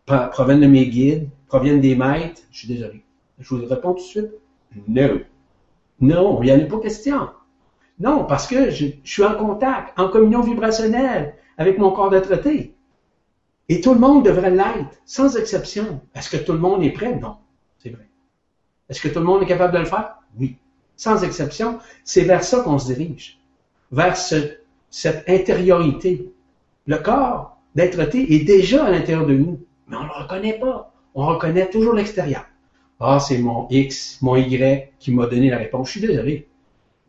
Speaker 2: proviennent de mes guides, proviennent des maîtres? Je suis désolé. Je vous réponds tout de suite. Non. Non, il n'y en a pas question. Non, parce que je, suis en contact, en communion vibrationnelle avec mon corps de traité. Et tout le monde devrait l'être, sans exception. Est-ce que tout le monde est prêt? Non, c'est vrai. Est-ce que tout le monde est capable de le faire? Oui sans exception, c'est vers ça qu'on se dirige, vers cette intériorité. Le corps d'être est déjà à l'intérieur de nous, mais on ne le reconnaît pas. On reconnaît toujours l'extérieur. Ah, c'est mon X, mon Y qui m'a donné la réponse. Je suis désolé.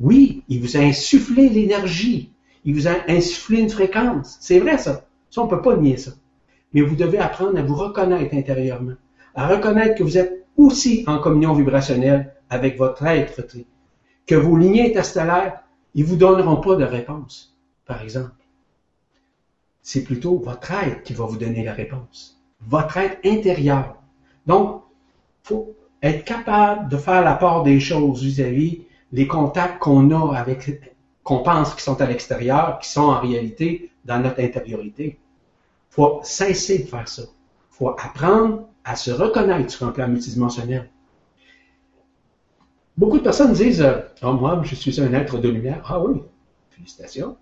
Speaker 2: Oui, il vous a insufflé l'énergie. Il vous a insufflé une fréquence. C'est vrai, ça. Ça, on peut pas nier ça. Mais vous devez apprendre à vous reconnaître intérieurement, à reconnaître que vous êtes aussi en communion vibrationnelle avec votre être, que vos lignées interstellaires, ils vous donneront pas de réponse, par exemple. C'est plutôt votre être qui va vous donner la réponse. Votre être intérieur. Donc, faut être capable de faire la part des choses vis-à-vis des contacts qu'on a avec, qu'on pense qui sont à l'extérieur, qui sont en réalité dans notre intériorité. faut cesser de faire ça. faut apprendre à se reconnaître sur un plan multidimensionnel. Beaucoup de personnes disent euh, oh, moi, je suis un être de lumière. Ah oui, félicitations.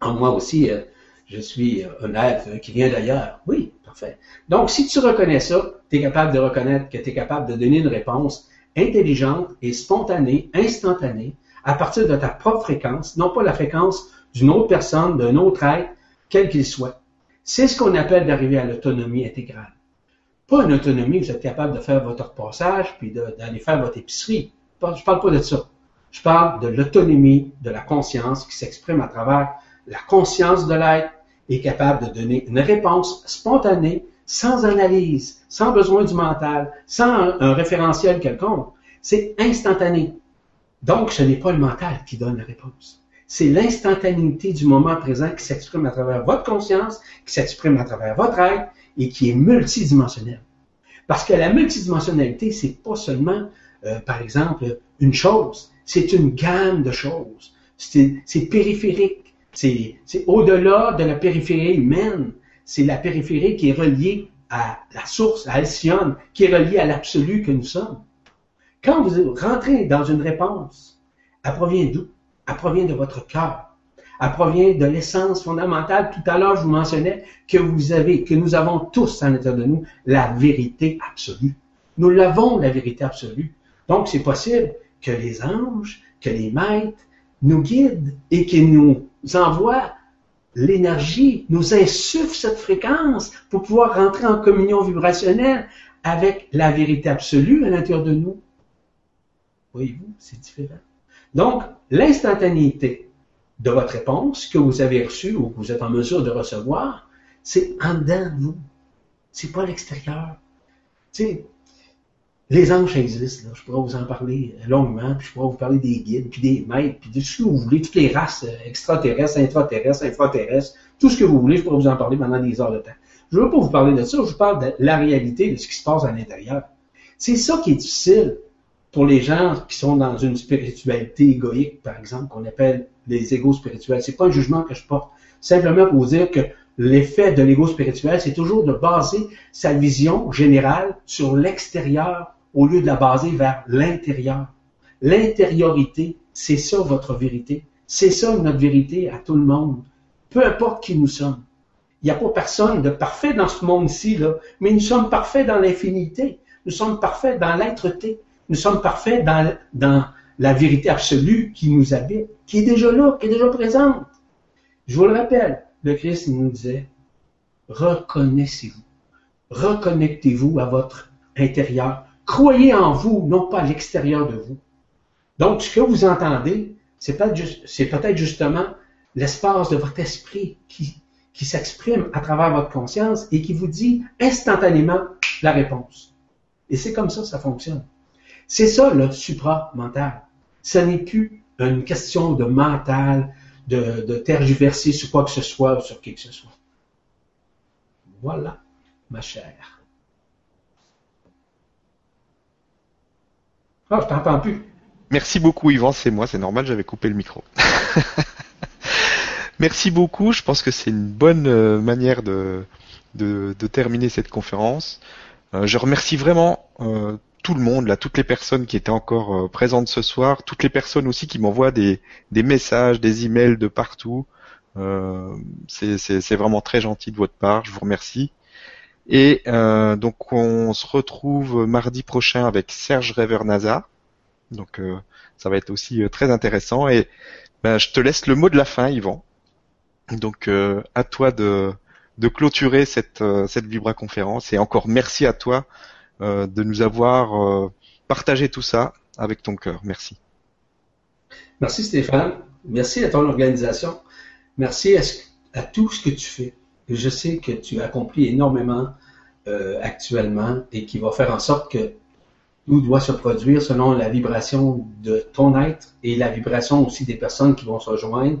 Speaker 2: Ah, moi aussi, euh, je suis un être qui vient d'ailleurs. Oui, parfait. Donc, si tu reconnais ça, tu es capable de reconnaître que tu es capable de donner une réponse intelligente et spontanée, instantanée, à partir de ta propre fréquence, non pas la fréquence d'une autre personne, d'un autre être, quel qu'il soit. C'est ce qu'on appelle d'arriver à l'autonomie intégrale. Pas une autonomie, vous êtes capable de faire votre repassage, puis d'aller faire votre épicerie. Je parle pas de ça. Je parle de l'autonomie de la conscience qui s'exprime à travers la conscience de l'être est capable de donner une réponse spontanée, sans analyse, sans besoin du mental, sans un, référentiel quelconque. C'est instantané. Donc, ce n'est pas le mental qui donne la réponse. C'est l'instantanéité du moment présent qui s'exprime à travers votre conscience, qui s'exprime à travers votre être et qui est multidimensionnel. Parce que la multidimensionnalité, c'est pas seulement, euh, par exemple, une chose, c'est une gamme de choses. C'est périphérique. C'est au-delà de la périphérie humaine. C'est la périphérie qui est reliée à la source, à Alcyone, qui est reliée à l'absolu que nous sommes. Quand vous rentrez dans une réponse, elle provient d'où? Elle provient de votre cœur. Elle provient de l'essence fondamentale. Tout à l'heure, je vous mentionnais que vous avez, que nous avons tous à l'intérieur de nous la vérité absolue. Nous l'avons, la vérité absolue. Donc, c'est possible que les anges, que les maîtres nous guident et qu'ils nous envoient l'énergie, nous insuffle cette fréquence pour pouvoir rentrer en communion vibrationnelle avec la vérité absolue à l'intérieur de nous. Voyez-vous, c'est différent. Donc, l'instantanéité, de votre réponse que vous avez reçue ou que vous êtes en mesure de recevoir, c'est en dedans de vous. C'est pas à l'extérieur. Tu sais, les anges existent, là. je pourrais vous en parler longuement, puis je pourrais vous parler des guides, puis des maîtres, puis de ce que vous voulez, toutes les races euh, extraterrestres, intraterrestres, infraterrestres, tout ce que vous voulez, je pourrais vous en parler pendant des heures de temps. Je ne veux pas vous parler de ça, je vous parle de la réalité, de ce qui se passe à l'intérieur. C'est ça qui est difficile pour les gens qui sont dans une spiritualité égoïque, par exemple, qu'on appelle les égos spirituels. C'est pas un jugement que je porte. Simplement pour vous dire que l'effet de l'ego spirituel, c'est toujours de baser sa vision générale sur l'extérieur au lieu de la baser vers l'intérieur. L'intériorité, c'est ça votre vérité. C'est ça notre vérité à tout le monde. Peu importe qui nous sommes. Il n'y a pas personne de parfait dans ce monde-ci, là, mais nous sommes parfaits dans l'infinité. Nous sommes parfaits dans l'être-té. Nous sommes parfaits dans, la vérité absolue qui nous habite, qui est déjà là, qui est déjà présente. Je vous le rappelle, le Christ nous disait, reconnaissez-vous, reconnectez-vous à votre intérieur, croyez en vous, non pas à l'extérieur de vous. Donc, ce que vous entendez, c'est peut-être justement l'espace de votre esprit qui, qui s'exprime à travers votre conscience et qui vous dit instantanément la réponse. Et c'est comme ça que ça fonctionne. C'est ça le supra-mental. Ce n'est plus une question de mental, de, tergiverser sur quoi que ce soit ou sur qui que ce soit. Voilà, ma chère. Ah, je t'entends plus.
Speaker 1: Merci beaucoup, Yvan. C'est moi, c'est normal, j'avais coupé le micro. Merci beaucoup. Je pense que c'est une bonne euh, manière de, de, terminer cette conférence. Euh, je remercie vraiment euh, tout le monde, là, toutes les personnes qui étaient encore euh, présentes ce soir, toutes les personnes aussi qui m'envoient des, des messages, des emails de partout. Euh, c'est vraiment très gentil de votre part, je vous remercie. Et euh, donc on se retrouve mardi prochain avec Serge Revernaza. Donc euh, ça va être aussi très intéressant. Et ben, je te laisse le mot de la fin, Yvan. Donc à toi de, de clôturer cette, cette Vibra conférence. Et encore merci à toi euh, de nous avoir euh, partagé tout ça avec ton cœur. Merci.
Speaker 2: Merci Stéphane. Merci à ton organisation. Merci à, tout ce que tu fais. je sais que tu accomplis énormément euh, actuellement et qui va faire en sorte que tout doit se produire selon la vibration de ton être et la vibration aussi des personnes qui vont se rejoindre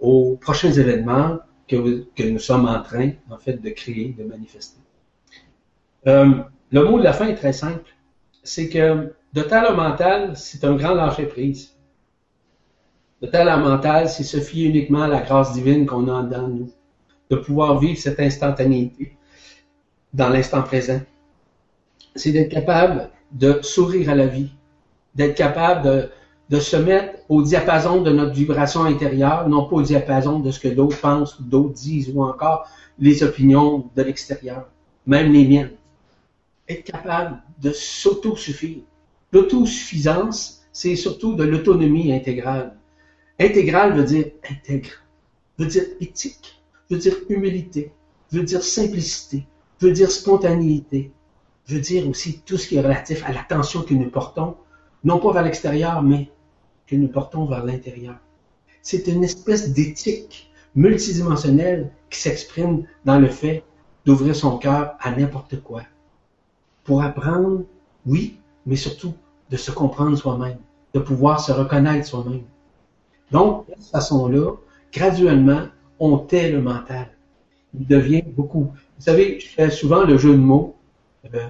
Speaker 2: aux prochains événements que, nous sommes en train, en fait, de créer, de manifester. Euh, le mot de la fin est très simple. C'est que de talent mental, c'est un grand lâcher prise. De talent mental, c'est se fier uniquement à la grâce divine qu'on a dans nous. De pouvoir vivre cette instantanéité dans l'instant présent. C'est d'être capable de sourire à la vie, d'être capable de, de, se mettre au diapason de notre vibration intérieure, non pas au diapason de ce que d'autres pensent, d'autres disent, ou encore les opinions de l'extérieur, même les miennes. Être capable de s'autosuffire. L'autosuffisance, c'est surtout de l'autonomie intégrale. Intégrale veut dire intègre, veut dire éthique, veut dire humilité, veut dire simplicité, veut dire spontanéité, veut dire aussi tout ce qui est relatif à l'attention que nous portons, non pas vers l'extérieur, mais que nous portons vers l'intérieur. C'est une espèce d'éthique multidimensionnelle qui s'exprime dans le fait d'ouvrir son cœur à n'importe quoi. Pour apprendre, oui, mais surtout de se comprendre soi-même, de pouvoir se reconnaître soi-même. Donc, de cette façon-là, graduellement, on tait le mental. Il devient beaucoup. Vous savez, je fais souvent le jeu de mots euh,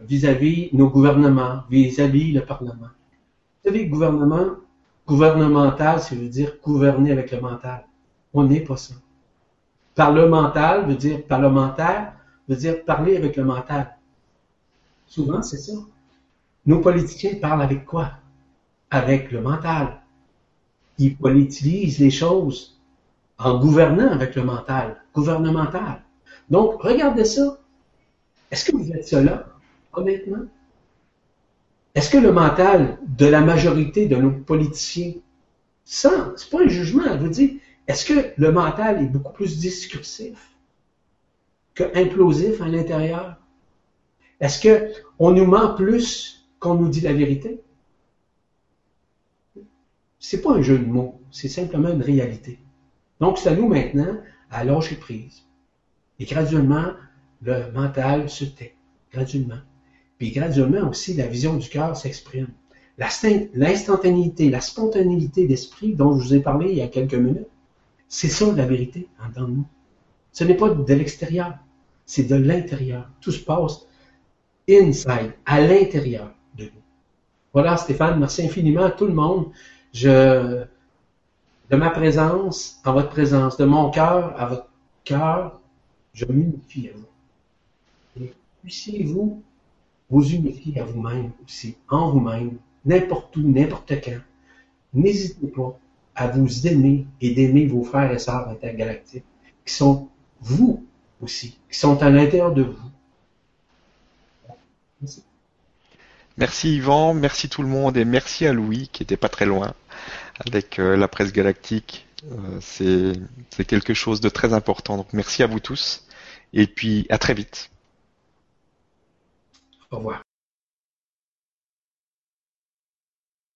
Speaker 2: vis-à-vis nos gouvernements, vis-à-vis le Parlement. Vous savez, gouvernement, gouvernemental, ça veut dire gouverner avec le mental. On n'est pas ça. Parlemental veut dire parlementaire, veut dire parler avec le mental. Souvent, c'est ça. Nos politiciens parlent avec quoi? Avec le mental. Ils politisent les choses en gouvernant avec le mental, gouvernemental. Donc, regardez ça. Est-ce que vous êtes cela, honnêtement? Est-ce que le mental de la majorité de nos politiciens, ça, c'est pas un jugement, je veux dire, est-ce que le mental est beaucoup plus discursif que implosif à l'intérieur? Est-ce que on nous ment plus qu'on nous dit la vérité? C'est pas un jeu de mots, c'est simplement une réalité. Donc, c'est à nous maintenant à lâcher prise. Et graduellement, le mental se tait. Graduellement. Puis graduellement aussi, la vision du cœur s'exprime. L'instantanéité, la spontanéité d'esprit dont je vous ai parlé il y a quelques minutes, c'est ça la vérité en dedans de nous. Ce n'est pas de l'extérieur, c'est de l'intérieur. Tout se passe inside, à l'intérieur de nous. Voilà, Stéphane, merci infiniment à tout le monde. Je, de ma présence en votre présence, de mon cœur à votre cœur, je m'unifie à vous. Puissiez-vous vous unifier à vous-même aussi, en vous-même, n'importe où, n'importe quand. N'hésitez pas à vous aimer et d'aimer vos frères et sœurs intergalactiques qui sont vous aussi, qui sont à l'intérieur de vous.
Speaker 1: Merci. Merci Yvan, merci tout le monde et merci à Louis qui était pas très loin avec euh, la presse galactique. Euh, c'est quelque chose de très important. Donc merci à vous tous et puis à très vite.
Speaker 2: Au revoir.